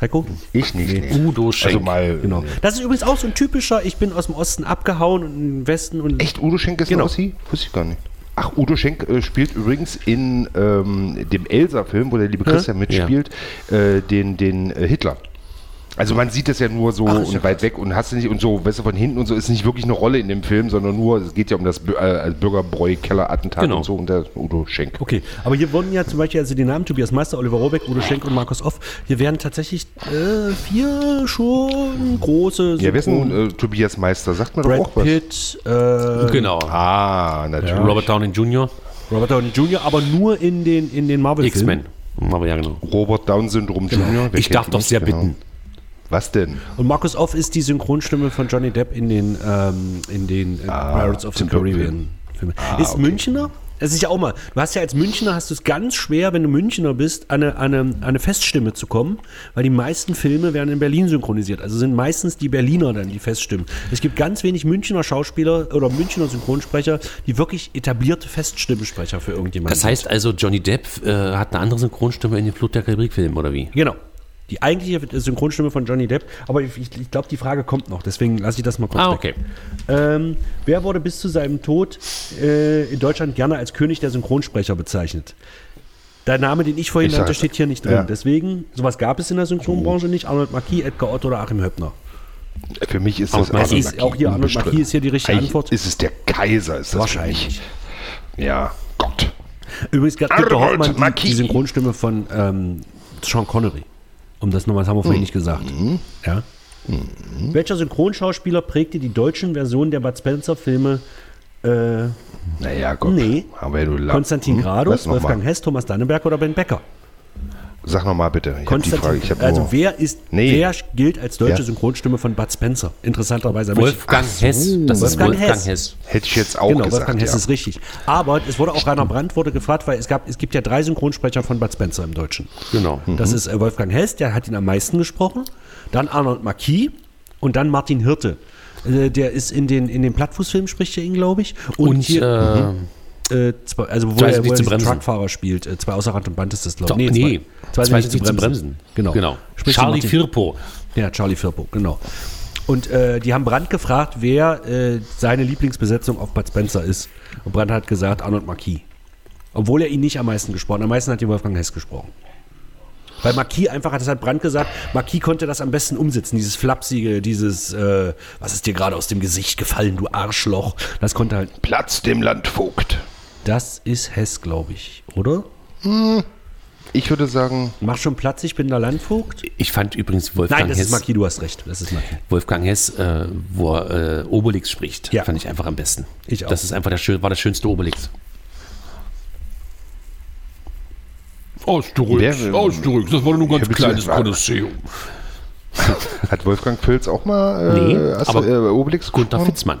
Heiko? ich nicht. Nee. Udo Schenk. Also mal. Genau. Das ist übrigens auch so ein typischer, ich bin aus dem Osten abgehauen und im Westen und. Echt, Udo Schenk ist Genau. ein Ossi? Wusste ich gar nicht. Ach, Udo Schenk äh, spielt übrigens in ähm, dem Elsa-Film, wo der liebe Christian mitspielt, äh, den, den äh, Hitler. Also man sieht das ja nur so Ach, ja und weit weg und hast du nicht und so, weißt du, von hinten und so ist nicht wirklich eine Rolle in dem Film, sondern nur, es geht ja um das äh, Bürgerbräu-Keller-Attentat Genau. und so und der Udo Schenk. Okay, aber hier wurden ja zum Beispiel also die Namen Tobias Meister, Oliver Rohrbeck, Udo Schenk und Markus Off. Hier werden tatsächlich äh, vier schon große. Ja, wer ist Synchron- denn äh, Tobias Meister? Sagt mir doch Brad auch was. Pitt, äh, Genau. Ah, natürlich. Robert Downey Jr. Robert Downey Jr., aber nur in den, in den Marvel-Filmen. X-Men. Aber ja, genau. Robert Down-Syndrom Jr. Wer Ich darf doch sehr Genau. bitten. Was denn? Und Markus Off ist die Synchronstimme von Johnny Depp in den, ähm, in den äh, Pirates of the Caribbean Filmen. Ah, ist okay. Münchner? Es ist ja auch mal, du hast ja als Münchner hast du es ganz schwer, wenn du Münchner bist, an eine, an eine, an eine Feststimme zu kommen, weil die meisten Filme werden in Berlin synchronisiert. Also sind meistens die Berliner dann die Feststimmen. Es gibt ganz wenig Münchner Schauspieler oder Münchner Synchronsprecher, die wirklich etablierte Feststimmensprecher für irgendjemanden Das heißt also, Johnny Depp äh, hat eine andere Synchronstimme in den Flut der Karibik-Filmen, oder wie? Genau. Die eigentliche Synchronstimme von Johnny Depp, aber ich, ich glaube, die Frage kommt noch, deswegen lasse ich das mal kurz Ah, weg. okay. Ähm, wer wurde bis zu seinem Tod äh, in Deutschland gerne als König der Synchronsprecher bezeichnet? Der Name, den ich vorhin Ich nannte, steht hier nicht drin. Ja. Deswegen, sowas gab es in der Synchronbranche nicht. Arnold Marquis, Edgar Otto oder Achim Höppner. Für mich ist Auch das Arnold ist auch hier Arnold. Marquis ist hier die richtige Eigentlich Antwort. Ist es der Kaiser? Ist das Wahrscheinlich. Für mich. Ja, Gott. Übrigens, Arnold Hoffmann, die, die Synchronstimme von ähm, Sean Connery. Um das nochmal, das haben wir Mhm. vorhin nicht gesagt. Ja? Welcher Synchronschauspieler prägte die deutschen Versionen der Bud Spencer-Filme? Äh, Naja, Gott. Nee. Nur La- Konstantin Hm? Gradus? Wolfgang Hess, Thomas Danneberg oder Ben Becker? Sag nochmal bitte. Ich hab die Konstantin, Frage. Ich also nur- wer ist, Nee. wer gilt als deutsche Ja. Synchronstimme von Bud Spencer? Interessanterweise. Wolfgang so. Hess. Das ist Wolfgang Wolfgang Hess. Hess. Hätte ich jetzt auch Genau, gesagt. Wolfgang Hess ja. ist richtig. Aber es wurde auch Rainer Brandt wurde gefragt, weil es gab, es gibt ja drei Synchronsprecher von Bud Spencer im Deutschen. Genau. Das ist äh, Wolfgang Hess, der hat ihn am meisten gesprochen. Dann Arnold Marquis und dann Martin Hirte. Äh, der ist in den, in den Plattfußfilmen, spricht er ihn, glaube ich. Und, Und, hier, äh, äh, zwei, also wo er, wo er. Truckfahrer spielt. Zwei außer Rand und Band ist das, glaube ich. nee, zwei, zwei sind nicht zu bremsen. Genau. Genau. Spricht Charlie Firpo. Ja, Charlie Firpo, genau. Und äh, die haben Brandt gefragt, wer äh, seine Lieblingsbesetzung auf Bud Spencer ist. Und Brandt hat gesagt, Arnold Marquis. Obwohl er ihn nicht am meisten gesprochen hat. Am meisten hat ihn Wolfgang Hess gesprochen. Weil Marquis einfach hat, das hat Brandt gesagt, Marquis konnte das am besten umsetzen. Dieses Flapsige, dieses, äh, was ist dir gerade aus dem Gesicht gefallen, du Arschloch. Das konnte halt, Platz dem Landvogt. das ist Hess, glaube ich, oder? Ich würde sagen, Mach schon Platz, ich bin der Landvogt. Ich fand übrigens Wolfgang Nein, das Hess, ist Marquis, du hast recht. Das ist Marquis. Wolfgang Hess, äh, wo er äh, Obelix spricht, Ja. fand ich einfach am besten. Ich auch. Das ist einfach der war der schönste Obelix. Asterix, Wer- Asterix, das war nur ein ganz kleines Kolosseum. hat Wolfgang Völz auch mal äh, Nee, Aster- aber äh, Obelix Gunter gesprochen? Fitzmann.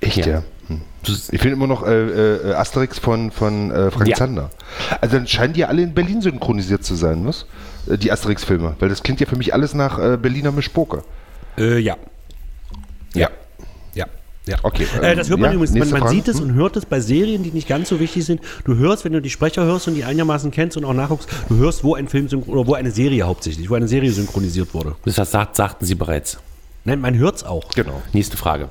Echt, ja. Ja. Hm. Ich finde immer noch äh, äh, Asterix von, von äh, Frank Ja. Zander. Also dann scheinen die ja alle in Berlin synchronisiert zu sein, was? Äh, Die Asterix-Filme. Weil das klingt ja für mich alles nach äh, Berliner Mischpoke. Äh, ja. Ja. Ja. Ja. Okay, Äh, das hört man ja, übrigens, man, man sieht es Hm? und hört es bei Serien, die nicht ganz so wichtig sind. Du hörst, wenn du die Sprecher hörst und die einigermaßen kennst und auch nachguckst, du hörst, wo ein Film oder wo eine Serie hauptsächlich, wo eine Serie synchronisiert wurde. Das sagt, sagten sie bereits. Nein, man hört es auch. Genau. Nächste Frage.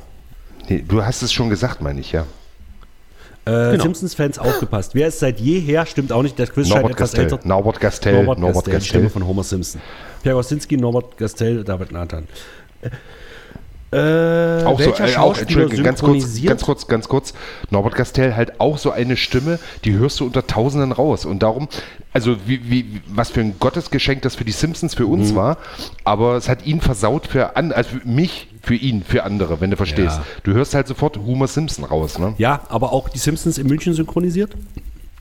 Nee, du hast es schon gesagt, meine ich, ja. Äh, Genau. Simpsons-Fans aufgepasst. Wer ist seit jeher, stimmt auch nicht, der Quiz scheint Norbert etwas Gastel. älter. Norbert Gastel. Norbert, Norbert Gastel, die Stimme Gastel. von Homer Simpson. Pierre Gostinski, Norbert Gastel, David Nathan. Äh, Auch so, welcher äh, auch, Schauspieler Entschuldigung, ganz kurz, synchronisiert- ganz kurz, ganz kurz. Norbert Gastel halt auch so eine Stimme, die hörst du unter Tausenden raus. Und darum, also wie, wie, was für ein Gottesgeschenk das für die Simpsons für Mhm. uns war, aber es hat ihn versaut für an, also für mich, für ihn, für andere, wenn du verstehst. Ja. Du hörst halt sofort Homer Simpson raus, ne? Ja, aber auch die Simpsons in München synchronisiert.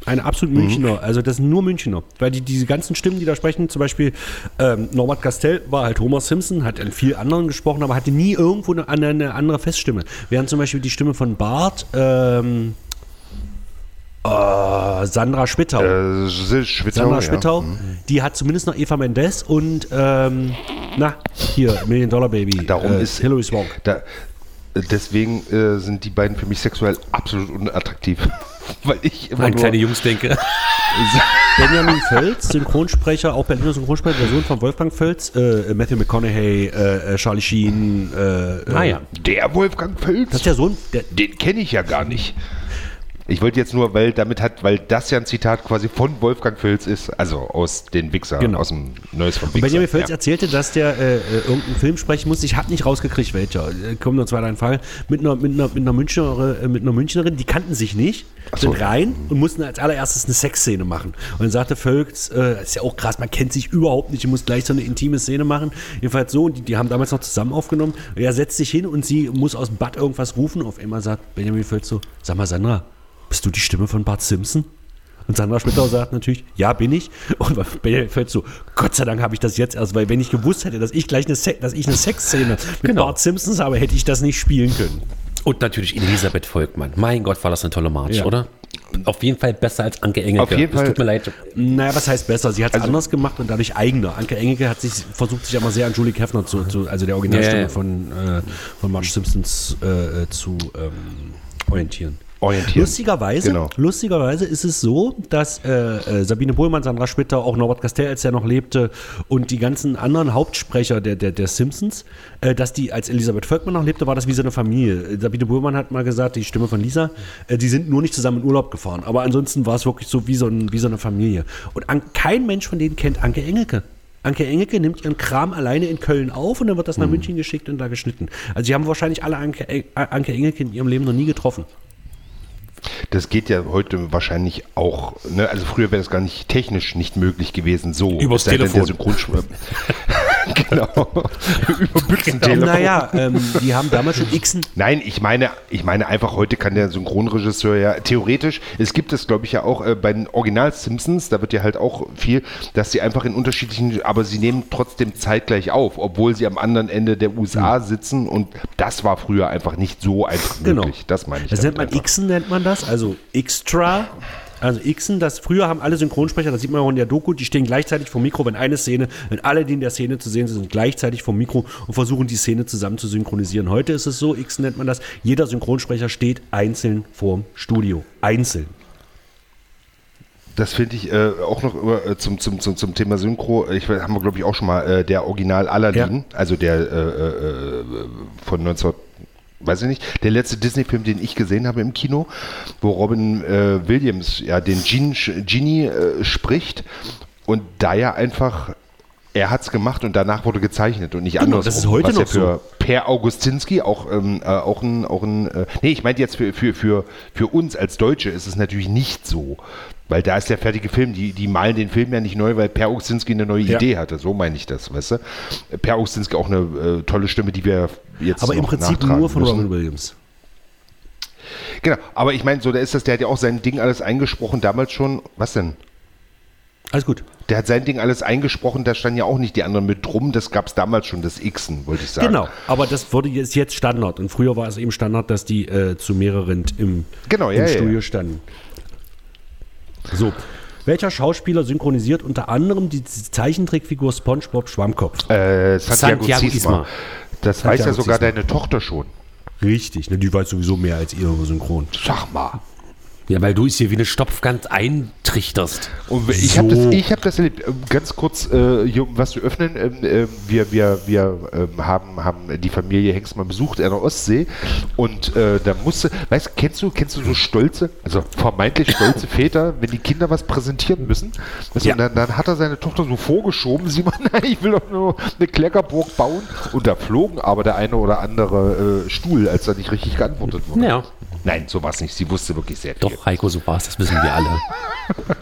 Eine absolut Münchner, also das sind nur Münchner. Weil die, diese ganzen Stimmen, die da sprechen, zum Beispiel ähm, Norbert Castell war halt Homer Simpson, hat in viel anderen gesprochen, aber hatte nie irgendwo eine, eine, eine andere Feststimme. Während zum Beispiel die Stimme von Bart, ähm, äh, Sandra Spittau. Äh, Schwittau, Sandra ja. Spittau, die hat zumindest noch Eva Mendes und ähm, na, hier, Million Dollar Baby. Darum äh, ist Hilary Swank. Da, deswegen äh, sind die beiden für mich sexuell absolut unattraktiv. Weil ich immer An nur, kleine Jungs denke. Benjamin Völz, Synchronsprecher, auch Berliner Synchronsprecher, der Sohn von Wolfgang Völz, äh, Matthew McConaughey, äh, äh, Charlie Sheen. Äh, Ah äh, ja. der Wolfgang Völz. Das ist der Sohn, der, Den kenne ich ja gar nicht. Ich wollte jetzt nur, weil damit hat, weil das ja ein Zitat quasi von Wolfgang Völz ist, also aus den Wichser, Genau. aus dem Neues von Und Wichser. Benjamin Völz ja. erzählte, dass der äh, äh, irgendeinen Film sprechen muss. Ich habe nicht rausgekriegt, welcher. Äh, Kommt nur zwei, drei Fall. Mit einer, mit einer, mit einer, Münchner, äh, mit einer Münchnerin, die kannten sich nicht, so. sind rein und mussten als allererstes eine Sexszene machen. Und dann sagte Völz, äh, das ist ja auch krass, man kennt sich überhaupt nicht, du musst gleich so eine intime Szene machen. Jedenfalls so, und die, die haben damals noch zusammen aufgenommen. Und er setzt sich hin und sie muss aus dem Bad irgendwas rufen. Auf einmal sagt Benjamin Völz so, sag mal Sandra, bist du die Stimme von Bart Simpson? Und Sandra Schmittau sagt natürlich, ja, bin ich. Und Benjamin Völz so, Gott sei Dank habe ich das jetzt erst, weil wenn ich gewusst hätte, dass ich gleich eine, Se dass ich eine Sexszene mit Genau. Bart Simpsons habe, hätte ich das nicht spielen können. Und natürlich Elisabeth Volkmann. Mein Gott, war das eine tolle March, Ja. oder? Auf jeden Fall besser als Anke Engelke. Auf jeden Es Fall. tut mir leid. Naja, was heißt besser? Sie hat es Also- anders gemacht und dadurch eigener. Anke Engelke hat sich, versucht sich aber sehr an Julie Keffner zu, zu also der Originalstimme Ja, ja. von, äh, von Marge Simpsons äh, äh, zu ähm, orientieren. Orientieren. Lustigerweise, Genau. lustigerweise ist es so, dass äh, äh, Sabine Bohlmann, Sandra Spitter, auch Norbert Castell, als er noch lebte, und die ganzen anderen Hauptsprecher der, der, der Simpsons, äh, dass die, als Elisabeth Volkmann noch lebte, war das wie so eine Familie. Sabine Bohlmann hat mal gesagt, die Stimme von Lisa, äh, die sind nur nicht zusammen in Urlaub gefahren. Aber ansonsten war es wirklich so wie so, ein, wie so eine Familie. Und an, kein Mensch von denen kennt Anke Engelke. Anke Engelke nimmt ihren Kram alleine in Köln auf und dann wird das nach München geschickt und da geschnitten. Also sie haben wahrscheinlich alle Anke, Anke Engelke in ihrem Leben noch nie getroffen. Das geht ja heute wahrscheinlich auch, ne? also früher wäre das gar nicht technisch nicht möglich gewesen, so. Übers sei denn, Telefon. Der Synchronspr genau. Über Bützentelefon. Naja, ähm, die haben damals schon Xen. Nein, ich meine, ich meine einfach, heute kann der Synchronregisseur ja theoretisch, es gibt es, glaube ich, ja auch äh, bei den Original Simpsons, da wird ja halt auch viel, dass sie einfach in unterschiedlichen, aber sie nehmen trotzdem zeitgleich auf, obwohl sie am anderen Ende der USA sitzen und das war früher einfach nicht so einfach Genau. möglich. Das meine ich. Das nennt man. Xen, nennt man das, also Extra. Also Xen, das früher haben alle Synchronsprecher, das sieht man auch in der Doku, die stehen gleichzeitig vom Mikro, wenn eine Szene, wenn alle, die in der Szene zu sehen sind, sind gleichzeitig vom Mikro und versuchen die Szene zusammen zu synchronisieren. Heute ist es so, Xen nennt man das, jeder Synchronsprecher steht einzeln vorm Studio. Einzeln. Das finde ich äh, auch noch über, äh, zum, zum, zum, zum Thema Synchro. Ich weiß, haben wir, glaube ich, auch schon mal äh, der Original Aladdin, also der äh, äh, von 19. Weiß ich nicht, der letzte Disney-Film, den ich gesehen habe im Kino, wo Robin äh, Williams ja den Genie, Genie äh, spricht und da ja einfach, er hat es gemacht und danach wurde gezeichnet und nicht Genau, andersrum. das ist heute was ja noch für Per Augustinski auch, ähm, äh, auch ein, auch ein äh, nee, ich meinte jetzt für, für, für, für uns als Deutsche ist es natürlich nicht so. Weil da ist der fertige Film, die, die malen den Film ja nicht neu, weil Per Augustinski eine neue Ja. Idee hatte. So meine ich das, weißt du? Per Augustinski auch eine äh, tolle Stimme, die wir jetzt Aber im Prinzip nur von müssen. Robin Williams. Genau, aber ich meine, so, da ist das, der hat ja auch sein Ding alles eingesprochen, damals schon, was denn? Alles gut. Der hat sein Ding alles eingesprochen, da standen ja auch nicht die anderen mit drum, das gab es damals schon, das Xen, wollte ich sagen. Genau, aber das wurde jetzt, jetzt Standard. Und früher war es eben Standard, dass die äh, zu mehreren im, Genau, im ja, ja, Studio ja. standen. So. Welcher Schauspieler synchronisiert unter anderem die Zeichentrickfigur SpongeBob Schwammkopf? Äh, Santiago, Santiago Ziesma. Das weiß ja Santiago sogar Ziesma. deine Tochter schon. Richtig, ne, die weiß sowieso mehr als ihr über Synchron. Sag mal. Ja, weil du es hier wie eine Stopfgans eintrichterst. Und ich habe das, ich hab das erlebt. Ähm, Ganz kurz, äh, was zu öffnen. Ähm, äh, wir wir, wir ähm, haben, haben die Familie Hengstmann besucht an der Ostsee. Und äh, da musste, weißt du, kennst du, kennst du so stolze, also vermeintlich stolze Väter, wenn die Kinder was präsentieren müssen? Weißt Ja. und dann, dann hat er seine Tochter so vorgeschoben, Simon, nein, ich will doch nur eine Kleckerburg bauen. Und da flogen aber der eine oder andere äh, Stuhl, als da nicht richtig geantwortet wurde. Ja. Nein, so war es nicht. Sie wusste wirklich sehr viel. Doch, Heiko, so war es, das wissen wir alle.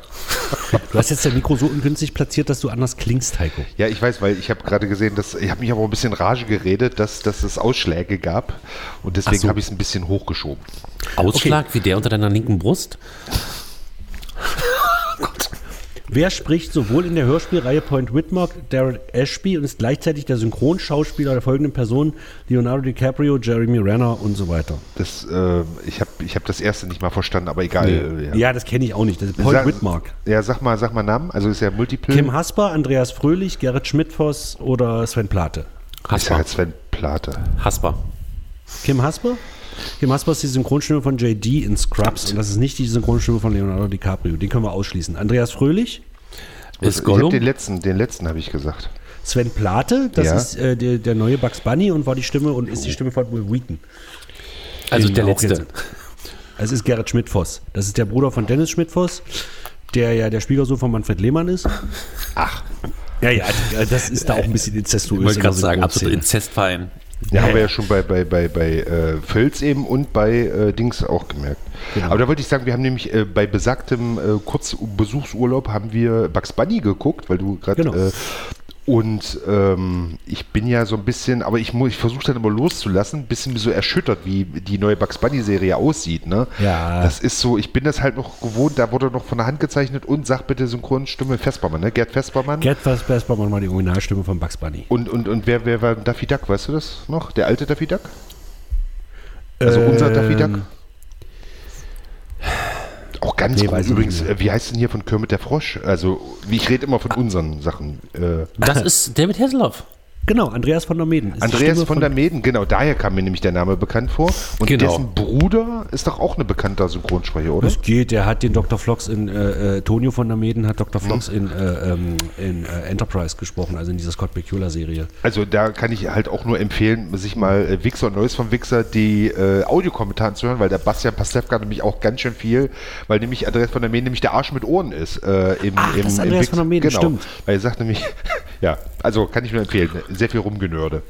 Du hast jetzt dein Mikro so ungünstig platziert, dass du anders klingst, Heiko. Ja, ich weiß, weil ich habe gerade gesehen, dass ich habe mich aber ein bisschen Rage geredet, dass, dass es Ausschläge gab und deswegen so. habe ich es ein bisschen hochgeschoben. Ausschlag wie der unter deiner linken Brust? Wer spricht sowohl in der Hörspielreihe Point Whitmark Derek Ashby und ist gleichzeitig der Synchronschauspieler der folgenden Personen: Leonardo DiCaprio, Jeremy Renner und so weiter. Das, äh, ich habe ich hab das erste nicht mal verstanden, aber egal. äh, Ja, das kenne ich auch nicht. Das ist Point Sag- Whitmark. Ja, sag mal, sag mal Namen. Also ist ja Multiple. Kim Hasper, Andreas Fröhlich, Gerrit Schmidtfoss oder Sven Plate. ich Hasper. jetzt Sven Plate. Hasper. Kim Hasper? Kim Hasper ist die Synchronstimme von JD in Scrubs und das ist nicht die Synchronstimme von Leonardo DiCaprio. Den können wir ausschließen. Andreas Fröhlich, Ist Gollum? den letzten, den letzten habe ich gesagt. Sven Plate, das Ja. ist äh, der, der neue Bugs Bunny und war die Stimme und ist die Stimme von Will Wheaton. Also Den der letzte. Es ist Gerrit Schmidtfoss. Das ist der Bruder von Dennis Schmidtfoss, der ja der Schwiegersohn von Manfred Lehmann ist. Ach, Ja, ja, das ist da auch ein bisschen inzestuös. Ich wollte gerade sagen, absolut Synchronszene. Ja, haben wir ja schon bei, bei, bei, bei äh, Völz eben und bei äh, Dings auch gemerkt. Genau. Aber da wollte ich sagen, wir haben nämlich äh, bei besagtem äh, Kurzbesuchsurlaub haben wir Bugs Bunny geguckt, weil du gerade Genau. Und ähm, ich bin ja so ein bisschen, aber ich, ich versuche dann immer loszulassen, ein bisschen so erschüttert, wie die neue Bugs Bunny-Serie aussieht. Ne? Ja. Das ist so, ich bin das halt noch gewohnt, da wurde noch von der Hand gezeichnet und sag bitte Synchronstimme Vespermann, ne? Gerd Vespermann. Gerd Vespermann war die Originalstimme von Bugs Bunny. Und, und, und wer, wer war Daffy Duck, weißt du das noch? Der alte Daffy Duck? Also unser Daffy Duck? Auch ganz Nee, gut. Übrigens, äh, wie heißt denn hier von Kermit der Frosch? Also, wie ich rede immer von unseren Sachen. Äh, Das ist David Hasselhoff. Genau, Andreas von der Meden. Andreas Stimme von der Meden, genau, daher kam mir nämlich der Name bekannt vor. Und Genau. dessen Bruder ist doch auch eine bekannter Synchronsprecher, oder? Das geht, der hat den Dr. Flox in, äh, äh, Tonio von der Meden hat Dr. Flox in, äh, ähm, in äh, Enterprise gesprochen, also in dieser Scott Bakula-Serie. Also da kann ich halt auch nur empfehlen, sich mal äh, Wichser und Neues vom Wichser die äh, Audiokommentare zu hören, weil der Bastian Pastewka nämlich auch ganz schön viel, weil nämlich Andreas von der Meden nämlich der Arsch mit Ohren ist. Äh, im, Ach, im, das ist Andreas Wix- von der Meden, genau. stimmt. Weil er sagt nämlich, ja, also kann ich nur empfehlen, sehr viel Rumgenörde.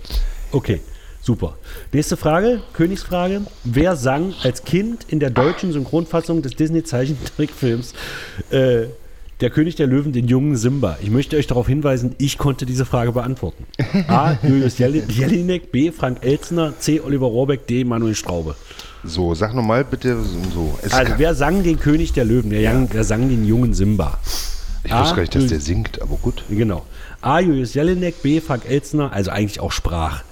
Okay, super. Nächste Frage, Königsfrage. Wer sang als Kind in der deutschen Synchronfassung des Disney-Zeichentrickfilms äh, der König der Löwen den jungen Simba? Ich möchte euch darauf hinweisen, ich konnte diese Frage beantworten. A. Julius Jeli- Jelinek, B. Frank Elzner, C. Oliver Rohrbeck, D. Manuel Straube. So, sag nochmal bitte so. Es Also, wer sang den König der Löwen? Der, young, der sang den jungen Simba. ich A. wusste gar nicht, dass der singt, aber gut. Genau. A. Julius Jelinek, B. Frank Elzner, also eigentlich auch sprach.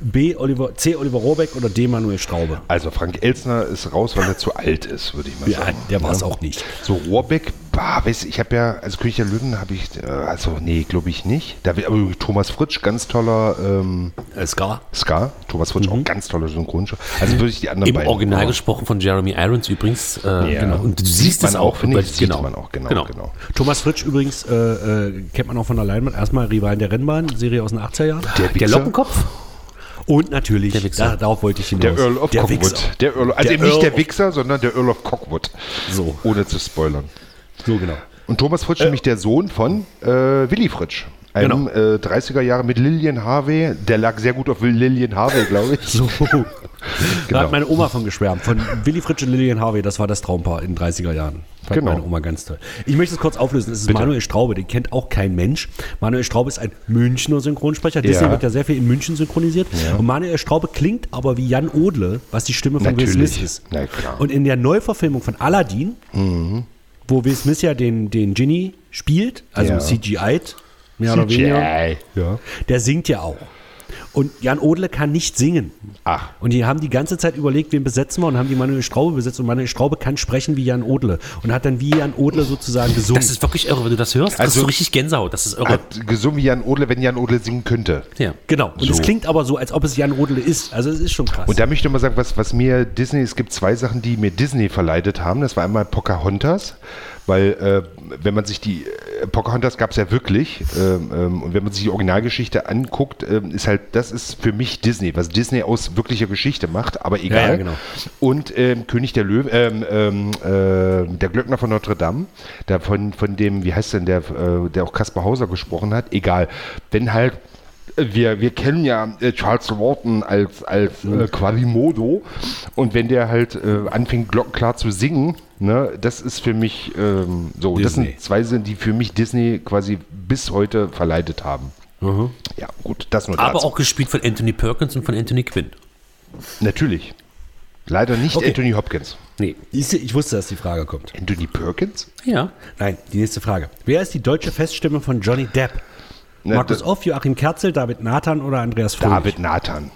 B. Oliver, C. Oliver Rohrbeck oder D. Manuel Straube. Also Frank Elsner ist raus, weil er zu alt ist, würde ich mal Ja, sagen. der war es Ja. auch nicht. So, Rohrbeck, bah, weiß, ich habe ja, also König der Löwen habe ich, äh, also nee, glaube ich nicht. Da, wird- aber Thomas Fritsch, ganz toller ähm, Äh, Ska. Ska. Thomas Fritsch, auch ganz toller Synchronsprecher. Also würde ich die anderen Im beiden. Original aber- gesprochen von Jeremy Irons übrigens. Äh, Ja. genau. Und du siehst man es auch, auch. finde ich, weil- sieht man auch, genau, genau. Thomas Fritsch übrigens äh, äh, kennt man auch von der Leinwand. Erstmal Rivalen der Rennbahn, Serie aus den 80er Jahren. Der, Der Lockenkopf? Und natürlich, Der Wichser. darauf wollte ich hinaus. Der Earl of der Cockwood. Wichser. Der Earl, also Der eben nicht Earl der of- Wichser, sondern der Earl of Cockwood. So. Ohne zu spoilern. So genau. Und Thomas Fritsch nämlich der Sohn von äh, Willy Fritsch. Einem Genau. äh, 30er Jahre mit Lillian Harvey. Der lag sehr gut auf Lillian Harvey, glaube ich. So. Da Genau. hat meine Oma von geschwärmt. Von Willy Fritsch und Lillian Harvey. Das war das Traumpaar in den 30er Jahren. Fand Genau. meine Oma ganz toll. Ich möchte es kurz auflösen. Es ist Bitte. Manuel Straube. Den kennt auch kein Mensch. Manuel Straube ist ein Münchner Synchronsprecher. Disney Ja. wird ja sehr viel in München synchronisiert. Und Manuel Straube klingt aber wie Jan Odle, was die Stimme von Will. Smith ist. Na. Und in der Neuverfilmung von Aladdin, wo Will Smith ja den, den Genie spielt, also Ja. CGI-t, mehr oder weniger, Ja. der singt ja auch. Und Jan Odle kann nicht singen. Ach. Und die haben die ganze Zeit überlegt, wen besetzen wir und haben die Manuel Straube besetzt. Und Manuel Straube kann sprechen wie Jan Odle. Und hat dann wie Jan Odle sozusagen gesungen. Das ist wirklich irre, wenn du das hörst. Das Also- ist so richtig Gänsehaut. Das ist irre. Hat gesungen wie Jan Odle, wenn Jan Odle singen könnte. ja. genau. Und es So. klingt aber so, als ob es Jan Odle ist. Also es ist schon krass. Und da möchte ich mal sagen, was, was mir Disney, es gibt zwei Sachen, die mir Disney verleitet haben. Das war einmal Pocahontas, weil äh, wenn man sich die, äh, Pocahontas gab es ja wirklich, ähm, ähm, und wenn man sich die Originalgeschichte anguckt, ähm, ist halt, das ist für mich Disney, was Disney aus wirklicher Geschichte macht, aber egal. ja, genau. Und ähm, König der Löwen, ähm, ähm, äh, der Glöckner von Notre Dame, da von, von dem, wie heißt denn der, äh, der auch Kaspar Hauser gesprochen hat, egal. Wenn halt wir, wir kennen ja äh, Charles Lawton als, als äh, Quasimodo und wenn der halt äh, anfängt glockenklar zu singen, ne, das ist für mich ähm, so, das Disney. sind zwei Sachen, die für mich Disney quasi bis heute verleitet haben. Ja, gut, das nur Aber dazu. auch gespielt von Anthony Perkins und von Anthony Quinn. Natürlich. Leider nicht Okay. Anthony Hopkins. nee, ich, wusste, dass die Frage kommt. Anthony Perkins? Ja. Nein, die nächste Frage. Wer ist die deutsche Feststimme von Johnny Depp? Markus Off, Joachim Kerzel, David Nathan oder Andreas Fröhlich? David Nathan.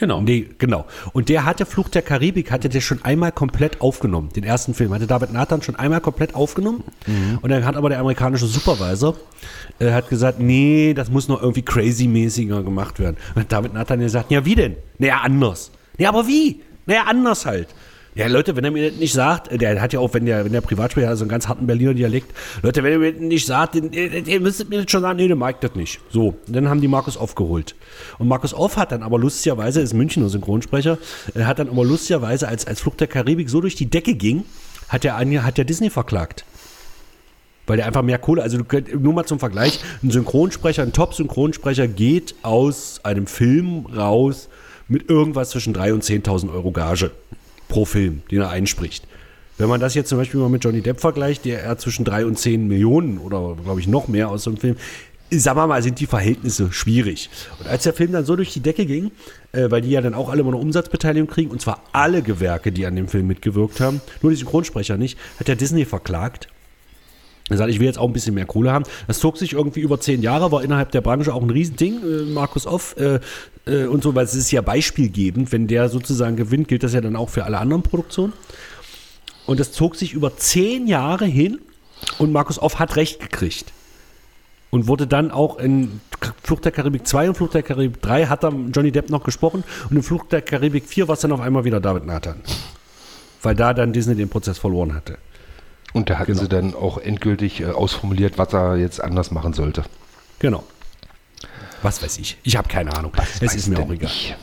Genau. Nee, genau. Und der hatte Flucht der Karibik, hatte der schon einmal komplett aufgenommen. Den ersten Film hatte David Nathan schon einmal komplett aufgenommen. Und dann hat aber der amerikanische Supervisor äh, hat gesagt, nee, das muss noch irgendwie crazy-mäßiger gemacht werden. Und hat David Nathan gesagt, ja wie denn? Naja, anders. Ja, aber wie? Naja, anders halt. Ja, Leute, wenn er mir das nicht sagt, äh, der hat ja auch, wenn der, wenn der Privatsprecher hat, so einen ganz harten Berliner Dialekt, Leute, wenn er mir das nicht sagt, den, äh, ihr müsstet mir das schon sagen, nee, der mag das nicht. So, dann haben die Markus Off geholt. Und Markus Off hat dann aber lustigerweise, ist Münchner Synchronsprecher, er hat dann aber lustigerweise, als, als Flucht der Karibik so durch die Decke ging, hat Anja- hat der Disney verklagt. Weil der einfach mehr Kohle, also könnt, nur mal zum Vergleich, ein Synchronsprecher, ein Top-Synchronsprecher geht aus einem Film raus mit irgendwas zwischen 3.000 und 10.000 Euro Gage pro Film, den er einspricht. Wenn man das jetzt zum Beispiel mal mit Johnny Depp vergleicht, der er zwischen 3 und 10 Millionen oder glaube ich noch mehr aus so einem Film, sagen wir mal, sind die Verhältnisse schwierig. Und als der Film dann so durch die Decke ging, äh, weil die ja dann auch alle immer eine Umsatzbeteiligung kriegen, und zwar alle Gewerke, die an dem Film mitgewirkt haben, nur die Synchronsprecher nicht, hat der Disney verklagt. Er sagt, ich will jetzt auch ein bisschen mehr Kohle haben. Das zog sich irgendwie über zehn Jahre, war innerhalb der Branche auch ein Riesending. Äh, Markus Off äh, äh, und so, weil es ist ja beispielgebend. Wenn der sozusagen gewinnt, gilt das ja dann auch für alle anderen Produktionen. Und das zog sich über zehn Jahre hin und Markus Off hat recht gekriegt. Und wurde dann auch in Flucht der Karibik 2 und Flucht der Karibik 3 hat dann Johnny Depp noch gesprochen und in Flucht der Karibik 4 war es dann auf einmal wieder David Nathan. Weil da dann Disney den Prozess verloren hatte. Und da hatten Genau. sie dann auch endgültig äh, ausformuliert, was er jetzt anders machen sollte. Genau. Was weiß ich. Ich habe keine Ahnung. es Weiß ist mir auch egal. ich?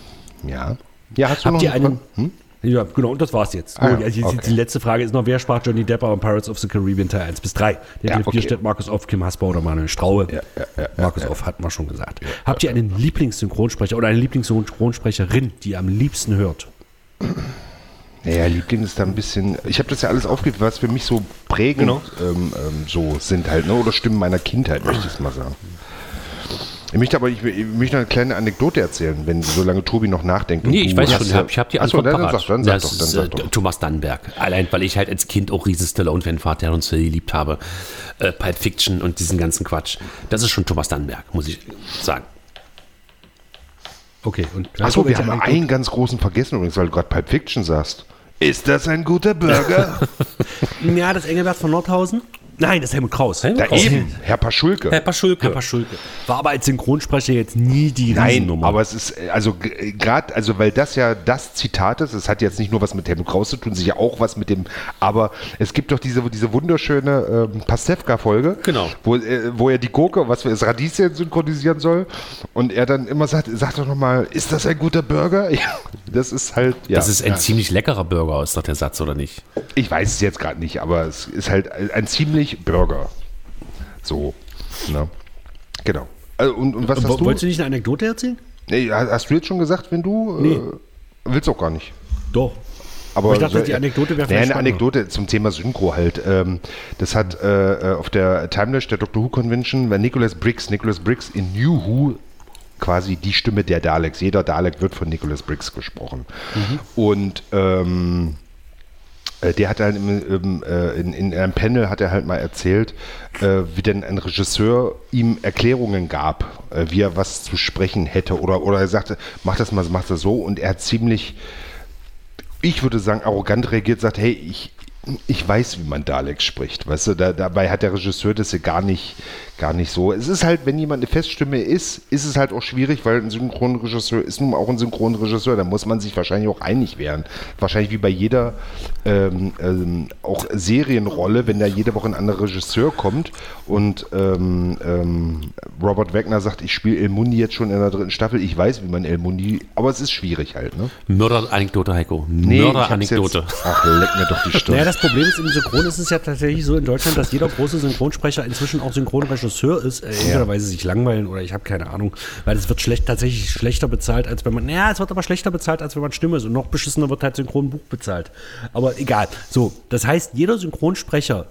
Ja. Ja, hast du Habt noch ihr eine einen. Hm? Ja, genau, und das war's jetzt. Ah, Oh, die, die, okay. die letzte Frage ist noch: Wer sprach Johnny Depp bei Pirates of the Caribbean Teil 1 bis 3? Der Ja, okay. steht Markus Off, Kim Hasper oder Manuel Straube. Ja, ja, ja, Markus ja, Off hatten wir schon gesagt. Habt ihr einen Lieblingssynchronsprecher oder eine Lieblingssynchronsprecherin, die ihr am liebsten hört? Naja, Liebling ist da ein bisschen. Ich habe das ja alles aufgegeben, was für mich so prägend Genau. ähm, ähm, so sind halt, ne? Oder Stimmen meiner Kindheit, möchte ich es mal sagen. Ich möchte aber ich, ich möchte noch eine kleine Anekdote erzählen, wenn solange Tobi noch nachdenkt. und Nee, ich weiß schon, ich ja- habe ich hab die Achso, Antwort dann, dann parat. sag, dann sag das doch, dann ist sag äh, doch. Thomas Dannenberg. Allein, weil ich halt als Kind auch riesen Stallone-Fan war, der uns geliebt habe. Äh, Pulp Fiction und diesen ganzen Quatsch. Das ist schon Thomas Dannenberg, muss ich sagen. Okay, und Achso, wir haben Anekdote? einen ganz großen vergessen übrigens, weil du gerade Pulp Fiction sagst. Ist das ein guter Burger? Ja, das Engelbert von Nordhausen. Nein, das ist Helmut Kraus. Helmut da Kraus. eben, Herr Paschulke. Herr Paschulke. Herr Paschulke. War aber als Synchronsprecher jetzt nie die Nein, Riesennummer. aber es ist, äh, also gerade, also weil das ja das Zitat ist, es hat jetzt nicht nur was mit Helmut Kraus zu tun, sicher auch was mit dem, aber es gibt doch diese, diese wunderschöne ähm, Pastewka-Folge, Genau. wo, äh, wo er die Gurke, was für das Radieschen synchronisieren soll und er dann immer sagt, sag doch nochmal, ist das ein guter Burger? Ja, das ist halt, ja. Das ist ein ja. ziemlich leckerer Burger, ist doch der Satz, oder nicht? Ich weiß es jetzt gerade nicht, aber es ist halt ein ziemlich Burger. So, ne? Genau. Also, und, und was hast du? Wolltest du nicht eine Anekdote erzählen? Nee, hast du jetzt schon gesagt, wenn du? Nee. Äh, willst auch gar nicht. Doch. Aber Ich dachte, so- die Anekdote wäre naja, eine spannender. Anekdote zum Thema Synchro halt. Ähm, das hat äh, äh, auf der Timelash der Doctor Who Convention war Nicholas Briggs. Nicholas Briggs in New Who quasi die Stimme der Daleks. Jeder Dalek wird von Nicholas Briggs gesprochen. Mhm. Und ähm, äh, der hat dann im, im, äh, in, in einem Panel hat er halt mal erzählt, äh, wie denn ein Regisseur ihm Erklärungen gab, äh, wie er was zu sprechen hätte. Oder, oder er sagte, mach das mal, mach das so. Und er hat ziemlich, ich würde sagen, arrogant reagiert, sagt, hey, ich, ich weiß, wie man Dalek spricht, weißt du, da, dabei hat der Regisseur das ja gar nicht, gar nicht so. Es ist halt, wenn jemand eine Feststimme ist, ist es halt auch schwierig, weil ein Synchronregisseur ist nun auch ein Synchronregisseur, da muss man sich wahrscheinlich auch einig werden. Wahrscheinlich wie bei jeder ähm, ähm, auch Serienrolle, wenn da jede Woche ein anderer Regisseur kommt und ähm, ähm, Robert Wagner sagt, ich spiele El Mundi jetzt schon in der dritten Staffel, ich weiß, wie man El Mundi, aber es ist schwierig halt, ne? Mörder-Anekdote, Heiko. Nee, Mörder-Anekdote. jetzt- Ach, leck mir doch die Stirn. Naja, das Problem ist, im Synchron ist es ja tatsächlich so in Deutschland, dass jeder große Synchronsprecher inzwischen auch Synchronregisseur ist. Äh, entweder weil sie sich langweilen oder ich habe keine Ahnung. Weil es wird schlecht, tatsächlich schlechter bezahlt, als wenn man. Naja, es wird aber schlechter bezahlt, als wenn man Stimme ist. Und noch beschissener wird halt Synchronbuch bezahlt. Aber egal. So, das heißt, jeder Synchronsprecher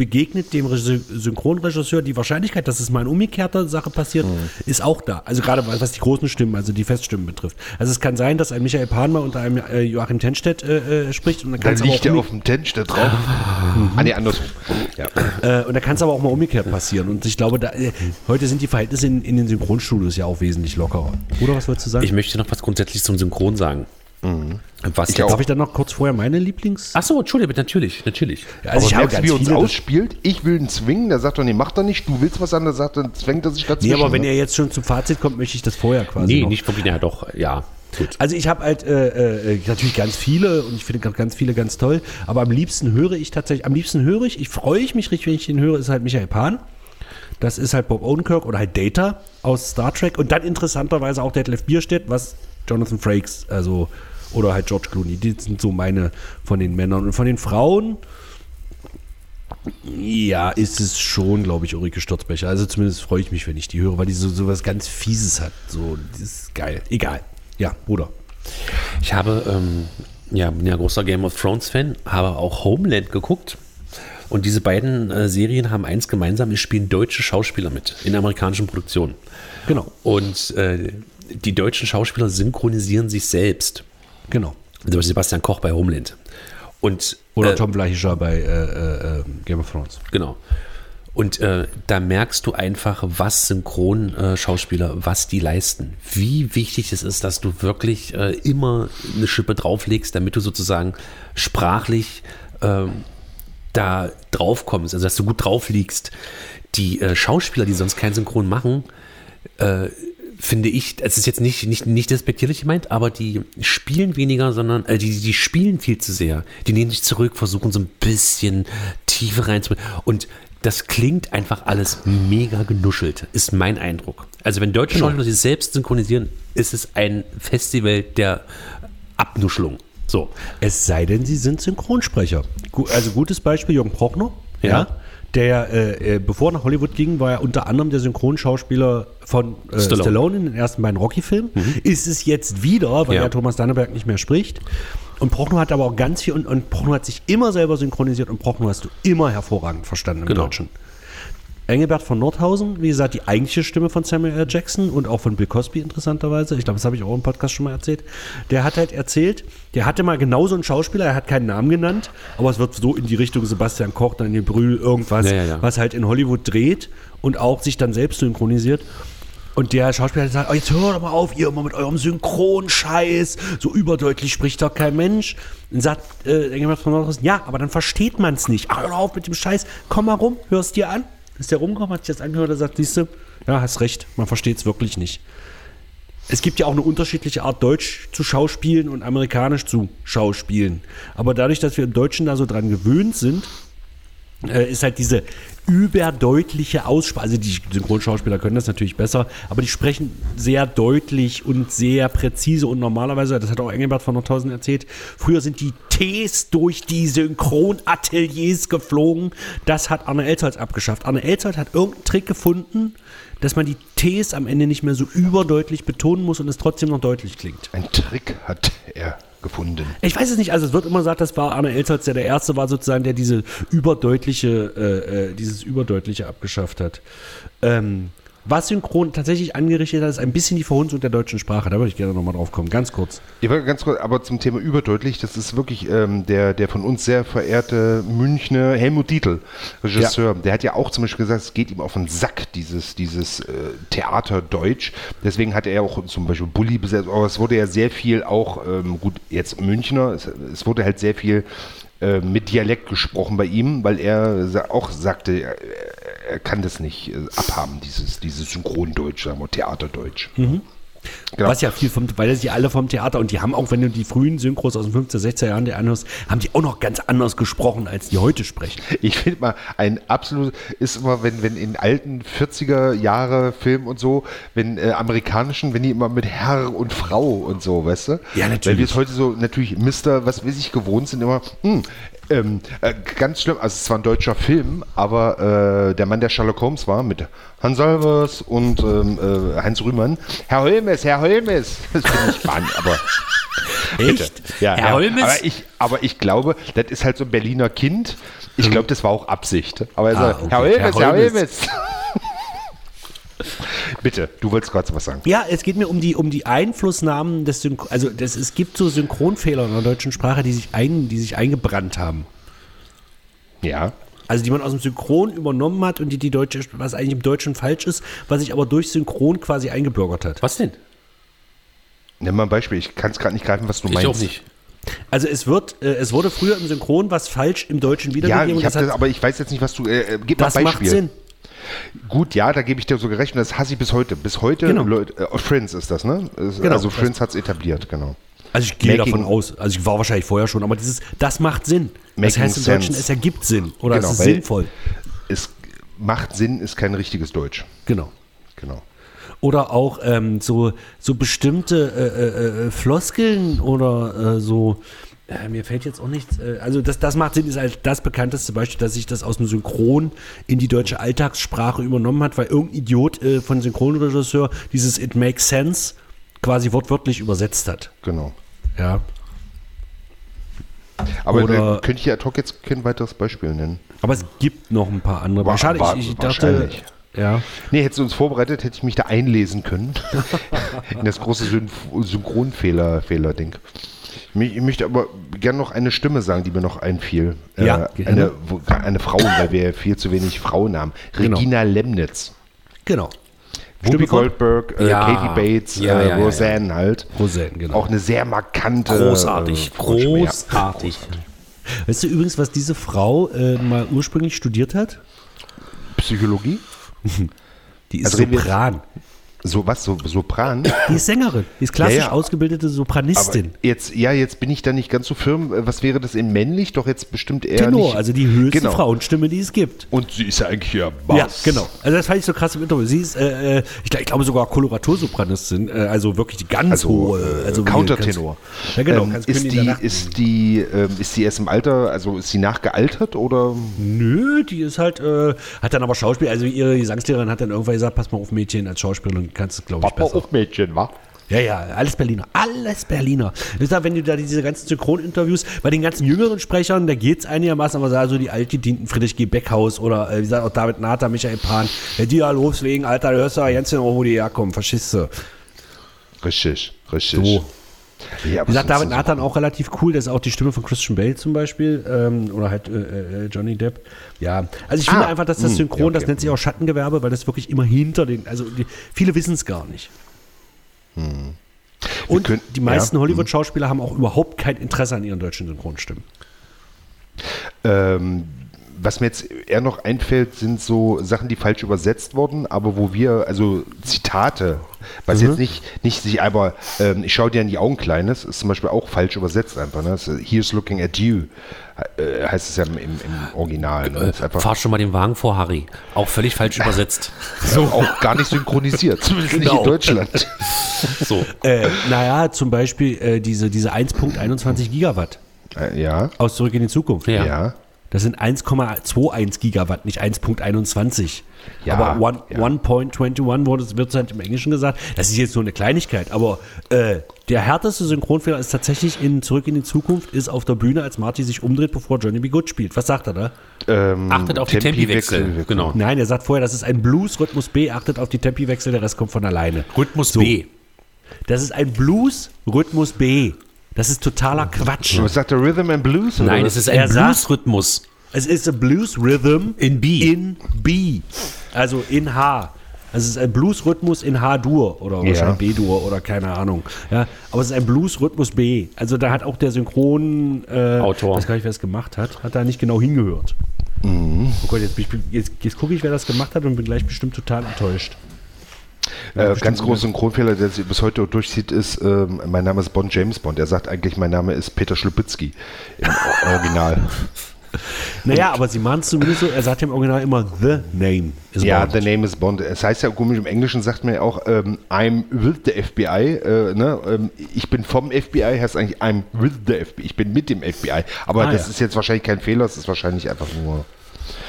begegnet dem Regi- Synchronregisseur, die Wahrscheinlichkeit, dass es mal in umgekehrter Sache passiert, ist auch da. Also gerade was die großen Stimmen, also die Feststimmen betrifft. Also es kann sein, dass ein Michael Pan mal unter einem äh, Joachim Tenstedt äh, äh, spricht und dann kann Dann liegt auch der umge- auf dem Tench da drauf. Ah, nee, andersrum. Ja. äh, und da kann es aber auch mal umgekehrt passieren. Und ich glaube, da, äh, heute sind die Verhältnisse in, in den Synchronstudios ja auch wesentlich lockerer. Oder was wolltest du sagen? Ich möchte noch was grundsätzlich zum Synchron sagen. Was Ich. Darf ich dann noch kurz vorher meine Lieblings... Ach so, Entschuldige, natürlich, natürlich. Ja, Also ich habe merkst wie uns ausspielt? Ich will ihn zwingen, der sagt doch, nee, mach doch nicht, du willst was anderes, sagt, dann zwängt er sich dazwischen. Nee, aber wenn er jetzt schon zum Fazit kommt, möchte ich das vorher quasi Nee, noch. nicht wirklich, ja doch, ja. Gut. Also ich habe halt äh, äh, natürlich ganz viele und ich finde ganz- ganz viele ganz toll, aber am liebsten höre ich tatsächlich, am liebsten höre ich, ich freue ich mich richtig, wenn ich den höre, ist halt Michael Pan. Das ist halt Bob Odenkirk oder halt Data aus Star Trek und dann interessanterweise auch Detlef Bierstedt, was Jonathan Frakes, also oder halt George Clooney, die sind so meine von den Männern und von den Frauen ja, ist es schon, glaube ich, Ulrike Sturzbecher. Also zumindest freue ich mich, wenn ich die höre, weil die so, so was ganz Fieses hat. So, das ist geil. Egal. Ja, Bruder. Ich habe, ähm, ja, bin ja großer Game of Thrones-Fan, habe auch Homeland geguckt. Und diese beiden äh, Serien haben eins gemeinsam, es spielen deutsche Schauspieler mit in amerikanischen Produktionen. Genau. Und äh, die deutschen Schauspieler synchronisieren sich selbst. Genau. Also Sebastian Koch bei Homeland. Und, Oder äh, Tom Bleichischer bei äh, äh, Game of Thrones. Genau. Und äh, da merkst du einfach, was Synchronschauspieler, was die leisten. Wie wichtig es ist, dass du wirklich äh, immer eine Schippe drauflegst, damit du sozusagen sprachlich ähm, da drauf kommst, also dass du gut drauf liegst. Die äh, Schauspieler, die sonst kein Synchron machen, äh, finde ich, es ist jetzt nicht, nicht, nicht despektierlich gemeint, aber die spielen weniger, sondern äh, die, die spielen viel zu sehr. Die nehmen sich zurück, versuchen so ein bisschen Tiefe reinzubringen. Und das klingt einfach alles mega genuschelt, ist mein Eindruck. Also wenn deutsche Schauspieler sich selbst synchronisieren, ist es ein Festival der Abnuschelung. So. Es sei denn, sie sind Synchronsprecher. Also gutes Beispiel, Jürgen Prochnow. Ja. Ja. Der, äh, äh, bevor er nach Hollywood ging, war er unter anderem der Synchronschauspieler von äh, Stallone. Stallone. in den ersten beiden Rocky-Filmen. Ist es jetzt wieder, weil Ja. ja Thomas Danneberg nicht mehr spricht. Und Prochnow hat aber auch ganz viel und, und Prochnow hat sich immer selber synchronisiert und Prochnow hast du immer hervorragend verstanden im Genau. Deutschen. Engelbert von Nordhausen, wie gesagt, die eigentliche Stimme von Samuel L. Jackson und auch von Bill Cosby interessanterweise. Ich glaube, das habe ich auch im Podcast schon mal erzählt. Der hat halt erzählt, der hatte mal genauso einen Schauspieler, er hat keinen Namen genannt, aber es wird so in die Richtung Sebastian Koch, Daniel Brühl, irgendwas, Ja, ja, ja. was halt in Hollywood dreht und auch sich dann selbst synchronisiert. Und der Schauspieler hat gesagt, oh, jetzt hört doch mal auf, ihr immer mit eurem Synchronscheiß, so überdeutlich spricht doch kein Mensch. Dann sagt äh, Engelbert von Nordhausen, ja, aber dann versteht man es nicht. Ach, hör doch auf mit dem Scheiß, komm mal rum, hörst dir an. Ist der rumgekommen, hat sich das angehört, er sagt, siehst du, ja, hast recht, man versteht es wirklich nicht. Es gibt ja auch eine unterschiedliche Art, Deutsch zu schauspielen und amerikanisch zu schauspielen. Aber dadurch, dass wir im Deutschen da so dran gewöhnt sind, äh, ist halt diese überdeutliche Aussprache. Also die Synchronschauspieler können das natürlich besser, aber die sprechen sehr deutlich und sehr präzise und normalerweise, das hat auch Engelbert von Nordhausen erzählt, früher sind die Ts durch die Synchronateliers geflogen. Das hat Arne Elsholz abgeschafft. Arne Elsholz hat irgendeinen Trick gefunden, dass man die Ts am Ende nicht mehr so überdeutlich betonen muss und es trotzdem noch deutlich klingt. Ein Trick hat er gefunden. Ich weiß es nicht, also es wird immer gesagt, das war Arne Elsholz, der der Erste war sozusagen, der diese überdeutliche, äh, äh, dieses Überdeutliche abgeschafft hat. Ähm, was Synchron tatsächlich angerichtet hat, ist ein bisschen die Verhunzung der deutschen Sprache. Da würde ich gerne nochmal drauf kommen, ganz kurz. Ich wollte ganz kurz, aber zum Thema überdeutlich, das ist wirklich ähm, der, der von uns sehr verehrte Münchner Helmut Dietl, Regisseur, der hat ja auch zum Beispiel gesagt, es geht ihm auf den Sack, dieses, dieses äh, Theaterdeutsch. Deswegen hat er ja auch zum Beispiel Bulli besetzt, aber es wurde ja sehr viel auch, ähm, gut, jetzt Münchner, es, es wurde halt sehr viel äh, mit Dialekt gesprochen bei ihm, weil er auch sagte, er, kann das nicht äh, abhaben, dieses, dieses Synchrondeutsch, sagen wir, Theaterdeutsch. Genau. Was ja viel vom, weil sie alle vom Theater und die haben auch, wenn du die frühen Synchros aus den 15er, 16er Jahren dir anhörst, haben die auch noch ganz anders gesprochen, als die heute sprechen. Ich finde mal, ein absolut ist immer, wenn, wenn in alten 40er Jahre Filmen und so, wenn äh, amerikanischen, wenn die immer mit Herr und Frau und so, weißt du? Ja, natürlich. Weil wir es heute so natürlich Mister, was weiß ich, gewohnt sind, immer, hm, ähm, äh, ganz schlimm, also es war ein deutscher Film, aber äh, der Mann, der Sherlock Holmes war, mit Hans Salvers und ähm, äh, Heinz Rühmann. Herr Holmes, Herr Holmes. Das finde ich spannend, aber Echt? ja, Herr ja. Holmes? Aber ich, aber ich glaube, das ist halt so ein Berliner Kind. Ich glaube, das war auch Absicht. Aber er Ah, sagt, okay. Herr Holmes, Herr Herr Holmes. Bitte, du wolltest gerade was sagen. Ja, es geht mir um die, um die Einflussnahmen des Synchron, also das, es gibt so Synchronfehler in der deutschen Sprache, die sich, ein, die sich eingebrannt haben. Ja. Also die man aus dem Synchron übernommen hat und die die deutsche, was eigentlich im Deutschen falsch ist, was sich aber durch Synchron quasi eingebürgert hat. Was denn? Nimm mal ein Beispiel. Ich kann es gerade nicht greifen, was du Ich meinst. auch nicht. Also es wird, äh, es wurde früher im Synchron was falsch im Deutschen Ja, wiedergegeben. ich und hab das, das, hat, aber ich weiß jetzt nicht, was du. Äh, äh, gib mal das ein macht Beispiel. Sinn. Gut, ja, da gebe ich dir sogar recht und das hasse ich bis heute. Bis heute, Genau. Leute, äh, Friends ist das, ne? Genau, also Friends hat es etabliert, genau. Also ich gehe Making- davon aus, also ich war wahrscheinlich vorher schon, aber dieses, das macht Sinn. Das heißt im Deutschen, sense. es ergibt Sinn oder Genau, es ist sinnvoll. Es macht Sinn, ist kein richtiges Deutsch. Genau. Genau. Oder auch ähm, so, so bestimmte äh, äh, äh, Floskeln oder äh, so. Äh, mir fällt jetzt auch nichts. Äh, also das, das macht Sinn, ist halt das bekannteste Beispiel, dass sich das aus dem Synchron in die deutsche Alltagssprache übernommen hat, weil irgendein Idiot äh, von Synchronregisseur dieses It makes sense quasi wortwörtlich übersetzt hat. Genau. Ja. Aber Oder- äh, könnte ich ad hoc jetzt kein weiteres Beispiel nennen? Aber es gibt noch ein paar andere. Wa- Schade, wa- ich, ich dachte. wahrscheinlich. Ja. Nee, hättest du uns vorbereitet, hätte ich mich da einlesen können. in das große Syn Synchronfehler-Ding. Ich möchte aber gerne noch eine Stimme sagen, die mir noch einfiel. Ja, äh, eine, eine Frau, weil wir viel zu wenig Frauen haben. Genau. Regina Lemnitz. Genau. Whoopi Goldberg, äh, Ja. Katie Bates, Ja, äh, ja, ja, Roseanne halt. Roseanne, genau. Auch eine sehr markante. Großartig. äh. Großartig. Weißt du übrigens, was diese Frau äh, mal ursprünglich studiert hat? Psychologie? Die ist Also Sopran. So was, so, Sopran? Die ist Sängerin. Die ist klassisch Ja, ja. ausgebildete Aber Sopranistin. jetzt, ja, jetzt bin ich da nicht ganz so firm. Äh, Was wäre das in männlich? Doch jetzt bestimmt eher Tenor, nicht. also die höchste Genau. Frauenstimme, die es gibt. Und sie ist ja eigentlich ja Ja, genau. Also das fand ich so krass im Interview. Sie ist, äh, äh, ich, ich glaube sogar Koloratursopranistin, äh, also wirklich die ganz Also, hohe. äh, Also Countertenor. Ganz, ja, genau. ähm, ist, die, ist, die, ähm, ist die erst im Alter, also ist sie nachgealtert oder? Nö, die ist halt, äh, hat dann aber Schauspiel, also ihre Gesangslehrerin hat dann irgendwann gesagt, pass mal auf Mädchen, als Schauspielerin kannst du, glaube ich, besser. Mädchen, wa? Ja, ja, alles Berliner. Alles Berliner. Ich sag, wenn du da diese ganzen Synchroninterviews, bei den ganzen jüngeren Sprechern, da geht's einigermaßen, aber so die altgedienten Friedrich G. Beckhaus oder, äh, wie gesagt, auch David Nata, Michael Pan, die Dialogs wegen, Alter, du hörst ja ganz genau, wo die herkommen, Faschiste. Richtig, richtig. So. Ja, Wie gesagt, David Nathan auch relativ cool. Das ist auch die Stimme von Christian Bale zum Beispiel. Ähm, oder halt äh, äh, Johnny Depp. Ja, also ich finde Ah, einfach, dass das hm, Synchron, ja, okay. das nennt sich auch Schattengewerbe, weil das wirklich immer hinter den, also die, viele wissen es gar nicht. Und können- die meisten ja, Hollywood-Schauspieler haben auch überhaupt kein Interesse an ihren deutschen Synchronstimmen. Ähm, was mir jetzt eher noch einfällt, sind so Sachen, die falsch übersetzt wurden, aber wo wir, also Zitate, was jetzt nicht, nicht sich aber, ähm, ich schaue dir in die Augen, Kleines, ist zum Beispiel auch falsch übersetzt einfach. Ne? Here's looking at you, äh, heißt es ja im, im, im Original. Ne? Einfach Fahr schon mal den Wagen vor, Harry. Auch völlig falsch übersetzt. auch gar nicht synchronisiert, zumindest nicht Genau. in Deutschland. So. Äh, naja, zum Beispiel äh, diese, diese 1.21 Gigawatt Äh, ja, aus Zurück in die Zukunft. Ja. ja. Das sind 1,21 Gigawatt, nicht 1.21. Ja, aber one- ja. 1.21 wurde wird es halt im Englischen gesagt. Das ist jetzt nur eine Kleinigkeit, aber äh, der härteste Synchronfehler ist tatsächlich in Zurück in die Zukunft, ist auf der Bühne, als Marty sich umdreht, bevor Johnny B. Good spielt. Was sagt er da? Ähm, Achtet auf die Tempiwechsel. Genau. Nein, er sagt vorher, das ist ein Blues, Rhythmus B, achtet auf die Tempiwechsel, der Rest kommt von alleine. Rhythmus So. B. Das ist ein Blues, Rhythmus B. Das ist totaler Quatsch. Was sagt der Rhythm and Blues? oder Nein, was? es ist ein Blues-Rhythmus. Es ist a Blues Rhythm In B. In B. Also in H. Also es ist ein Blues-Rhythmus in H-Dur oder Ja. wahrscheinlich B-Dur oder keine Ahnung. Ja, aber es ist ein Blues-Rhythmus B. Also da hat auch der Synchron äh, Autor. Ich weiß gar nicht, wer es gemacht hat, hat da nicht genau hingehört. Mhm. Oh Gott, jetzt, bin ich- jetzt, jetzt gucke ich, wer das gemacht hat und bin gleich bestimmt total enttäuscht. Äh, ganz großer Synchronfehler, der sich bis heute durchzieht, ist, ähm, mein Name ist Bond James Bond. Er sagt eigentlich, mein Name ist Peter Schlupitzky im Original. Naja, aber sie machen es zumindest so, er sagt ja im Original immer The Name is ja, Bond. the name is Bond. Es heißt ja komisch, im Englischen sagt man ja auch, ähm, I'm with the FBI. Äh, ne? ähm, ich bin vom FBI, heißt eigentlich I'm with the FBI. Ich bin mit dem FBI. Aber Ah, das ja. ist jetzt wahrscheinlich kein Fehler, es ist wahrscheinlich einfach nur.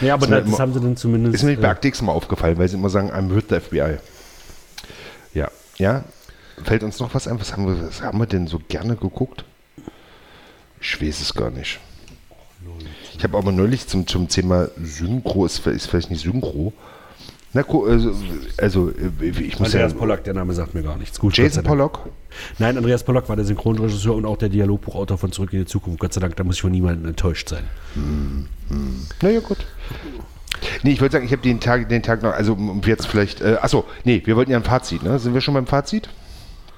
Ja, aber mir das, immer- haben sie dann zumindest. Ist mir bei äh, Actix mal aufgefallen, weil sie immer sagen, I'm with the FBI. Ja. Fällt uns noch was ein? Was haben wir, was haben wir denn so gerne geguckt? Ich weiß es gar nicht. Ich habe aber neulich zum, zum Thema Synchro, ist, ist vielleicht nicht Synchro. Na, also, also äh, ich muss Andreas ja. Pollack, der Name sagt mir gar nichts. Gut, Jason. Pollock? Nein, Andreas Pollack war der Synchronregisseur und auch der Dialogbuchautor von Zurück in die Zukunft. Gott sei Dank, da muss ich von niemandem enttäuscht sein. Naja, gut. Nee, ich wollte sagen, ich habe den Tag, den Tag noch, also um jetzt vielleicht, äh, achso, nee, wir wollten ja ein Fazit, ne? Sind wir schon beim Fazit?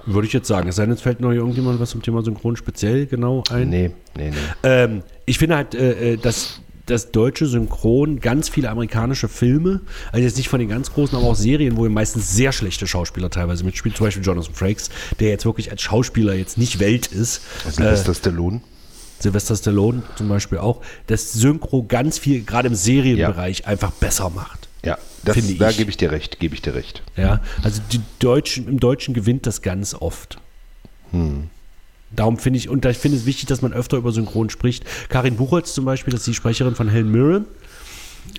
Würde ich jetzt sagen. Es sei denn, es fällt noch irgendjemand was zum Thema Synchron speziell genau ein. Nee, nee, nee. Ähm, ich finde halt, äh, äh, dass das deutsche Synchron ganz viele amerikanische Filme, also jetzt nicht von den ganz großen, aber auch Serien, wo meistens sehr schlechte Schauspieler teilweise mitspielen, zum Beispiel Jonathan Frakes, der jetzt wirklich als Schauspieler jetzt nicht Welt ist. Sylvester Stallone? Sylvester Stallone zum Beispiel auch, das Synchro ganz viel, gerade im Serienbereich, einfach besser macht. Ja, das, Finde da gebe ich dir recht, gebe ich dir recht. Ja, also die Deutschen, im Deutschen gewinnt das ganz oft. Darum finde ich, und ich finde es wichtig, dass man öfter über Synchron spricht. Karin Buchholz zum Beispiel, das ist die Sprecherin von Helen Mirren.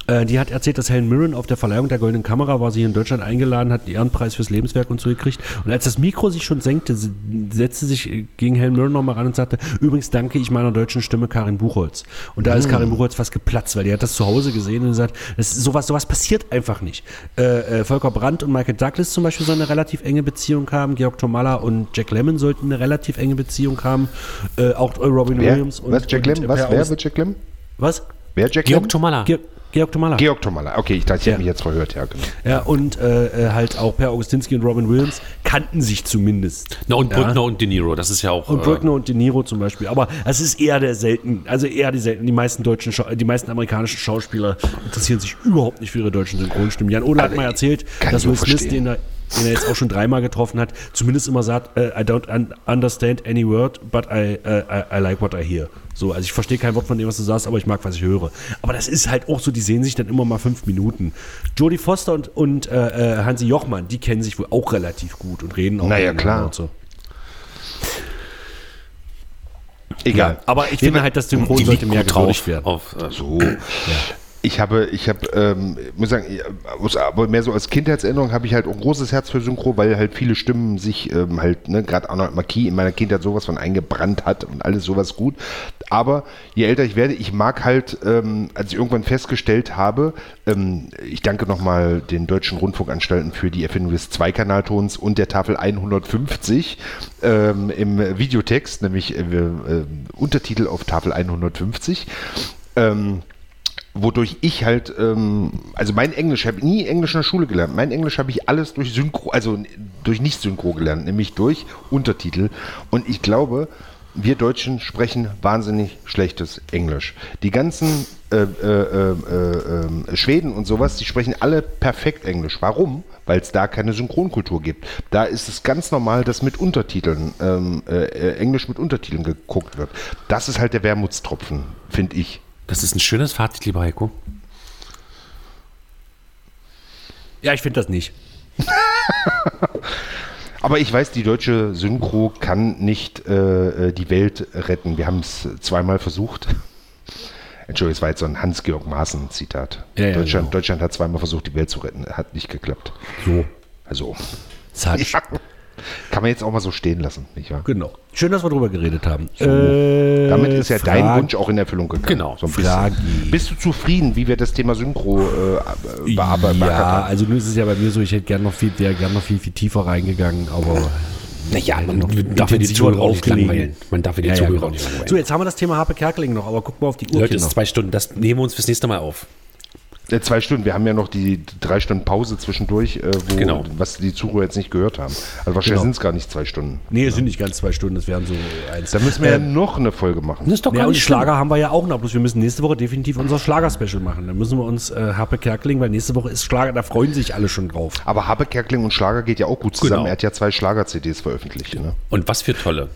Äh, die hat erzählt, dass Helen Mirren auf der Verleihung der Goldenen Kamera war, sie hier in Deutschland eingeladen, hat den Ehrenpreis fürs Lebenswerk und so gekriegt. Und als das Mikro sich schon senkte, sie- setzte sich äh, gegen Helen Mirren nochmal ran und sagte, übrigens danke ich meiner deutschen Stimme Karin Buchholz. Und da ist Karin Buchholz fast geplatzt, weil die hat das zu Hause gesehen und gesagt, das ist, sowas, sowas passiert einfach nicht. Äh, äh, Volker Brandt und Michael Douglas zum Beispiel sollen eine relativ enge Beziehung haben, Georg Tomalla und Jack Lemmon sollten eine relativ enge Beziehung haben, äh, auch Robin Wer? Williams und was, Jack und, Lemmon? Was, wer wird Jack Lemmon? Was? Wer Jack Georg Lemmon? Tomalla. Ge Georg Tomalla. Georg Tomalla. Okay, ich dachte, ich Ja. hätte mich jetzt verhört, ja, genau. Ja, und äh, äh, halt auch Per Augustinski und Robin Williams kannten sich zumindest. Na, und Ja. Brückner und De Niro, das ist ja auch. Und äh, Brückner und De Niro zum Beispiel. Aber es ist eher der selten, also eher die selten. Die meisten deutschen, Schau- die meisten amerikanischen Schauspieler interessieren sich überhaupt nicht für ihre deutschen Synchronstimmen. Jan Ole hat Also, mal erzählt, dass Will Smith, den er, den er jetzt auch schon dreimal getroffen hat, zumindest immer sagt, äh, I don't un understand any word, but I, äh, I, I like what I hear. So, also ich verstehe kein Wort von dem, was du sagst, aber ich mag, was ich höre. Aber das ist halt auch so, die sehen sich dann immer mal fünf Minuten. Jodie Foster und, und äh, äh, Hansi Jochmann, die kennen sich wohl auch relativ gut und reden auch Naja, klar. Und so. Egal. Aber ich finde halt, das Synchron die sollte mehr gewürdigt werden. Auf, äh, So. Ich habe, ich habe, ähm, muss sagen, aber mehr so als Kindheitserinnerung habe ich halt ein großes Herz für Synchro, weil halt viele Stimmen sich ähm, halt, ne, gerade Arnold Marquis in meiner Kindheit sowas von eingebrannt hat und alles sowas gut. Aber je älter ich werde, ich mag halt, ähm, als ich irgendwann festgestellt habe, ähm, ich danke nochmal den deutschen Rundfunkanstalten für die Erfindung des Zweikanaltons und der Tafel 150 ähm, im Videotext, nämlich äh, äh, Untertitel auf Tafel 150. Ähm, wodurch ich halt, ähm, also mein Englisch, ich habe nie Englisch in der Schule gelernt. Mein Englisch habe ich alles durch Synchro, also durch Nicht-Synchro gelernt, nämlich durch Untertitel. Und ich glaube, wir Deutschen sprechen wahnsinnig schlechtes Englisch. Die ganzen äh, äh, äh, äh, Schweden und sowas, die sprechen alle perfekt Englisch. Warum? Weil es da keine Synchronkultur gibt. Da ist es ganz normal, dass mit Untertiteln, ähm, äh, äh, Englisch mit Untertiteln geguckt wird. Das ist halt der Wermutstropfen, finde ich. Das ist ein schönes Fazit, lieber Heiko. Ja, ich finde das nicht. Aber ich weiß, die deutsche Synchro kann nicht äh, die Welt retten. Wir haben es zweimal versucht. Entschuldigung, es war jetzt so ein Hans-Georg Maaßen-Zitat. Ja, ja, Deutschland, genau. Deutschland hat zweimal versucht, die Welt zu retten. Hat nicht geklappt. So. Also, Es hat, ja, kann man jetzt auch mal so stehen lassen, nicht wahr? Genau. Schön, dass wir drüber geredet haben. So. Äh, Damit ist ja dein Frage- Wunsch auch in Erfüllung gegangen. Genau. So. Fragi. Bist du zufrieden, wie wir das Thema Synchro äh, bearbeitet Ja, haben? also nun ist es ja bei mir so, ich hätte gerne noch viel, wäre gerne noch viel, viel tiefer reingegangen, aber Naja, man noch darf ja die Zuhörer auch nicht langweilen. Man darf ja die Ja, ja, Zuhörer genau. auch nicht langweilen. So, jetzt haben wir das Thema Harpe Kerkeling noch, aber guck mal auf die Uhr. Leute, es ist zwei Stunden. Das nehmen wir uns fürs nächste Mal auf. Äh, zwei Stunden. Wir haben ja noch die drei Stunden Pause zwischendurch, äh, wo, Genau. was die Zuhörer jetzt nicht gehört haben. Also wahrscheinlich Genau. sind es gar nicht zwei Stunden. Nee, es sind nicht ganz zwei Stunden, es wären so eins. Da müssen wir ja Ähm, noch eine Folge machen. Das ist doch Ja, gar und nicht Schlager haben wir ja auch noch, bloß wir müssen nächste Woche definitiv unser Schlager-Special machen. Dann müssen wir uns äh, Harpe Kerkeling, weil nächste Woche ist Schlager, da freuen sich alle schon drauf. Aber Habe Kerkling und Schlager geht ja auch gut zusammen. Genau. Er hat ja zwei Schlager-CDs veröffentlicht. Ne? Und was für tolle.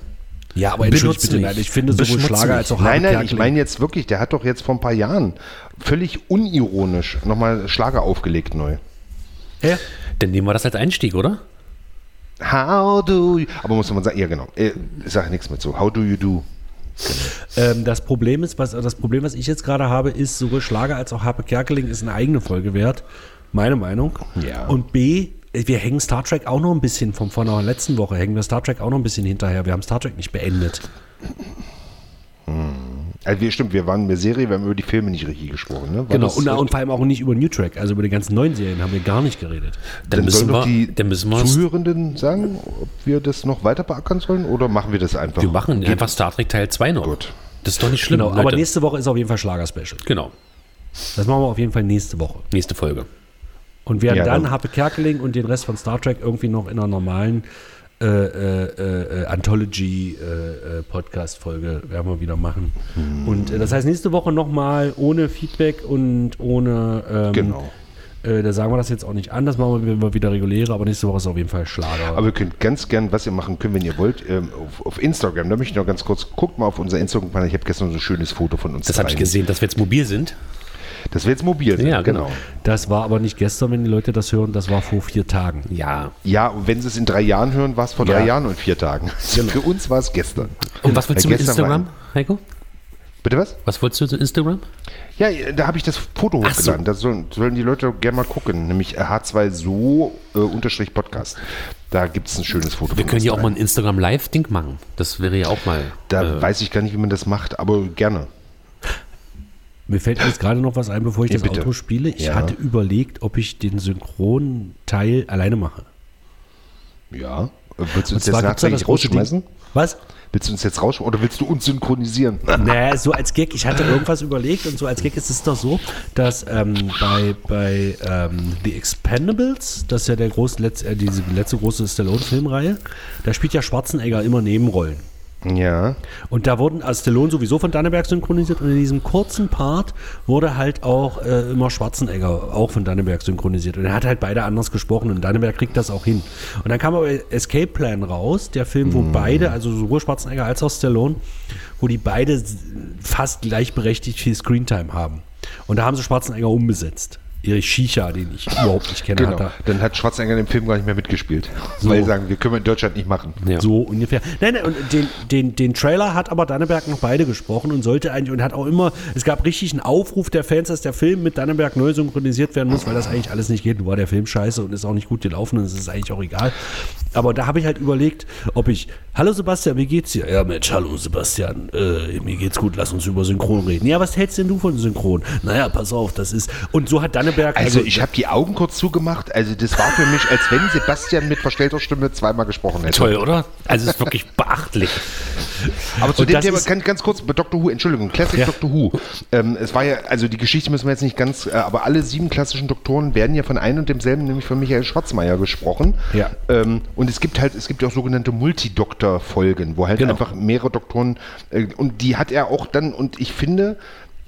Ja, aber Benutzt bitte, nicht. nein, ich finde sowohl Schlager nicht. als auch Nein, nein, ich meine jetzt wirklich, der hat doch jetzt vor ein paar Jahren völlig unironisch nochmal Schlager aufgelegt neu. Hä? Dann nehmen wir das als Einstieg, oder? How do you... Aber muss man sagen, ja genau, äh, ich sage nichts mit so. How do you do? Ähm, das Problem ist, was das Problem, was ich jetzt gerade habe, ist, sowohl Schlager als auch Harpe Kerkeling ist eine eigene Folge wert. Meine Meinung. Ja. Und B, wir hängen Star Trek auch noch ein bisschen vom von der letzten Woche, hängen wir Star Trek auch noch ein bisschen hinterher. Wir haben Star Trek nicht beendet. Also wir, stimmt, wir waren in der Serie, wir haben über die Filme nicht richtig gesprochen. Ne? Genau. Und, und vor allem auch nicht über New Track, also über die ganzen neuen Serien haben wir gar nicht geredet. Dann, Dann müssen wir, die dann müssen wir, Zuhörenden sagen, ob wir das noch weiter beackern sollen oder machen wir das einfach? wir machen Geht- einfach Star Trek Teil 2 noch. Gut. Das ist doch nicht schlimm. Genau, aber nächste Woche ist auf jeden Fall Schlager-Special. genau. Das machen wir auf jeden Fall nächste Woche. Nächste Folge. Und werden Ja, dann Harpe Kerkeling und den Rest von Star Trek irgendwie noch in einer normalen äh, äh, äh, Anthology-Podcast-Folge werden wir wieder machen. Und äh, das heißt, nächste Woche nochmal ohne Feedback und ohne. Ähm, Genau. Äh, da sagen wir das jetzt auch nicht an, das machen wir, wenn wir wieder reguläre, aber nächste Woche ist auf jeden Fall Schlager. Aber ihr könnt ganz gern, was ihr machen könnt, wenn ihr wollt, ähm, auf, auf Instagram, da möchte ich noch ganz kurz, guckt mal auf unser Instagram-Kanal, ich habe gestern so ein schönes Foto von uns. Das habe ich gesehen, dass wir jetzt mobil sind. Das wir jetzt mobil sind, Ja, genau. genau. das war aber nicht gestern, wenn die Leute das hören, das war vor vier Tagen. Ja. Ja, und wenn sie es in drei Jahren hören, war es vor drei Ja. Jahren und vier Tagen. Für uns war es gestern. Und was willst du Weil mit gestern Instagram, Heiko? Bitte was? Was wolltest du zu Instagram? Ja, da habe ich das Foto Ach so. hochgeladen. Da sollen, sollen die Leute gerne mal gucken. Nämlich H2 so äh, unterstrich Podcast. Da gibt es ein schönes Foto. Wir von können ja auch mal ein Instagram Live-Ding machen. Das wäre ja auch mal. Da äh, weiß ich gar nicht, wie man das macht, aber gerne. Mir fällt jetzt gerade noch was ein, bevor ich Ja, das bitte. Outro spiele. Ich Ja. hatte überlegt, ob ich den Synchronteil alleine mache. Ja. Willst du uns jetzt nachträglich rausschmeißen? Was? Willst du uns jetzt rausschmeißen oder willst du uns synchronisieren? Naja, so als Gag, ich hatte irgendwas überlegt und so als Gag ist es doch so, dass ähm, bei, bei ähm, The Expendables, das ist ja der große, letz, äh, diese letzte große Stallone-Filmreihe, da spielt ja Schwarzenegger immer Nebenrollen. Ja. Und da wurden als Stallone sowieso von Danneberg synchronisiert und in diesem kurzen Part wurde halt auch äh, immer Schwarzenegger auch von Danneberg synchronisiert. Und er hat halt beide anders gesprochen und Danneberg kriegt das auch hin. Und dann kam aber Escape Plan raus, der Film, wo beide, also sowohl Schwarzenegger als auch Stallone, wo die beide fast gleichberechtigt viel Screentime haben. Und da haben sie Schwarzenegger umbesetzt. Erich Schicha, den ich überhaupt nicht kenne, Genau. hat er Dann hat Schwarzenegger dem Film gar nicht mehr mitgespielt. So. Weil sie sagen, wir können wir in Deutschland nicht machen. Ja. So ungefähr. Nein, nein, und den, den, den Trailer hat aber Danneberg noch beide gesprochen und sollte eigentlich und hat auch immer, es gab richtig einen Aufruf der Fans, dass der Film mit Danneberg neu synchronisiert werden muss, weil das eigentlich alles nicht geht. Nur war der Film scheiße und ist auch nicht gut gelaufen und es ist eigentlich auch egal. Aber da habe ich halt überlegt, ob ich, hallo Sebastian, wie geht's dir? Ja, Mensch, hallo Sebastian, äh, mir geht's gut, lass uns über Synchron reden. Ja, was hältst denn du von Synchron? Naja, pass auf, das ist, und so hat Danneberg, Also ich habe die Augen kurz zugemacht. Also das war für mich, als wenn Sebastian mit verstellter Stimme zweimal gesprochen hätte. Toll, oder? Also es ist wirklich beachtlich. Aber zu Und dem Thema ganz, ganz kurz, bei Dr. Who, Entschuldigung, Classic Ja. Dr. Who. Ähm, es war ja, also die Geschichte müssen wir jetzt nicht ganz, äh, aber alle sieben klassischen Doktoren werden ja von einem und demselben, nämlich von Michael Schwarzmeier gesprochen. Ja. Ähm, und es gibt halt, es gibt ja auch sogenannte Multidoktor-Folgen, wo halt Genau. einfach mehrere Doktoren, äh, und die hat er auch dann, und ich finde,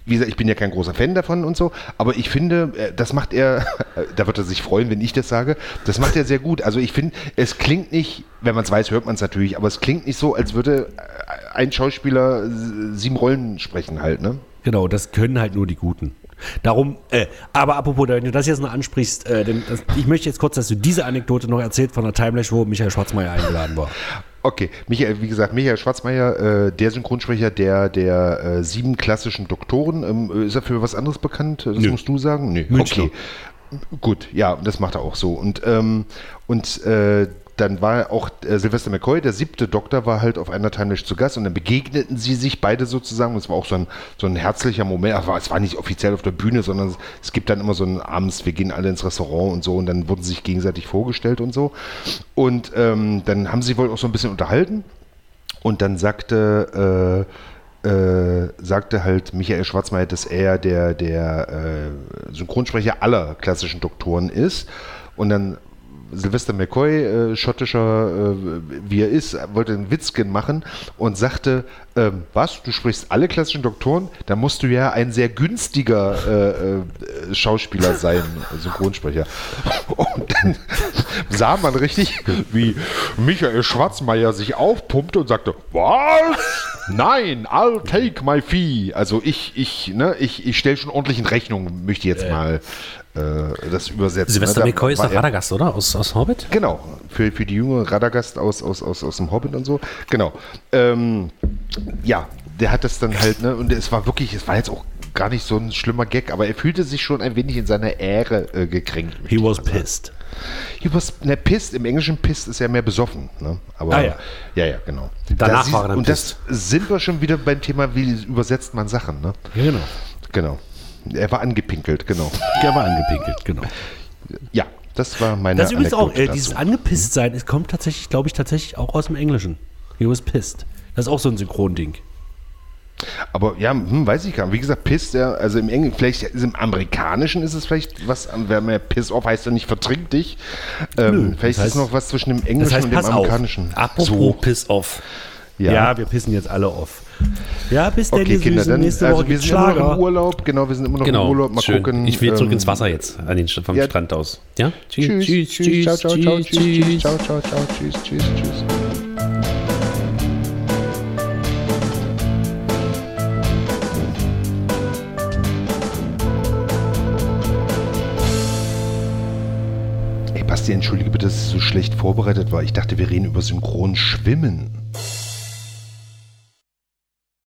wie gesagt, ich bin ja kein großer Fan davon und so, aber ich finde, äh, das macht er, da wird er sich freuen, wenn ich das sage, das macht er sehr gut. Also ich finde, es klingt nicht, wenn man es weiß, hört man es natürlich, aber es klingt nicht so, als würde äh, ein Schauspieler sieben Rollen sprechen halt, ne? Genau, das können halt nur die Guten. Darum, äh, aber apropos, wenn du das jetzt noch ansprichst, äh, denn das, ich möchte jetzt kurz, dass du diese Anekdote noch erzählt von der Timelash, wo Michael Schwarzmeier eingeladen war. Okay, Michael, wie gesagt, Michael Schwarzmeier, äh, der Synchronsprecher der, der äh, sieben klassischen Doktoren. Ähm, ist er für was anderes bekannt? Das musst du sagen? Nö. Münchner. Okay. Gut, ja, das macht er auch so. Und, ähm, und äh, dann war auch äh, Sylvester McCoy, der siebte Doktor, war halt auf einer Timelash zu Gast und dann begegneten sie sich beide sozusagen. Es war auch so ein, so ein herzlicher Moment. Aber es war nicht offiziell auf der Bühne, sondern es, gibt dann immer so ein abends, wir gehen alle ins Restaurant und so und dann wurden sie sich gegenseitig vorgestellt und so. Und ähm, dann haben sie wohl auch so ein bisschen unterhalten. Und dann sagte, äh, äh, sagte halt Michael Schwarzmeier, dass er der, der äh, Synchronsprecher aller klassischen Doktoren ist. Und dann Sylvester McCoy, äh, schottischer, äh, wie er ist, wollte einen Witzken machen und sagte, ähm, was, du sprichst alle klassischen Doktoren? Da musst du ja ein sehr günstiger äh, äh, Schauspieler sein, Synchronsprecher. Und dann sah man richtig, wie Michael Schwarzmeier sich aufpumpte und sagte, was? Nein, I'll take my fee. Also ich, ich, ne, ich, ich stelle schon ordentlich in Rechnung, möchte ich jetzt mal das übersetzen. Silvester ne? McCoy ist doch Radagast, oder? Aus, aus Hobbit? Genau, für, für die junge Radagast aus, aus, aus, aus dem Hobbit und so. Genau. Ähm, ja, der hat das dann halt, ne, und es war wirklich, es war jetzt auch gar nicht so ein schlimmer Gag, aber er fühlte sich schon ein wenig in seiner Ehre äh, gekränkt. He was sagen. pissed. He was, ne, pissed, im Englischen pissed ist ja mehr besoffen, ne? Aber, Ah, ja. ja, ja, genau. Danach Da war er dann Und das sind wir schon wieder beim Thema, wie übersetzt man Sachen, ne? Ja, genau. Genau. Er war angepinkelt, genau. Der war angepinkelt, genau. Ja, das war meine Das ist übrigens auch, äh, dieses angepisst sein, es kommt tatsächlich, glaube ich, tatsächlich auch aus dem Englischen. He was pissed. Das ist auch so ein Synchronding. Aber ja, hm, weiß ich gar nicht. Wie gesagt, Piss, ja, also im Englischen, vielleicht ist im Amerikanischen ist es vielleicht was, wenn man Piss off heißt ja nicht vertrink dich. Ähm, Nö, vielleicht das ist es heißt- noch was zwischen dem Englischen heißt, und dem pass auf. Amerikanischen. Apropos So, Piss off. ja. Ja. wir pissen jetzt alle auf. Ja, bis denn Okay, die Kinder, dann, Nächste also Woche wir gibt's sind immer noch Schlager. im Urlaub, genau, wir sind immer noch im Genau. Urlaub, mal schön. gucken. ich will zurück ähm, ins Wasser jetzt, an den, vom ja. Strand aus. Ja? Tschüss, tschüss, tschüss, ciao, ciao, ciao, tschüss, tschüss, ciao, ciao, ciao, tschüss, tschüss, tschüss. Ey, Basti, entschuldige bitte, dass es so schlecht vorbereitet war. Ich dachte, wir reden über Synchron Schwimmen.